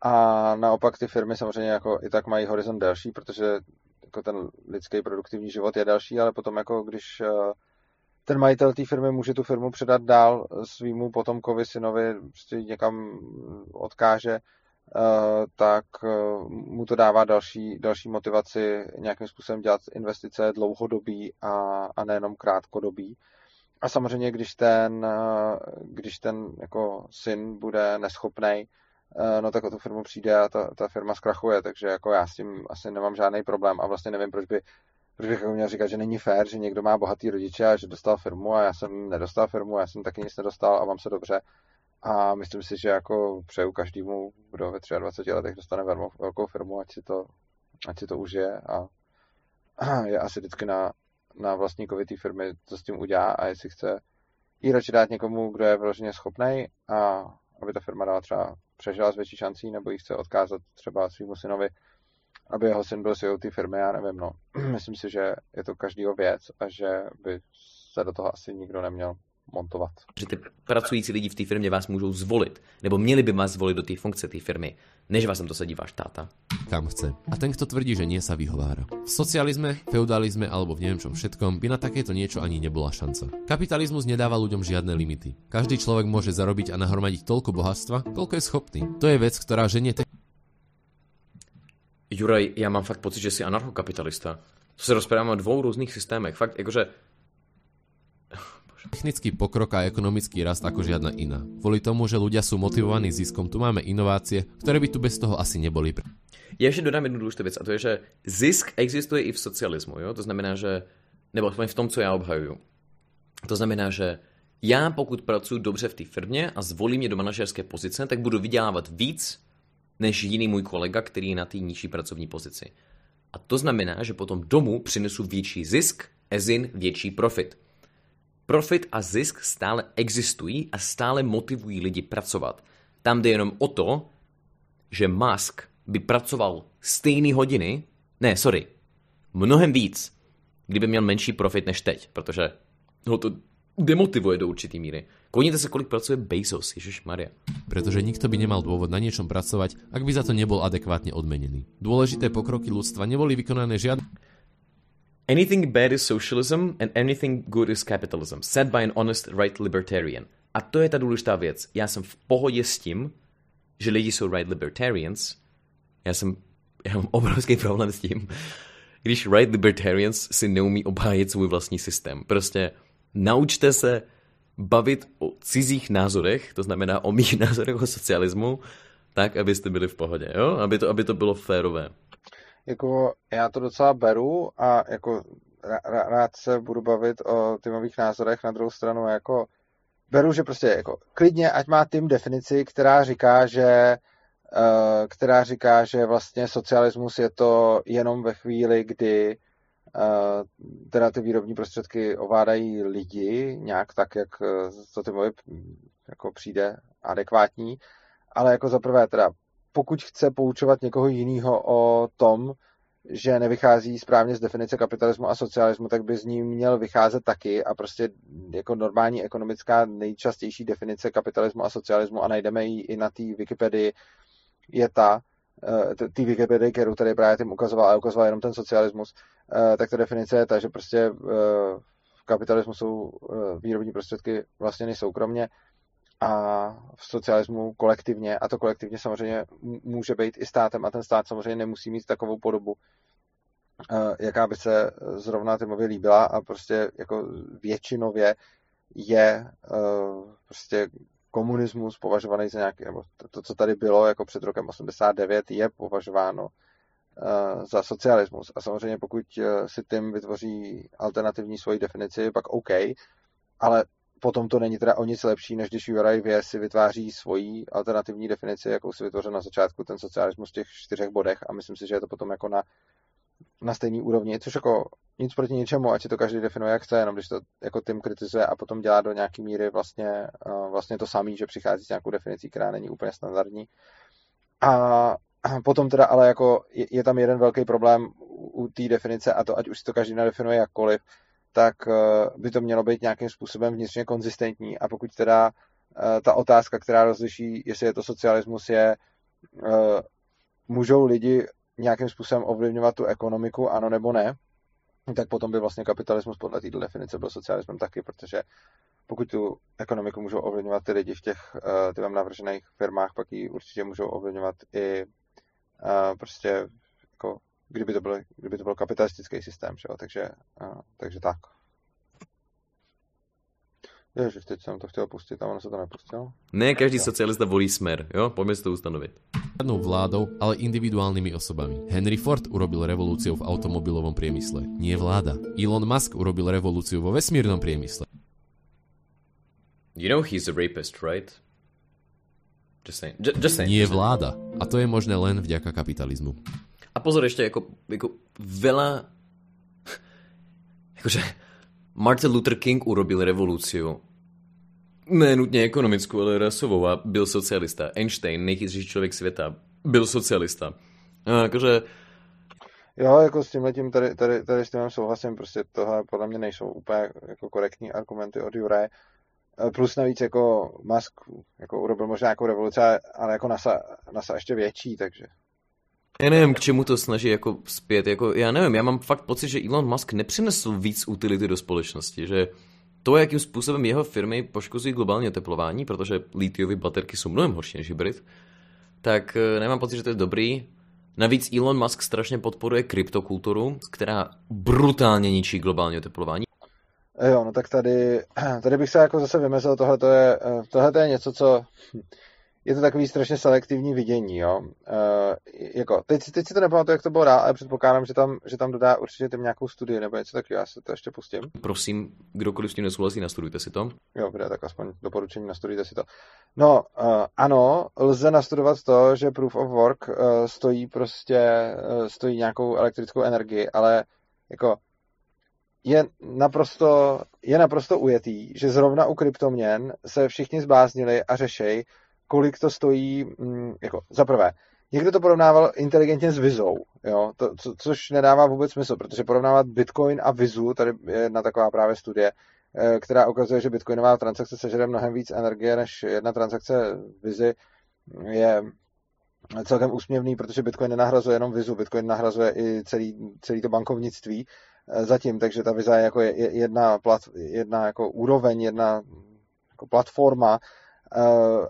A naopak ty firmy samozřejmě jako i tak mají horizont delší, protože jako ten lidský produktivní život je delší, ale potom jako když eh, ten majitel té firmy může tu firmu předat dál svýmu potomkovi, synovi, prostě někam odkáže, eh, tak eh, mu to dává další, další motivaci nějakým způsobem dělat investice dlouhodobý a, a nejenom krátkodobý. A samozřejmě, když ten, když ten jako syn bude neschopný, no tak o tu firmu přijde a ta, ta firma zkrachuje, takže jako já s tím asi nemám žádný problém a vlastně nevím, proč by proč bych jako měl říkat, že není fér, že někdo má bohatý rodiče a že dostal firmu a já jsem nedostal firmu, já jsem taky nic nedostal a mám se dobře. A myslím si, že jako přeju každému, kdo ve 23 letech dostane velkou firmu, ať si to, ať si to užije a je asi vždycky na, na vlastníkovi té firmy, co s tím udělá a jestli chce ji radši dát někomu, kdo je vyloženě schopný a aby ta firma dala třeba přežila s větší šancí, nebo ji chce odkázat třeba svýmu synovi, aby jeho syn byl CEO té firmy, já nevím, no. Myslím si, že je to každýho věc a že by se do toho asi nikdo neměl montovat. Že ty pracující lidi v té firmě vás můžou zvolit, nebo měli by vás zvolit do té funkce té firmy, než vás tam dosadí váš táta. Kam chce. A ten, kto tvrdí, že nie, sa vyhovára. V socializme, feudalizme alebo v neviem čom všetkom by na takéto niečo ani nebola šanca. Kapitalizmus nedáva ľuďom žiadne limity. Každý človek môže zarobiť a nahromadiť toľko bohatstva, koľko je schopný. To je vec, ktorá ženie te... Juraj, já mám fakt pocit, že jsi anarchokapitalista. To se rozpráváme o dvou různých systémech. Fakt, jakože Technický pokrok a ekonomický rast ako žiadna iná. Kvôli tomu, že ľudia sú motivovaní ziskom, tu máme inovácie, ktoré by tu bez toho asi neboli. Já ještě dodám jednu důležitou věc a to je, že zisk existuje i v socialismu, jo? to znamená, že, nebo v tom, co já obhajuju. To znamená, že já pokud pracuji dobře v té firmě a zvolím mě do manažerské pozice, tak budu vydělávat víc než jiný můj kolega, který je na té nižší pracovní pozici. A to znamená, že potom domů přinesu větší zisk, ezin větší profit. Profit a zisk stále existují a stále motivují lidi pracovat. Tam jde jenom o to, že Musk by pracoval stejné hodiny, ne, sorry, mnohem víc, kdyby měl menší profit než teď, protože ho to demotivuje do určitý míry. Koníte se, kolik pracuje Bezos, Ježiš Maria. Pretože nikto by nemal dôvod na niečom pracovať, ak by za to nebol adekvátne odmenený. Dôležité pokroky ľudstva neboli vykonané žiadne Anything bad is socialism and anything good is capitalism, said by an honest right libertarian. A to je ta důležitá věc. Já jsem v pohodě s tím, že lidi jsou right libertarians. Já jsem, já mám obrovský problém s tím, když right libertarians si neumí obhájit svůj vlastní systém. Prostě naučte se bavit o cizích názorech, to znamená o mých názorech o socialismu, tak, abyste byli v pohodě, jo? Aby to, aby to bylo férové jako já to docela beru a jako rád se budu bavit o týmových názorech na druhou stranu. Jako beru, že prostě jako klidně, ať má tým definici, která říká, že uh, která říká, že vlastně socialismus je to jenom ve chvíli, kdy uh, teda ty výrobní prostředky ovládají lidi nějak tak, jak to týmově jako přijde adekvátní, ale jako za prvé teda pokud chce poučovat někoho jiného o tom, že nevychází správně z definice kapitalismu a socialismu, tak by z ní měl vycházet taky a prostě jako normální ekonomická nejčastější definice kapitalismu a socialismu a najdeme ji i na té Wikipedii, je ta, eh, té Wikipedii, kterou tady právě tím ukazoval, a ukazoval jenom ten socialismus, eh, tak ta definice je ta, že prostě eh, v kapitalismu jsou výrobní prostředky vlastně soukromně a v socialismu kolektivně, a to kolektivně samozřejmě může být i státem a ten stát samozřejmě nemusí mít takovou podobu, eh, jaká by se zrovna Timovi líbila a prostě jako většinově je eh, prostě komunismus považovaný za nějaký, nebo to, co tady bylo jako před rokem 89, je považováno eh, za socialismus. A samozřejmě pokud si tím vytvoří alternativní svoji definici, pak OK, ale potom to není teda o nic lepší, než když Juraj Vě si vytváří svoji alternativní definici, jakou si vytvořil na začátku ten socialismus v těch čtyřech bodech a myslím si, že je to potom jako na, na stejný úrovni, což jako nic proti ničemu, ať si to každý definuje jak chce, jenom když to jako tím kritizuje a potom dělá do nějaký míry vlastně, vlastně to samý, že přichází s nějakou definicí, která není úplně standardní, A potom teda ale jako je, je tam jeden velký problém u té definice a to ať už si to každý nadefinuje jakkoliv, tak by to mělo být nějakým způsobem vnitřně konzistentní. A pokud teda ta otázka, která rozliší, jestli je to socialismus, je můžou lidi nějakým způsobem ovlivňovat tu ekonomiku, ano nebo ne, tak potom by vlastně kapitalismus podle této definice byl socialismem taky, protože pokud tu ekonomiku můžou ovlivňovat ty lidi v těch ty vám navržených firmách, pak ji určitě můžou ovlivňovat i prostě jako kdyby to byl, kdyby to byl kapitalistický systém, že jo? Takže, uh, takže tak. Ježiš, teď jsem to chtěl pustit a ono se to nepustilo. Ne, každý socialista volí smer, jo? Pojďme si to ustanovit. Žiadnou vládou, ale individuálnymi osobami. Henry Ford urobil revolúciu v automobilovom priemysle. Nie vláda. Elon Musk urobil revolúciu vo vesmírnom priemysle. You know he's a rapist, right? Just saying. Just, just saying. Nie vláda. A to je možné len vďaka kapitalizmu. A pozor, ještě jako, jako veľa... Jakože Martin Luther King urobil revolúciu ne nutně ekonomickou, ale rasovou a byl socialista. Einstein, nejchytřejší člověk světa, byl socialista. A jakože... Jo, jako s tímhletím tady, tady, tady s tím souhlasím, prostě tohle podle mě nejsou úplně jako korektní argumenty od Jure. Plus navíc jako Musk jako urobil možná nějakou revoluci, ale jako NASA, NASA ještě větší, takže já nevím, k čemu to snaží jako zpět. Jako, já nevím, já mám fakt pocit, že Elon Musk nepřinesl víc utility do společnosti, že to, jakým způsobem jeho firmy poškozují globální oteplování, protože litiové baterky jsou mnohem horší než hybrid, tak eh, nemám pocit, že to je dobrý. Navíc Elon Musk strašně podporuje kryptokulturu, která brutálně ničí globální oteplování. Jo, no tak tady, tady bych se jako zase vymezil, tohle je, eh, tohle je něco, co je to takový strašně selektivní vidění, jo. Uh, jako, teď, teď si to nepamatuju, jak to bylo dál, ale předpokládám, že tam, že tam dodá určitě tím nějakou studii nebo něco takového, já se to ještě pustím. Prosím, kdokoliv s tím nesouhlasí, nastudujte si to. Jo, bude tak aspoň doporučení, nastudujte si to. No, uh, ano, lze nastudovat to, že Proof of Work uh, stojí prostě, uh, stojí nějakou elektrickou energii, ale jako je naprosto, je naprosto ujetý, že zrovna u kryptoměn se všichni zbláznili a řešej, kolik to stojí, mm, jako za prvé, někdo to porovnával inteligentně s Vizou, jo, to, co, což nedává vůbec smysl, protože porovnávat Bitcoin a Vizu, tady je jedna taková právě studie, eh, která ukazuje, že bitcoinová transakce sežere mnohem víc energie než jedna transakce Vizy, je celkem úsměvný, protože Bitcoin nenahrazuje jenom Vizu, Bitcoin nahrazuje i celý, celý to bankovnictví eh, zatím, takže ta Viza je jako jedna, plat, jedna jako úroveň, jedna jako platforma,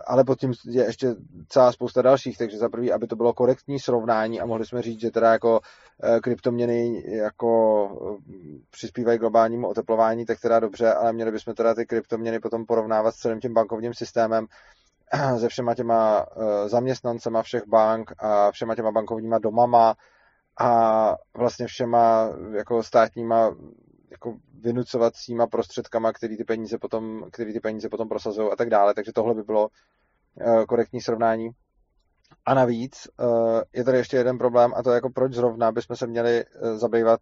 ale pod tím je ještě celá spousta dalších, takže za prvý, aby to bylo korektní srovnání a mohli jsme říct, že teda jako eh, kryptoměny jako eh, přispívají globálnímu oteplování, tak teda dobře, ale měli bychom teda ty kryptoměny potom porovnávat s celým tím bankovním systémem, se všema těma zaměstnancema všech bank a všema těma bankovníma domama a vlastně všema jako státníma jako vynucovacíma prostředkama, který ty peníze potom, který ty peníze potom prosazují a tak dále. Takže tohle by bylo eh, korektní srovnání. A navíc eh, je tady ještě jeden problém a to je jako proč zrovna bychom se měli eh, zabývat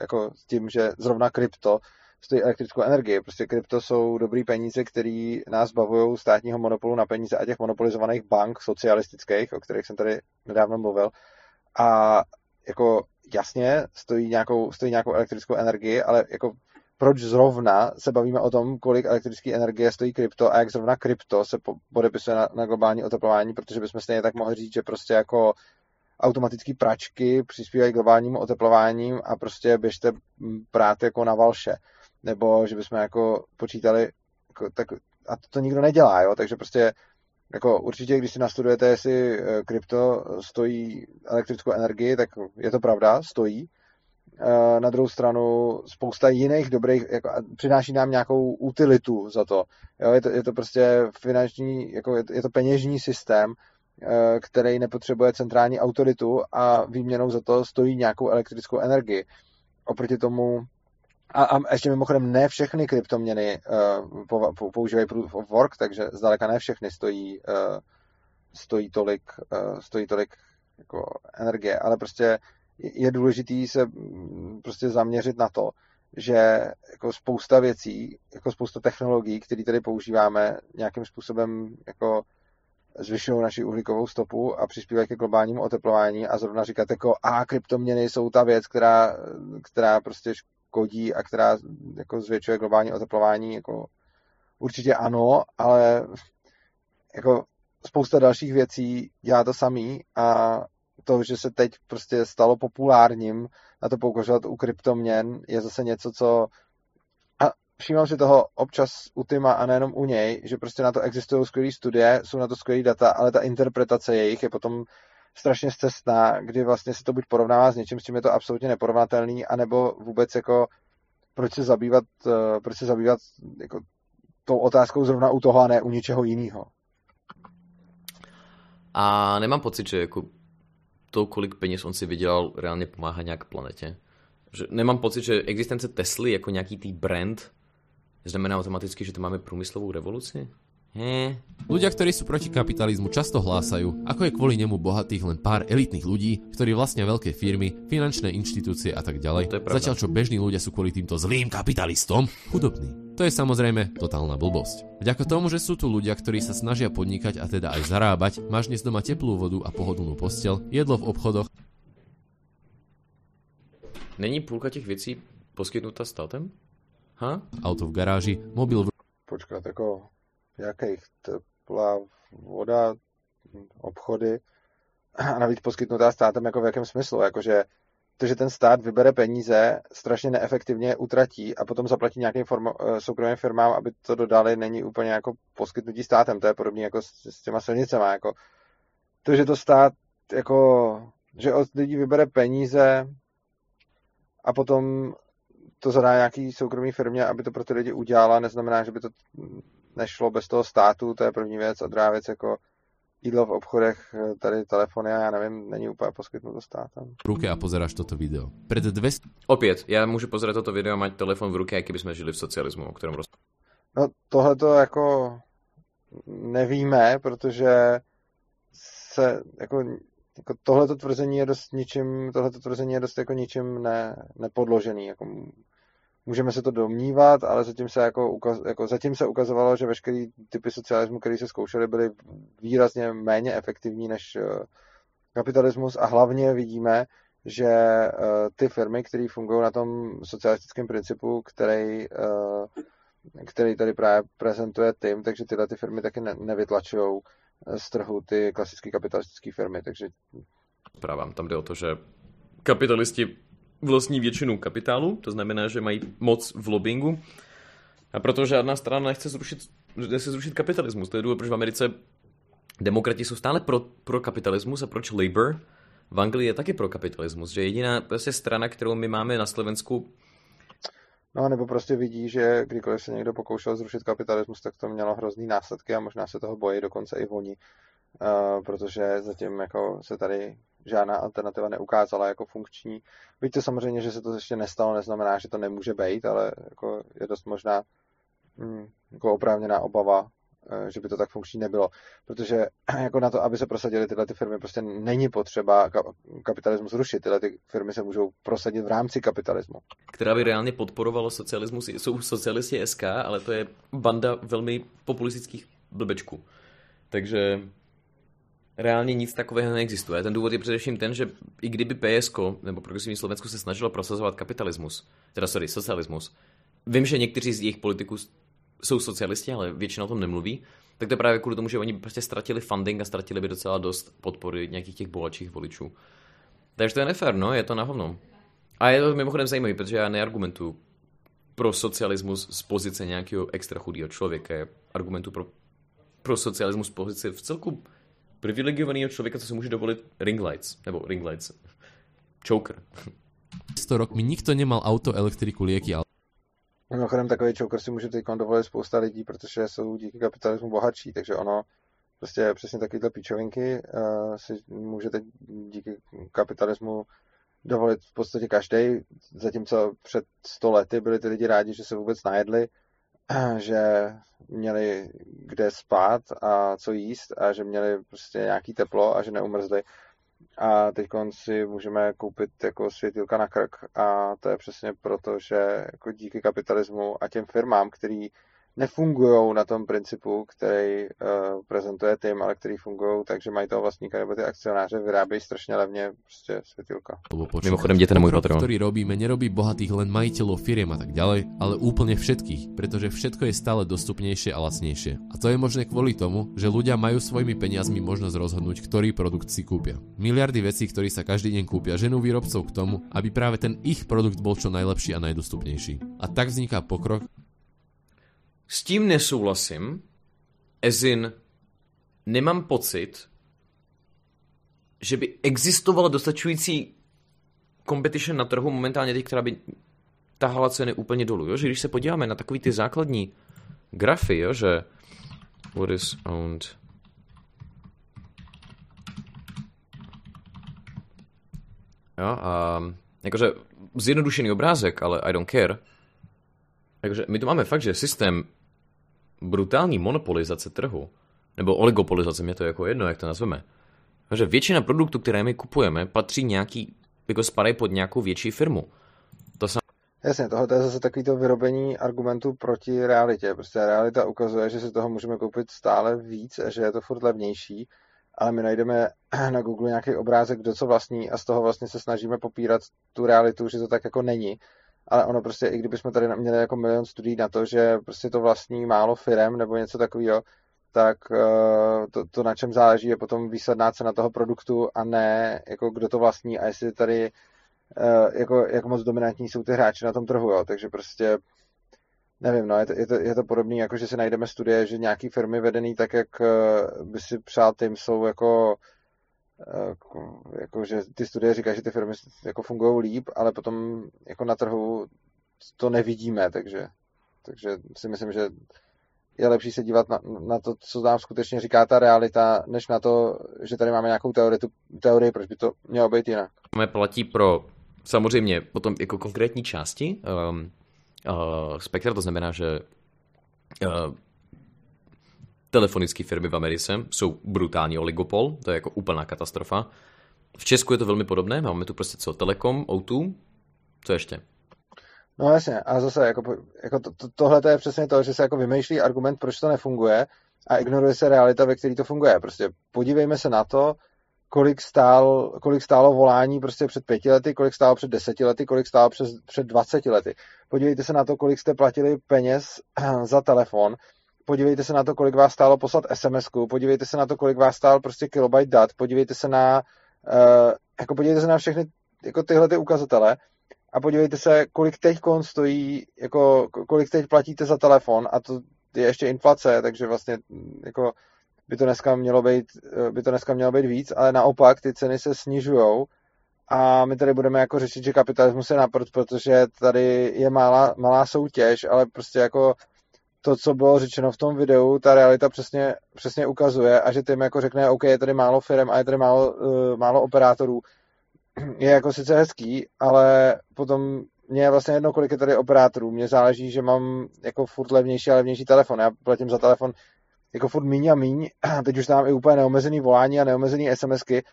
jako s tím, že zrovna krypto stojí elektrickou energii. Prostě krypto jsou dobrý peníze, které nás bavují státního monopolu na peníze a těch monopolizovaných bank socialistických, o kterých jsem tady nedávno mluvil. A jako jasně stojí nějakou, stojí nějakou elektrickou energii, ale jako proč zrovna se bavíme o tom, kolik elektrické energie stojí krypto a jak zrovna krypto se podepisuje na, na globální oteplování, protože bychom stejně tak mohli říct, že prostě jako automatické pračky přispívají globálnímu oteplování a prostě běžte prát jako na valše. Nebo že bychom jako počítali, jako, tak, a to, to nikdo nedělá, jo, takže prostě jako určitě, když si nastudujete, jestli eh, krypto stojí elektrickou energii, tak je to pravda, stojí. Eh, na druhou stranu spousta jiných dobrých, jako, přináší nám nějakou utilitu za to. Jo, je, to je to prostě finanční, jako je, to, je to peněžní systém, eh, který nepotřebuje centrální autoritu a výměnou za to stojí nějakou elektrickou energii. Oproti tomu a, a ještě mimochodem ne všechny kryptoměny uh, používají proof of work, takže zdaleka ne všechny stojí, uh, stojí tolik, uh, stojí tolik jako energie, ale prostě je důležitý se mm, prostě zaměřit na to, že jako spousta věcí, jako spousta technologií, které tady používáme, nějakým způsobem jako zvyšují naši uhlíkovou stopu a přispívají ke globálnímu oteplování. A zrovna říkat jako a kryptoměny jsou ta věc, která, která prostě škodí a která jako zvětšuje globální oteplování, jako určitě ano, ale jako spousta dalších věcí dělá to samý a to, že se teď prostě stalo populárním na to poukazovat u kryptoměn, je zase něco, co a všímám si toho občas u Tima a nejenom u něj, že prostě na to existují skvělé studie, jsou na to skvělé data, ale ta interpretace jejich je potom strašně zcestná, kdy vlastně se to buď porovnává s něčím, s čím je to absolutně neporovnatelný, anebo vůbec jako proč se zabývat, eh, proč se zabývat jako tou otázkou zrovna u toho a ne u ničeho jiného. A nemám pocit, že jako to, kolik peněz on si vydělal, reálně pomáhá nějak planetě. Že nemám pocit, že existence Tesly jako nějaký tý brand znamená automaticky, že to máme průmyslovou revoluci? He. Ľudia, ktorí sú proti kapitalizmu, často hlásajú, ako je kvôli nemu bohatých len pár elitných ľudí, ktorí vlastnia veľké firmy, finančné inštitúcie a tak ďalej. Zatiaľ čo bežní ľudia sú kvôli týmto zlým kapitalistom chudobní. To je samozrejme totálna blbosť. Vďaka tomu, že sú tu ľudia, ktorí sa snažia podnikať a teda aj zarábať, máš dnes doma teplú vodu a pohodlnú postel, jedlo v obchodoch. Není půlka těch věcí poskytnutá státem? Ha? Auto v garáži, mobil v... Počkat, jako jakých tepla, voda, obchody a navíc poskytnutá státem jako v jakém smyslu, jakože to, že ten stát vybere peníze, strašně neefektivně utratí a potom zaplatí nějakým form, eh, soukromým firmám, aby to dodali, není úplně jako poskytnutí státem. To je podobné jako s, s těma silnicema. Jako to, že to stát jako, že od lidí vybere peníze a potom to zadá nějaký soukromý firmě, aby to pro ty lidi udělala, neznamená, že by to nešlo bez toho státu, to je první věc. A druhá věc, jako jídlo v obchodech, tady telefony a já nevím, není úplně poskytnuto státem. V ruke a pozeráš toto video. Před 200... Opět, já můžu pozerať toto video a mať telefon v ruke, jaký bychom žili v socialismu, o kterém roz... No tohle to jako nevíme, protože se jako, jako tohleto tvrzení je dost ničím, tohleto tvrzení je dost jako ničím ne, nepodložený. Jako můžeme se to domnívat, ale zatím se, jako, jako zatím se ukazovalo, že veškeré typy socialismu, které se zkoušely, byly výrazně méně efektivní než eh, kapitalismus a hlavně vidíme, že eh, ty firmy, které fungují na tom socialistickém principu, který, eh, který tady právě prezentuje Tim, takže tyhle ty firmy taky ne, nevytlačují z trhu ty klasické kapitalistické firmy. Takže... Právám, tam jde o to, že kapitalisti vlastní většinu kapitálu, to znamená, že mají moc v lobbingu. A proto žádná strana nechce zrušit, nechce zrušit kapitalismus. To je důvod, proč v Americe demokrati jsou stále pro, pro kapitalismus a proč Labour v Anglii je taky pro kapitalismus. Že jediná prostě strana, kterou my máme na Slovensku, No, nebo prostě vidí, že kdykoliv se někdo pokoušel zrušit kapitalismus, tak to mělo hrozný následky a možná se toho bojí dokonce i oni, uh, protože zatím jako se tady žádná alternativa neukázala jako funkční. Víte samozřejmě, že se to ještě nestalo, neznamená, že to nemůže být, ale jako je dost možná hm, jako oprávněná obava, že by to tak funkční nebylo. Protože jako na to, aby se prosadily tyhle ty firmy, prostě není potřeba kapitalismus rušit. Tyhle ty firmy se můžou prosadit v rámci kapitalismu. Která by reálně podporovala socialismus. Jsou socialisti SK, ale to je banda velmi populistických blbečků. Takže reálně nic takového neexistuje. Ten důvod je především ten, že i kdyby PSK nebo progresivní Slovensko se snažilo prosazovat kapitalismus, teda sorry, socialismus, vím, že někteří z jejich politiků jsou socialisti, ale většina o tom nemluví, tak to je právě kvůli tomu, že oni prostě ztratili funding a ztratili by docela dost podpory nějakých těch bohatších voličů. Takže to je nefér, no, je to na hovno. A je to mimochodem zajímavé, protože já neargumentuju pro socialismus z pozice nějakého extra chudého člověka, argumentu pro, pro socialismus z pozice v celku privilegovaného člověka, co si může dovolit ring lights, nebo ring lights, choker. 100 rok mi nikto nemal auto, elektriku, lieky, ale Mimochodem takový choker si může teď dovolit spousta lidí, protože jsou díky kapitalismu bohatší, takže ono prostě přesně takovýhle píčovinky uh, si může teď díky kapitalismu dovolit v podstatě každý, zatímco před 100 lety byli ty lidi rádi, že se vůbec najedli že měli kde spát a co jíst a že měli prostě nějaký teplo a že neumrzli. A teď si můžeme koupit jako světilka na krk. A to je přesně proto, že jako díky kapitalismu a těm firmám, který nefungují na tom principu, který uh, prezentuje Tim, ale který fungují, takže mají toho vlastníka nebo ty akcionáře, vyrábějí strašně levně prostě světilka. Mimochodem, jděte na můj Patreon. ktorý robíme, nerobí bohatých len majiteľov firiem a tak ďalej, ale úplne všetkých, pretože všetko je stále dostupnejšie a lacnejšie. A to je možné kvôli tomu, že ľudia majú svojimi peniazmi možnosť rozhodnúť, ktorý produkt si kúpia. Miliardy vecí, ktorí sa každý deň kúpia, ženú výrobcov k tomu, aby práve ten ich produkt bol čo najlepší a najdostupnejší. A tak vzniká pokrok, S tím nesouhlasím, ezin nemám pocit, že by existovala dostačující competition na trhu momentálně teď, která by tahala ceny úplně dolů. Jo? Že když se podíváme na takový ty základní grafy, jo? že what is owned Jo, a jakože zjednodušený obrázek, ale I don't care. Takže my tu máme fakt, že systém brutální monopolizace trhu, nebo oligopolizace, mě to je jako jedno, jak to nazveme. Takže většina produktů, které my kupujeme, patří nějaký, jako spadají pod nějakou větší firmu. To sam... Jasně, tohle je zase takový to vyrobení argumentů proti realitě. Prostě realita ukazuje, že si toho můžeme koupit stále víc a že je to furt levnější, ale my najdeme na Google nějaký obrázek, kdo co vlastní a z toho vlastně se snažíme popírat tu realitu, že to tak jako není. Ale ono prostě, i kdybychom tady měli jako milion studií na to, že prostě to vlastní málo firem nebo něco takového, tak eh, to, to, na čem záleží, je potom výsledná cena toho produktu a ne jako kdo to vlastní a jestli tady eh, jako, jak moc dominantní jsou ty hráči na tom trhu, jo. takže prostě nevím, no, je to, je to, je to podobné, jako že si najdeme studie, že nějaký firmy vedený tak, jak eh, by si přál tím, jsou jako jako, že ty studie říkají, že ty firmy jako fungují líp, ale potom jako na trhu to nevidíme, takže, takže si myslím, že je lepší se dívat na, na to, co nám skutečně říká ta realita, než na to, že tady máme nějakou teorii, teorii proč by to mělo být jinak. Platí pro samozřejmě potom jako konkrétní části um, uh, spektra, to znamená, že uh, telefonické firmy v Americe jsou brutální oligopol, to je jako úplná katastrofa. V Česku je to velmi podobné, máme tu prostě co, Telekom, O2, co ještě? No jasně, a zase jako, jako to, to, tohle to je přesně to, že se jako vymýšlí argument, proč to nefunguje a ignoruje se realita, ve které to funguje. Prostě podívejme se na to, kolik, stál, kolik stálo volání prostě před pěti lety, kolik stálo před deseti lety, kolik stálo před, před dvaceti lety. Podívejte se na to, kolik jste platili peněz za telefon podívejte se na to, kolik vás stálo poslat sms podívejte se na to, kolik vás stál prostě kilobyte dat, podívejte se na, uh, jako podívejte se na všechny jako tyhle ty ukazatele a podívejte se, kolik teď stojí, jako kolik teď platíte za telefon a to je ještě inflace, takže vlastně jako by to dneska mělo být, eh, by to dneska mělo být víc, ale naopak ty ceny se snižují a my tady budeme jako řešit, že kapitalismus je naprd, protože tady je malá, malá soutěž, ale prostě jako to, co bylo řečeno v tom videu, ta realita přesně, přesně ukazuje a že tím jako řekne, OK, je tady málo firm a je tady málo, uh, málo operátorů, je jako sice hezký, ale potom mě je vlastně jedno, kolik je tady operátorů. Mně záleží, že mám jako furt levnější a levnější telefon. Já platím za telefon jako furt míň a míň. Teď už tam i úplně neomezený volání a neomezený SMSky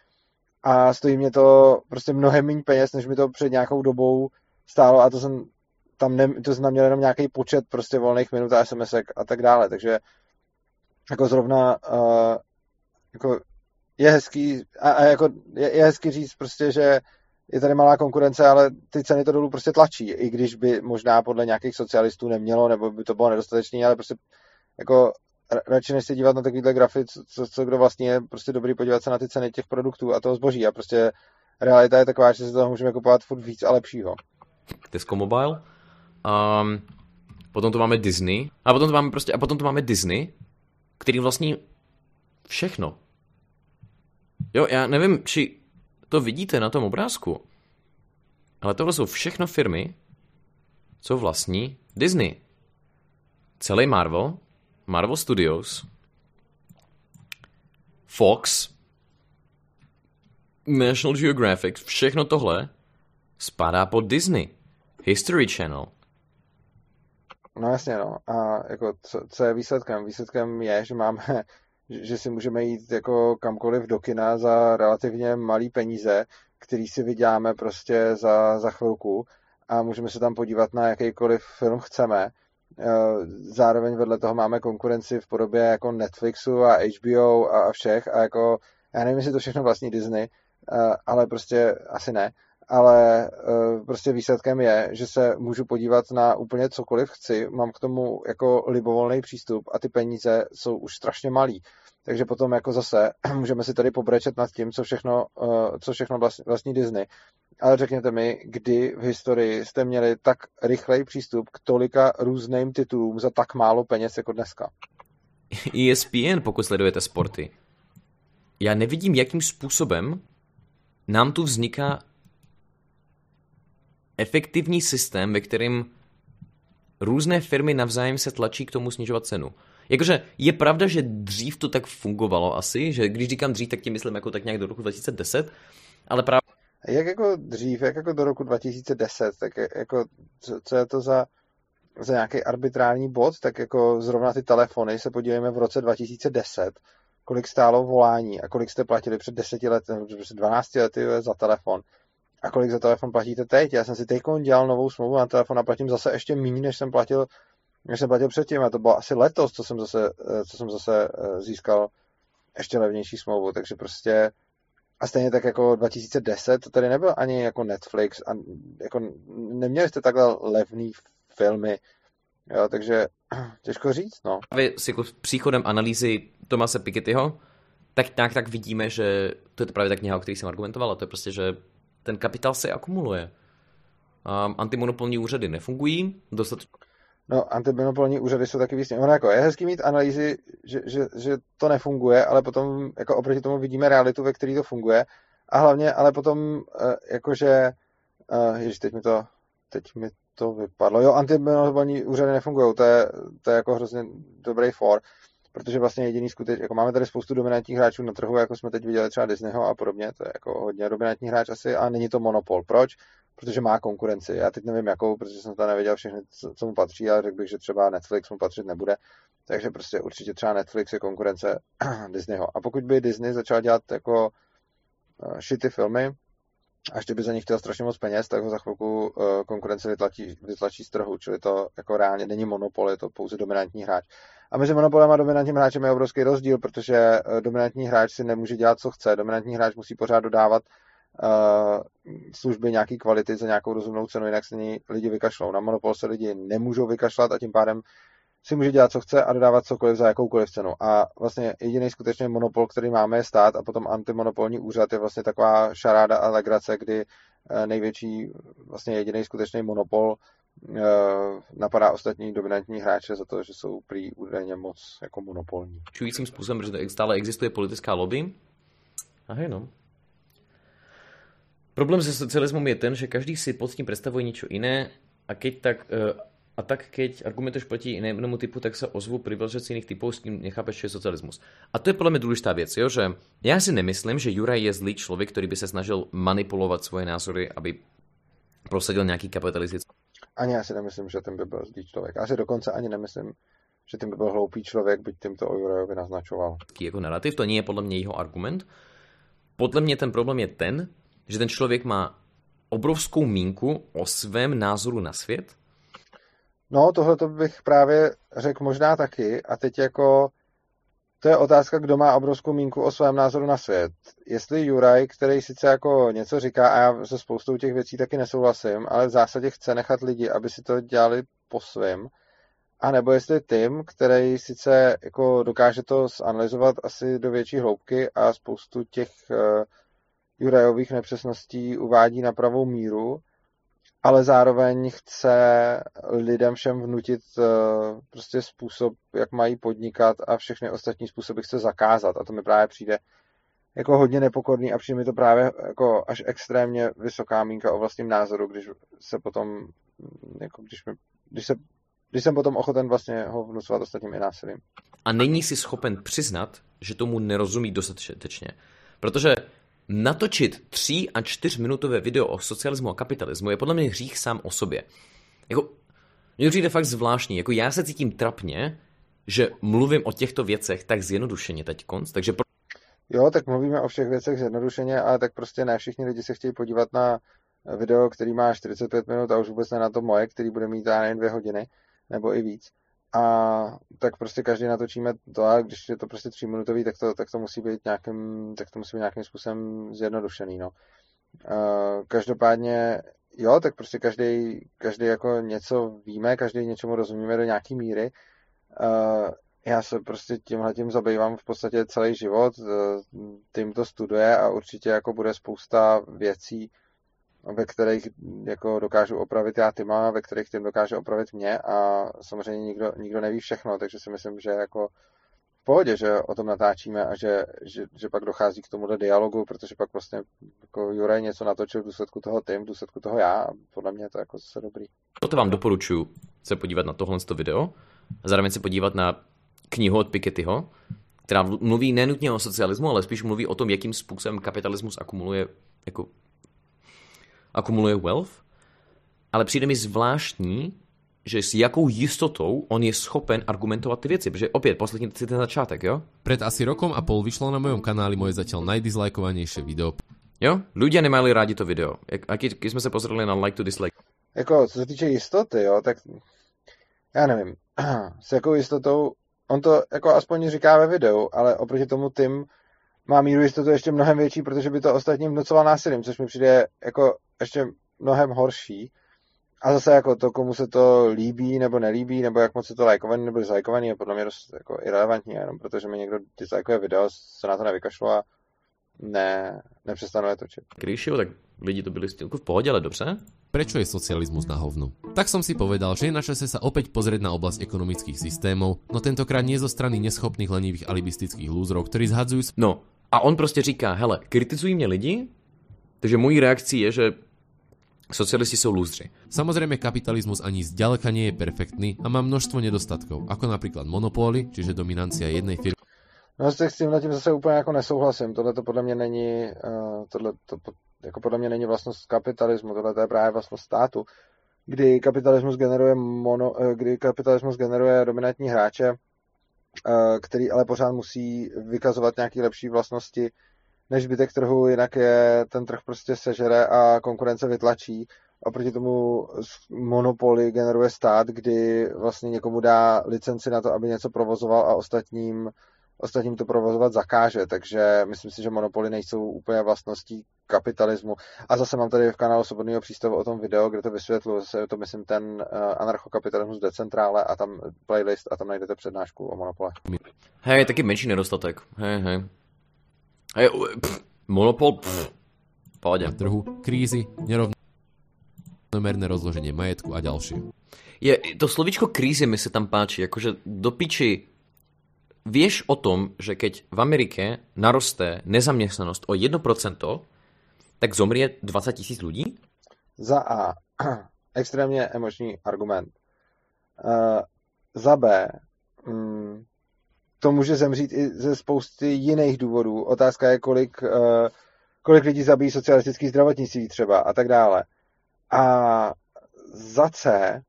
a stojí mě to prostě mnohem méně peněz, než mi to před nějakou dobou stálo a to jsem tam ne, to znamená jenom nějaký počet prostě volných minut a sms a tak dále, takže jako zrovna uh, jako je hezký a, a jako je, je hezký říct prostě, že je tady malá konkurence, ale ty ceny to dolů prostě tlačí, i když by možná podle nějakých socialistů nemělo, nebo by to bylo nedostatečné, ale prostě jako radši než se dívat na takovýhle grafy, co, co kdo vlastně je prostě dobrý podívat se na ty ceny těch produktů a toho zboží a prostě realita je taková, že se toho můžeme kupovat furt víc a lepšího. Tesco Mobile? Um, potom tu máme Disney. A potom tu máme prostě, a potom tu máme Disney, který vlastní všechno. Jo, já nevím, či to vidíte na tom obrázku, ale tohle jsou všechno firmy, co vlastní Disney. Celý Marvel, Marvel Studios, Fox, National Geographic, všechno tohle spadá pod Disney. History Channel, No jasně, no. A jako co, co je výsledkem? Výsledkem je, že máme, že si můžeme jít jako kamkoliv do kina za relativně malý peníze, který si vyděláme prostě za, za chvilku a můžeme se tam podívat na jakýkoliv film chceme zároveň vedle toho máme konkurenci v podobě jako Netflixu a HBO a všech a jako, já nevím, jestli to všechno vlastní Disney, ale prostě asi ne ale prostě výsledkem je, že se můžu podívat na úplně cokoliv chci, mám k tomu jako libovolný přístup a ty peníze jsou už strašně malý. Takže potom jako zase můžeme si tady pobrečet nad tím, co všechno, co všechno vlastní Disney. Ale řekněte mi, kdy v historii jste měli tak rychlej přístup k tolika různým titulům za tak málo peněz jako dneska? ESPN, pokud sledujete sporty. Já nevidím, jakým způsobem nám tu vzniká efektivní systém, ve kterým různé firmy navzájem se tlačí k tomu snižovat cenu. Jakože je pravda, že dřív to tak fungovalo asi, že když říkám dřív, tak tím myslím jako tak nějak do roku 2010, ale právě... Jak jako dřív, jak jako do roku 2010, tak jako co, co je to za, za nějaký arbitrální bod, tak jako zrovna ty telefony se podívejme v roce 2010, kolik stálo volání a kolik jste platili před 10 lety, před 12 lety za telefon a kolik za telefon platíte teď. Já jsem si teď dělal novou smlouvu na telefon a platím zase ještě méně, než jsem platil, než jsem platil předtím. A to bylo asi letos, co jsem zase, eh, co jsem zase eh, získal ještě levnější smlouvu. Takže prostě a stejně tak jako 2010 to tady nebyl ani jako Netflix a jako neměli jste takhle levný filmy, jo, takže těžko říct, no. Právě s jako příchodem analýzy Tomase Pikettyho, tak nějak tak vidíme, že to je právě tak kniha, o který jsem argumentoval, a to je prostě, že ten kapitál se akumuluje. Um, antimonopolní úřady nefungují dostatečně. No, antimonopolní úřady jsou taky výsně. Ono jako je hezký mít analýzy, že, že, že, to nefunguje, ale potom jako oproti tomu vidíme realitu, ve které to funguje. A hlavně, ale potom eh, jakože, uh, ježiš, teď mi to, teď mi to vypadlo. Jo, antimonopolní úřady nefungují, to je, to je jako hrozně dobrý for protože vlastně jediný skutečně, jako máme tady spoustu dominantních hráčů na trhu, jako jsme teď viděli třeba Disneyho a podobně, to je jako hodně dominantní hráč asi a není to monopol. Proč? Protože má konkurenci. Já teď nevím jakou, protože jsem to nevěděl všechny, co, mu patří, ale řekl bych, že třeba Netflix mu patřit nebude. Takže prostě určitě třeba Netflix je konkurence Disneyho. A pokud by Disney začal dělat jako uh, shitty filmy, a ještě by za nich chtěl strašně moc peněz, tak ho za chvilku uh, konkurence vytlačí, vytlačí z trhu, čili to jako reálně není monopol, je to pouze dominantní hráč. A mezi monopolem a dominantním hráčem je obrovský rozdíl, protože eh, dominantní hráč si nemůže dělat, co chce. Dominantní hráč musí pořád dodávat uh, služby nějaký kvality za nějakou rozumnou cenu, jinak se ní lidi vykašlou. Na monopol se lidi nemůžou vykašlat a tím pádem si může dělat, co chce a dodávat cokoliv za jakoukoliv cenu. A vlastně jediný skutečný monopol, který máme, je stát a potom antimonopolní úřad je vlastně taková šaráda a legrace, kdy eh, největší, vlastně jediný skutečný monopol Eh, napadá ostatní dominantní hráče za to, že jsou prý údajně moc jako monopolní. Čujícím způsobem, že stále existuje politická lobby. A hej no. Problém se socialismem je ten, že každý si pod tím představuje něco jiné a keď tak, eh, a tak keď argumentuješ proti jinému typu, tak se ozvu z jiných typů, s tím nechápeš, že je socialismus. A to je podle mě důležitá věc, jo? že já si nemyslím, že Juraj je zlý člověk, který by se snažil manipulovat svoje názory, aby prosadil nějaký kapitalistický ani já si nemyslím, že ten by byl zlý člověk. Já si dokonce ani nemyslím, že tím by byl hloupý člověk, byť tím to o Jurajovi naznačoval. Jako narrativ, to nie je podle mě jeho argument. Podle mě ten problém je ten, že ten člověk má obrovskou mínku o svém názoru na svět. No, tohle to bych právě řekl možná taky. A teď jako to je otázka, kdo má obrovskou mínku o svém názoru na svět. Jestli Juraj, který sice jako něco říká, a já se spoustou těch věcí taky nesouhlasím, ale v zásadě chce nechat lidi, aby si to dělali po svém, a nebo jestli Tim, který sice jako dokáže to zanalizovat asi do větší hloubky a spoustu těch uh, Jurajových nepřesností uvádí na pravou míru, ale zároveň chce lidem všem vnutit uh, prostě způsob, jak mají podnikat a všechny ostatní způsoby chce zakázat. A to mi právě přijde jako hodně nepokorný a přijde mi to právě jako až extrémně vysoká mínka o vlastním názoru, když se potom, jako když, mi, když, se, když jsem potom ochoten vlastně ho vnucovat ostatním i násilím. A není si schopen přiznat, že tomu nerozumí dostatečně. Protože natočit tři a čtyřminutové video o socialismu a kapitalismu je podle mě hřích sám o sobě. Jako, mě přijde fakt zvláštní. Jako já se cítím trapně, že mluvím o těchto věcech tak zjednodušeně teď konc, takže pro... Jo, tak mluvíme o všech věcech zjednodušeně, ale tak prostě ne všichni lidi se chtějí podívat na video, který má 45 minut a už vůbec ne na to moje, který bude mít já nevím dvě hodiny. nebo i víc. A tak prostě každý natočíme to a když je to prostě tříminutový, tak to, tak to musí být nějakým, tak to musí být nějakým způsobem zjednodušený, no. Každopádně, jo, tak prostě každý, každý jako něco víme, každý něčemu rozumíme do nějaký míry. Já se prostě tímhle tím zabývám v podstatě celý život, tím to studuje a určitě jako bude spousta věcí, ve kterých jako dokážu opravit já Tyma, ve kterých tím dokáže opravit mě a samozřejmě nikdo, nikdo neví všechno, takže si myslím, že jako v pohodě, že o tom natáčíme a že, že, že pak dochází k tomuhle dialogu, protože pak vlastně jako Juraj něco natočil v důsledku toho Tim, v důsledku toho já a podle mě je to jako zase dobrý. Proto vám doporučuji se podívat na tohle video a zároveň se podívat na knihu od Pikettyho, která mluví nenutně o socialismu, ale spíš mluví o tom, jakým způsobem kapitalismus akumuluje jako akumuluje wealth, ale přijde mi zvláštní, že s jakou jistotou on je schopen argumentovat ty věci, protože opět, poslechněte si ten začátek, jo? Pred asi rokom a pol vyšlo na mojom kanáli moje zatiaľ najdizlikovanejšie video. Jo? Ľudia nemali rádi to video. A když jsme se pozreli na like to dislike. Jako, co se týče jistoty, jo, tak já nevím. S jakou jistotou, on to jako aspoň říká ve videu, ale oproti tomu Tim má míru jistotu ještě mnohem větší, protože by to ostatním vnucoval násilím, což mi přijde jako ještě mnohem horší. A zase jako to, komu se to líbí nebo nelíbí, nebo jak moc je to lajkovaný nebo dislajkovaný, je podle mě dost jako irrelevantní, jenom protože mi někdo dislajkuje video, se na to nevykašlo a ne, nepřestanu je točit. Když jo, tak lidi to byli v pohodě, ale dobře. Prečo je socializmus na hovnu? Tak som si povedal, že je na čase sa opäť pozrieť na oblasť ekonomických systémov, no tentokrát nie zo strany neschopných lenivých alibistických lúzrov, ktorí zhadzujú... No, a on prostě říká, hele, kritizují mě lidi, takže mojí reakcí je, že Socialisti jsou lúzři. Samozrejme kapitalizmus ani zďaleka nie je perfektný a má množstvo nedostatkov, ako napríklad monopóly, čiže dominancia jednej firmy. No s tím tím zase úplně jako nesouhlasím. Tohle to podle mě není, uh, tohle to, jako podle mě není vlastnost kapitalismu, tohle to je právě vlastnost státu, kdy kapitalismus generuje, mono, uh, kdy kapitalismus generuje dominantní hráče, který ale pořád musí vykazovat nějaké lepší vlastnosti než zbytek trhu, jinak je ten trh prostě sežere a konkurence vytlačí. A proti tomu monopoly generuje stát, kdy vlastně někomu dá licenci na to, aby něco provozoval a ostatním, ostatním to provozovat zakáže. Takže myslím si, že monopoly nejsou úplně vlastností kapitalismu. A zase mám tady v kanálu Svobodného přístavu o tom video, kde to vysvětluji. Zase to myslím ten uh, anarchokapitalismus decentrále a tam playlist a tam najdete přednášku o monopolech. Hej, taky menší nedostatek. Hej, hej. Hej, pff, monopol, pff. Na trhu, krízy, nerovnomerné rozloženie majetku a ďalšie. Je, to slovíčko krízy mi se tam páči, jakože do piči Vieš o tom, že keď v Amerike naroste nezaměstnanost o 1%, tak zomrie 20 tisíc lidí? Za A. Extrémně emoční argument. Uh, za B. Um, to může zemřít i ze spousty jiných důvodů. Otázka je, kolik, uh, kolik lidí zabíjí socialistický zdravotnictví třeba a tak dále. A za C,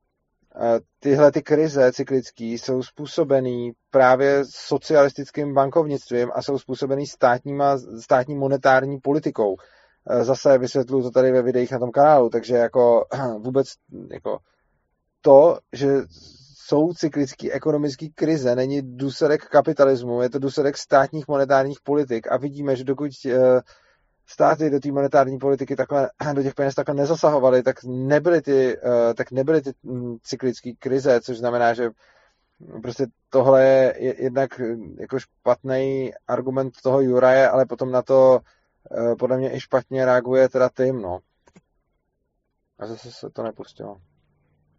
tyhle ty krize cyklické jsou způsobený právě socialistickým bankovnictvím a jsou způsobený státníma, státní monetární politikou. Uh, zase vysvětluju to tady ve videích na tom kanálu, takže jako vůbec jako to, že jsou cyklický ekonomický krize, není důsledek kapitalismu, je to důsledek státních monetárních politik a vidíme, že dokud eh, státy do té monetární politiky takhle, do těch peněz takhle nezasahovaly, tak nebyly ty, eh, tak nebyly ty hm, cyklické krize, což znamená, že prostě tohle je jednak hm, jako špatný argument toho Juraje, ale potom na to eh, podle mě i špatně reaguje teda tým, no. A zase se to nepustilo.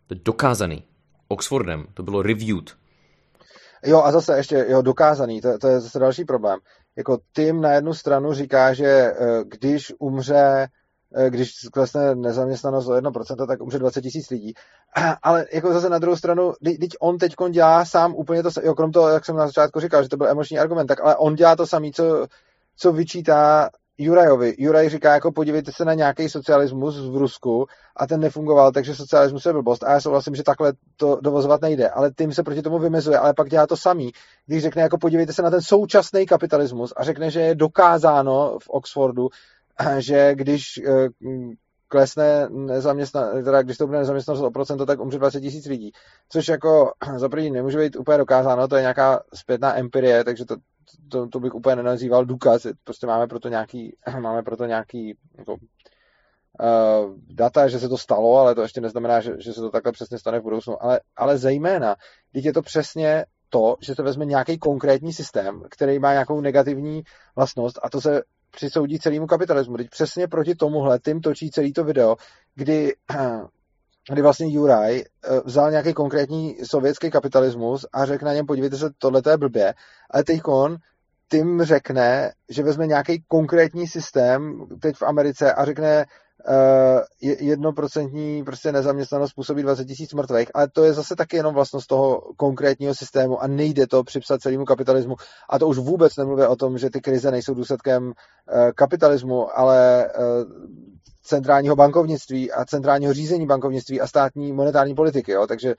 To je dokázaný. Oxfordem, to bylo reviewed. Jo, a zase ještě, jo, dokázaný, to, to je zase další problém. Jako Tim na jednu stranu říká, že eh, když umře, eh, když klesne nezaměstnanost o 1%, tak umře 20 tisíc lidí. Ale jako zase na druhou stranu, teď on teď dělá sám úplně to, jo, krom toho, jak jsem na začátku říkal, že to byl emoční argument, tak ale on dělá to samý, co, co vyčítá Jurajovi. Juraj říká, jako podívejte se na nějaký socialismus v Rusku a ten nefungoval, takže socialismus je blbost. A já souhlasím, že takhle to dovozovat nejde. Ale tím se proti tomu vymezuje, ale pak dělá to samý. Když řekne, jako podívejte se na ten současný kapitalismus a řekne, že je dokázáno v Oxfordu, že když eh, klesne nezaměstnanost, teda když to bude nezaměstnanost o procento, tak umře 20 tisíc lidí. Což jako za první nemůže být úplně dokázáno, to je nějaká zpětná empirie, takže to, to, to bych úplně nenazýval důkaz, prostě máme proto nějaký, máme proto nějaký jako, uh, data, že se to stalo, ale to ještě neznamená, že, že se to takhle přesně stane v budoucnu. Ale, ale zejména, když je to přesně to, že se vezme nějaký konkrétní systém, který má nějakou negativní vlastnost a to se přisoudí celému kapitalismu. Teď přesně proti tomuhle tím točí celý to video, kdy, kdy vlastně Juraj eh, vzal nějaký konkrétní sovětský kapitalismus a řekl na něm, podívejte se, tohle je blbě, ale teď on tím řekne, že vezme nějaký konkrétní systém teď v Americe a řekne, jednoprocentní prostě nezaměstnanost způsobí 20 tisíc mrtvých, ale to je zase taky jenom vlastnost toho konkrétního systému a nejde to připsat celému kapitalismu. A to už vůbec nemluví o tom, že ty krize nejsou důsledkem uh, kapitalismu, ale uh, centrálního bankovnictví a centrálního řízení bankovnictví a státní monetární politiky. Jo? Takže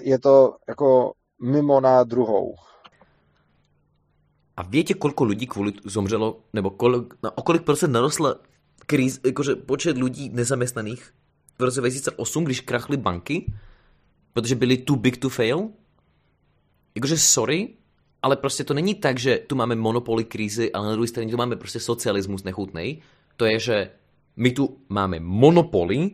je to jako mimo na druhou. A víte, kolik lidí kvůli zomřelo, nebo kolik, no, o kolik procent narostla kríz, jakože počet lidí nezaměstnaných v roce 2008, když krachly banky, protože byli too big to fail. Jakože sorry, ale prostě to není tak, že tu máme monopoly krízy, ale na druhé straně tu máme prostě socialismus nechutnej. To je, že my tu máme monopoly.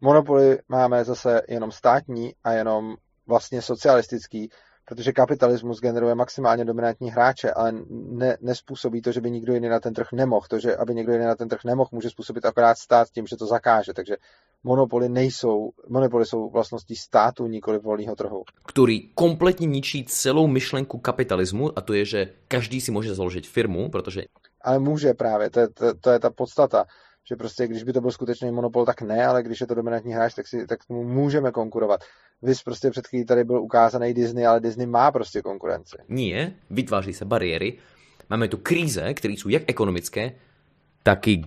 Monopoly máme zase jenom státní a jenom vlastně socialistický, protože kapitalismus generuje maximálně dominantní hráče, ale ne, nespůsobí to, že by nikdo jiný na ten trh nemohl. To, že aby někdo jiný na ten trh nemohl, může způsobit akorát stát tím, že to zakáže. Takže monopoly nejsou, monopoly jsou vlastností státu, nikoli volného trhu. Který kompletně ničí celou myšlenku kapitalismu a to je, že každý si může založit firmu, protože... Ale může právě, to je, to, to je ta podstata že prostě když by to byl skutečný monopol, tak ne, ale když je to dominantní hráč, tak, si, tak tomu můžeme konkurovat. Vy prostě před chvílí tady byl ukázaný Disney, ale Disney má prostě konkurenci. Nie, vytváří se bariéry. Máme tu krize, které jsou jak ekonomické, tak i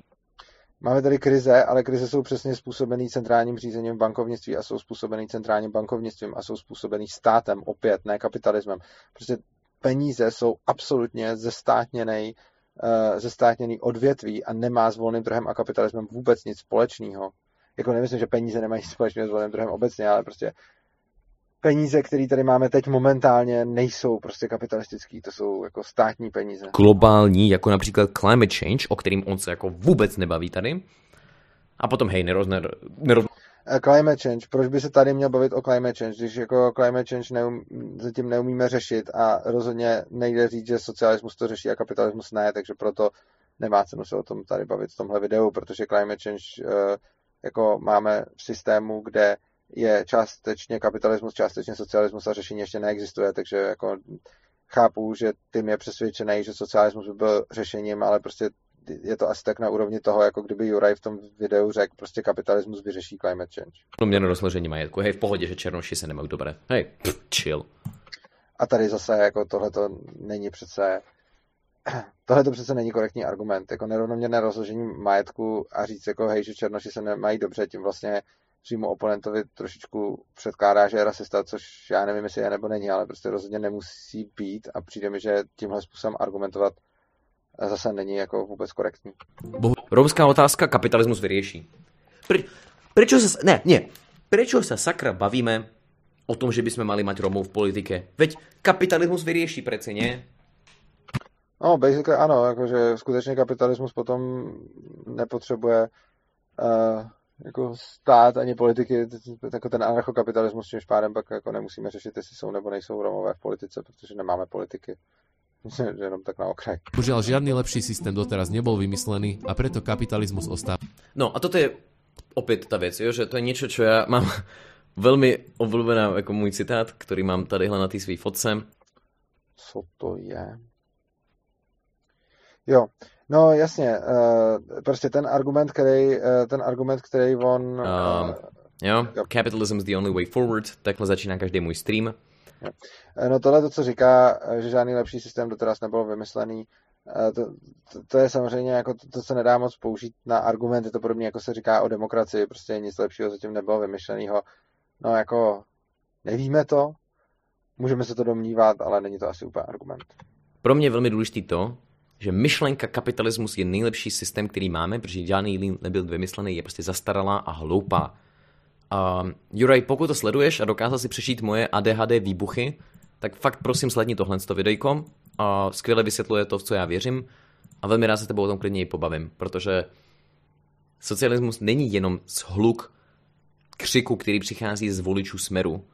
Máme tady krize, ale krize jsou přesně způsobený centrálním řízením bankovnictví a jsou způsobený centrálním bankovnictvím a jsou způsobený státem, opět, ne kapitalismem. Prostě peníze jsou absolutně zestátněný zestátněný odvětví a nemá s volným trhem a kapitalismem vůbec nic společného. Jako nemyslím, že peníze nemají společného s volným trhem obecně, ale prostě peníze, které tady máme teď momentálně, nejsou prostě kapitalistický, to jsou jako státní peníze. Globální, jako například climate change, o kterým on se jako vůbec nebaví tady. A potom, hej, neroz, neroz, Eh, climate change, proč by se tady měl bavit o climate change, když jako climate change neum, zatím neumíme řešit a rozhodně nejde říct, že socialismus to řeší a kapitalismus ne, takže proto nemá cenu se o tom tady bavit v tomhle videu, protože climate change uh, jako máme v systému, kde je částečně kapitalismus, částečně socialismus a řešení ještě neexistuje, takže jako chápu, že tím je přesvědčený, že socialismus by byl řešením, ale prostě je to asi tak na úrovni toho, jako kdyby Juraj v tom videu řekl, prostě kapitalismus vyřeší climate change. No mě na rozložení majetku, hej, v pohodě, že černoši se nemají dobré. Hej, pff, chill. A tady zase jako tohle to není přece tohle to přece není korektní argument. Jako nerovnoměrné rozložení majetku a říct jako hej, že černoši se nemají dobře, tím vlastně přímo oponentovi trošičku předkládá, že je rasista, což já nevím, jestli je nebo není, ale prostě rozhodně nemusí být a přijde mi, že tímhle způsobem argumentovat zase není jako vůbec korektní. Romská otázka kapitalismus vyřeší. Prečo sa, ne, nie, prečo sa sakra bavíme o tom, že bychom mali mať Romov v politike? Veď kapitalismus vyřeší přece, ne? No, basically ano, jakože skutečně kapitalismus potom nepotřebuje uh, jako stát ani politiky, jako ten anarchokapitalismus, čímž pádem pak jako nemusíme řešit, jestli jsou nebo nejsou Romové v politice, protože nemáme politiky. Že jenom tak na okraj. Božiaľ, žiadny lepší systém doteraz nebol vymyslený a preto kapitalizmus ostáva. No a toto je opět ta věc, jo, že to je něco, čo já mám velmi obľúbená jako můj citát, který mám tady na té svý fotce. Co to je? Jo, no jasně, uh, prostě ten argument, který, uh, ten argument, který on... Uh, um, jo, capitalism is the only way forward, takhle začíná každý můj stream. Eh, no tohle to, co říká, eh, že žádný lepší systém doteraz nebyl vymyslený, eh, to, to, to je samozřejmě jako to, to, co nedá moc použít na argument, je to podobně jako se říká o demokracii, prostě nic lepšího zatím nebylo vymyšleného. No jako nevíme to, můžeme se to domnívat, ale není to asi úplně argument. Pro mě je velmi důležité to, že myšlenka kapitalismus je nejlepší systém, který máme, protože žádný jiný nebyl vymyslený, je prostě zastaralá a hloupá. Uh, Juraj, pokud to sleduješ a dokázal si přešít moje ADHD výbuchy, tak fakt prosím sledni tohle videjko. Uh, skvěle vysvětluje to, v co já věřím a velmi rád se tebou o tom klidně i pobavím, protože socialismus není jenom zhluk křiku, který přichází z voličů smeru,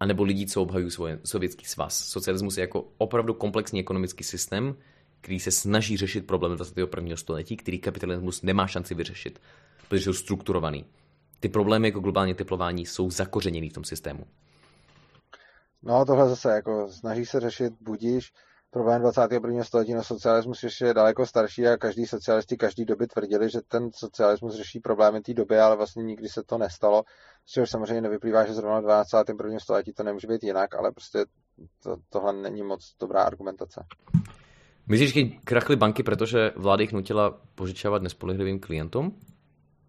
anebo lidí, co obhajují svoj sovětský svaz. Socialismus je jako opravdu komplexní ekonomický systém, který se snaží řešit problémy 21. století, který kapitalismus nemá šanci vyřešit, protože jsou strukturovaný. Ty problémy jako globální teplování jsou zakořeněný v tom systému. No tohle zase jako snaží se řešit budíš problém 21. století na socialismus ještě je daleko starší a každý socialisti každý doby tvrdili, že ten socialismus řeší problémy té doby, ale vlastně nikdy se to nestalo, z čehož samozřejmě nevyplývá, že zrovna v 21. století to nemůže být jinak, ale prostě to, tohle není moc dobrá argumentace. Myslíš, že krachly banky, protože vláda jich nutila požičávat nespolehlivým klientům?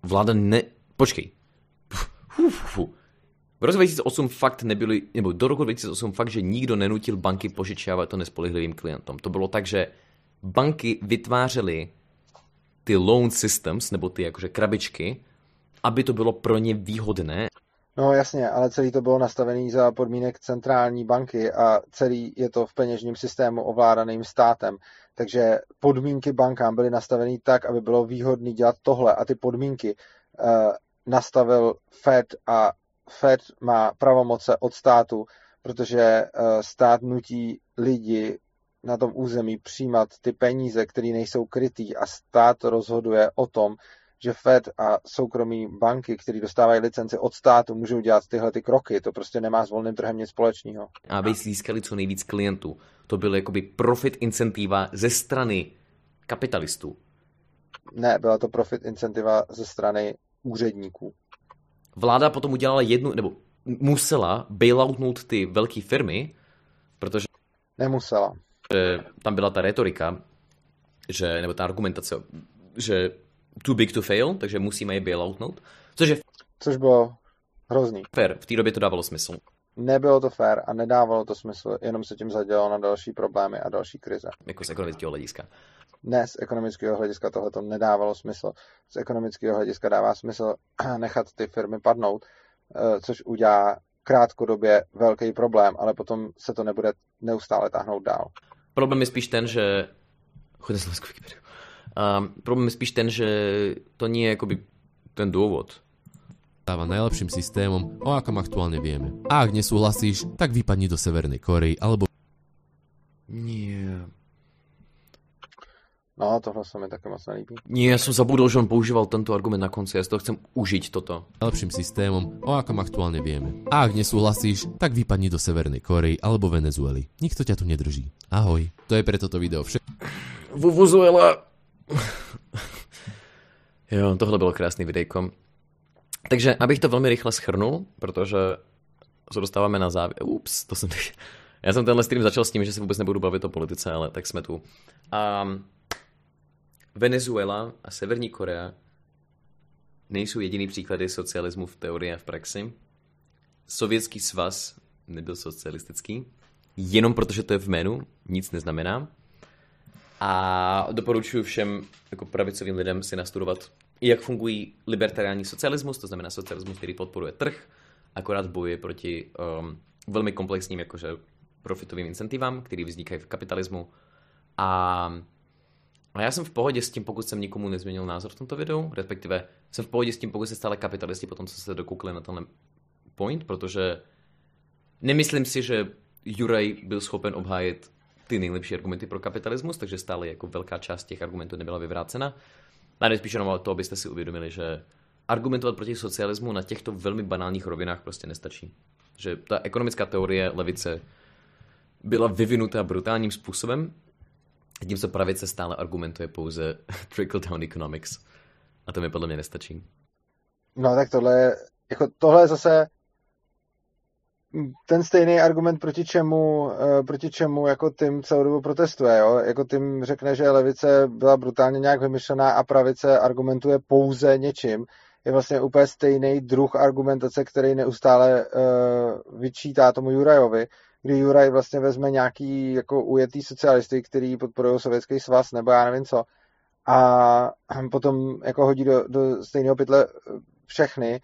Vláda ne... Počkej. Uf, uf. V roce 2008 fakt nebyly, nebo do roku 2008 fakt, že nikdo nenutil banky požičávat to nespolehlivým klientům. To bylo tak, že banky vytvářely ty loan systems, nebo ty jakože krabičky, aby to bylo pro ně výhodné. No jasně, ale celý to bylo nastavený za podmínek centrální banky a celý je to v peněžním systému ovládaným státem. Takže podmínky bankám byly nastaveny tak, aby bylo výhodné dělat tohle a ty podmínky uh, nastavil Fed a Fed má pravomoce od státu, protože eh, stát nutí lidi na tom území přijímat ty peníze, které nejsou krytý a stát rozhoduje o tom, že Fed a soukromí banky, které dostávají licenci od státu, můžou dělat tyhle ty kroky. To prostě nemá s volným trhem nic společného. Aby získali co nejvíc klientů. To byl jakoby profit incentiva ze strany kapitalistů. Ne, byla to profit incentiva ze strany úředníků vláda potom udělala jednu, nebo musela bailoutnout ty velké firmy, protože... Nemusela. Že tam byla ta retorika, že, nebo ta argumentace, že too big to fail, takže musíme je bailoutnout, což je... Což bylo hrozný. Fair, v té době to dávalo smysl. Nebylo to fair a nedávalo to smysl, jenom se tím zadělalo na další problémy a další krize. Jako z ekonomického hlediska ne z ekonomického hlediska tohle to nedávalo smysl. Z ekonomického hlediska dává smysl nechat ty firmy padnout, eh, což udělá krátkodobě velký problém, ale potom se to nebude neustále táhnout dál. Problém je spíš ten, že... Chodím Slovensku Wikipediu. Um, problém je spíš ten, že to nie je jakoby ten důvod. Stáva najlepším systémom, o akom aktuálne vieme. A ak nesúhlasíš, tak vypadni do Severnej Korei alebo... Nie, No, tohle se mi také moc nelíbí. Nie, já jsem zabudol, že on používal tento argument na konci, já si to chcem užít toto. Lepším systémom, o akom aktuálne vieme. A ak nesúhlasíš, tak vypadni do Severnej Korei alebo Venezuely. Nikto ťa tu nedrží. Ahoj. To je pre toto video všetko. Vuvuzuela. jo, tohle bylo krásný videjko. Takže, abych to velmi rychle schrnul, protože se dostáváme na závěr. Ups, to jsem... Já jsem tenhle stream začal s tím, že se vůbec nebudu bavit o politice, ale tak jsme tu. Um, Venezuela a Severní Korea nejsou jediný příklady socialismu v teorii a v praxi. Sovětský svaz nebyl socialistický, jenom protože to je v jménu, nic neznamená. A doporučuji všem jako pravicovým lidem si nastudovat, jak fungují libertariální socialismus, to znamená socialismus, který podporuje trh, akorát bojuje proti um, velmi komplexním jakože profitovým incentivám, který vznikají v kapitalismu. A a já jsem v pohodě s tím, pokud jsem nikomu nezměnil názor v tomto videu, respektive jsem v pohodě s tím, pokud se stále kapitalisti potom co se dokoukli na tenhle point, protože nemyslím si, že Juraj byl schopen obhájit ty nejlepší argumenty pro kapitalismus, takže stále jako velká část těch argumentů nebyla vyvrácena. A jde spíš jenom to, abyste si uvědomili, že argumentovat proti socialismu na těchto velmi banálních rovinách prostě nestačí. Že ta ekonomická teorie levice byla vyvinuta brutálním způsobem, se pravice stále argumentuje pouze trickle-down economics. A to mi podle mě nestačí. No tak tohle je, jako tohle je zase ten stejný argument, proti čemu, eh, proti čemu jako Tim celou dobu protestuje. Jo? Jako Tim řekne, že levice byla brutálně nějak vymyšlená a pravice argumentuje pouze něčím. Je vlastně úplně stejný druh argumentace, který neustále uh, vyčítá tomu Jurajovi, kdy Juraj vlastně vezme nějaký jako ujetý socialisty, který podporují sovětský svaz nebo já nevím co. A potom jako hodí do, do stejného pytle všechny,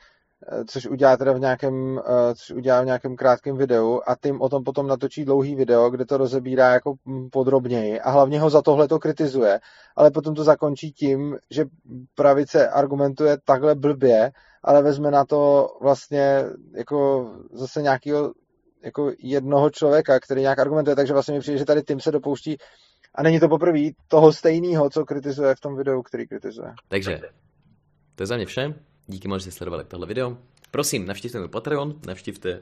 což udělá teda v nějakém, což udělá v nějakém krátkém videu. A tím o tom potom natočí dlouhý video, kde to rozebírá jako podrobněji. A hlavně ho za tohle to kritizuje, ale potom to zakončí tím, že pravice argumentuje takhle blbě, ale vezme na to vlastně jako zase nějakého jako jednoho člověka, který nějak argumentuje, takže vlastně mi přijde, že tady tím se dopouští a není to poprvé toho stejného, co kritizuje v tom videu, který kritizuje. Takže to je za mě vše. Díky moc, že jste sledovali tohle video. Prosím, navštivte můj Patreon, navštivte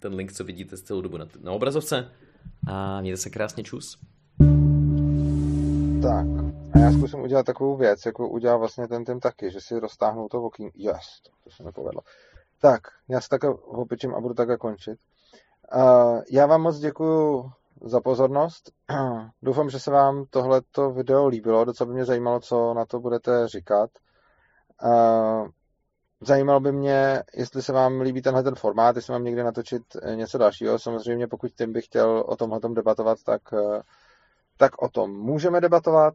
ten link, co vidíte celou dobu na, na obrazovce a mějte se krásně čus. Tak, a já zkusím udělat takovou věc, jako udělal vlastně ten tým taky, že si roztáhnu to okýn. Yes, to se nepovedlo. Tak, já se takhle opičím a budu takhle končit. Uh, já vám moc děkuju za pozornost. Doufám, že se vám tohleto video líbilo. Docela by mě zajímalo, co na to budete říkat. Uh, zajímalo by mě, jestli se vám líbí tenhle ten formát, jestli mám někde natočit něco dalšího. Samozřejmě, pokud tím bych chtěl o tomhle debatovat, tak, tak o tom můžeme debatovat.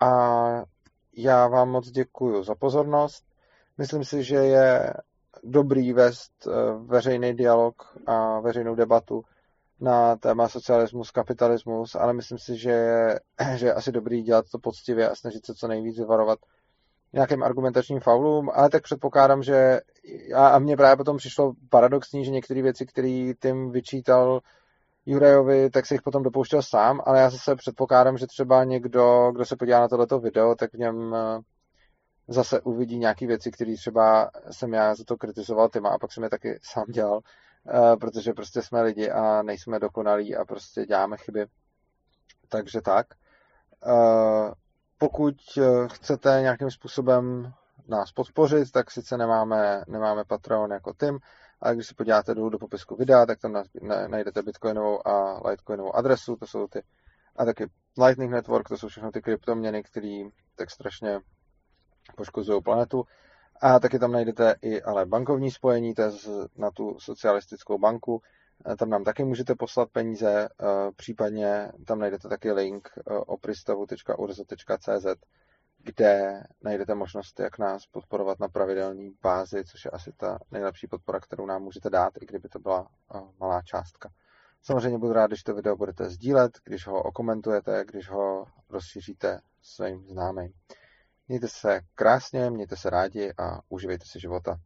A já vám moc děkuji za pozornost. Myslím si, že je dobrý vést veřejný dialog a veřejnou debatu na téma socialismus, kapitalismus, ale myslím si, že je, že je asi dobrý dělat to poctivě a snažit se co nejvíc vyvarovat nějakým argumentačním faulům, ale tak předpokládám, že a, a mně právě potom přišlo paradoxní, že některé věci, které tím vyčítal Jurajovi, tak se jich potom dopouštěl sám, ale já zase předpokládám, že třeba někdo, kdo se podívá na tohleto video, tak v něm eh, zase uvidí nějaké věci, které třeba jsem já za to kritizoval Tyma a pak jsem je taky sám dělal, eh, protože prostě jsme lidi a nejsme dokonalí a prostě děláme chyby. Takže tak. Eh, pokud eh, chcete nějakým způsobem nás podpořit, tak sice nemáme, nemáme Patreon jako tým, ale když se podíváte dolů do popisku videa, tak tam najdete bitcoinovou a litecoinovou adresu, to jsou ty, a taky Lightning Network, to jsou všechno ty kryptoměny, které tak strašně poškozují planetu. A taky tam najdete i ale bankovní spojení, to je na tu socialistickou banku, tam nám taky můžete poslat peníze, eh, případně tam najdete taky link eh, opristavu.urza.cz, kde najdete možnost, jak nás podporovat na pravidelné bázi, což je asi ta nejlepší podpora, kterou nám můžete dát, i kdyby to byla malá částka. Samozřejmě budu rád, když to video budete sdílet, když ho okomentujete, když ho rozšíříte svým známým. Mějte se krásně, mějte se rádi a uživejte si života.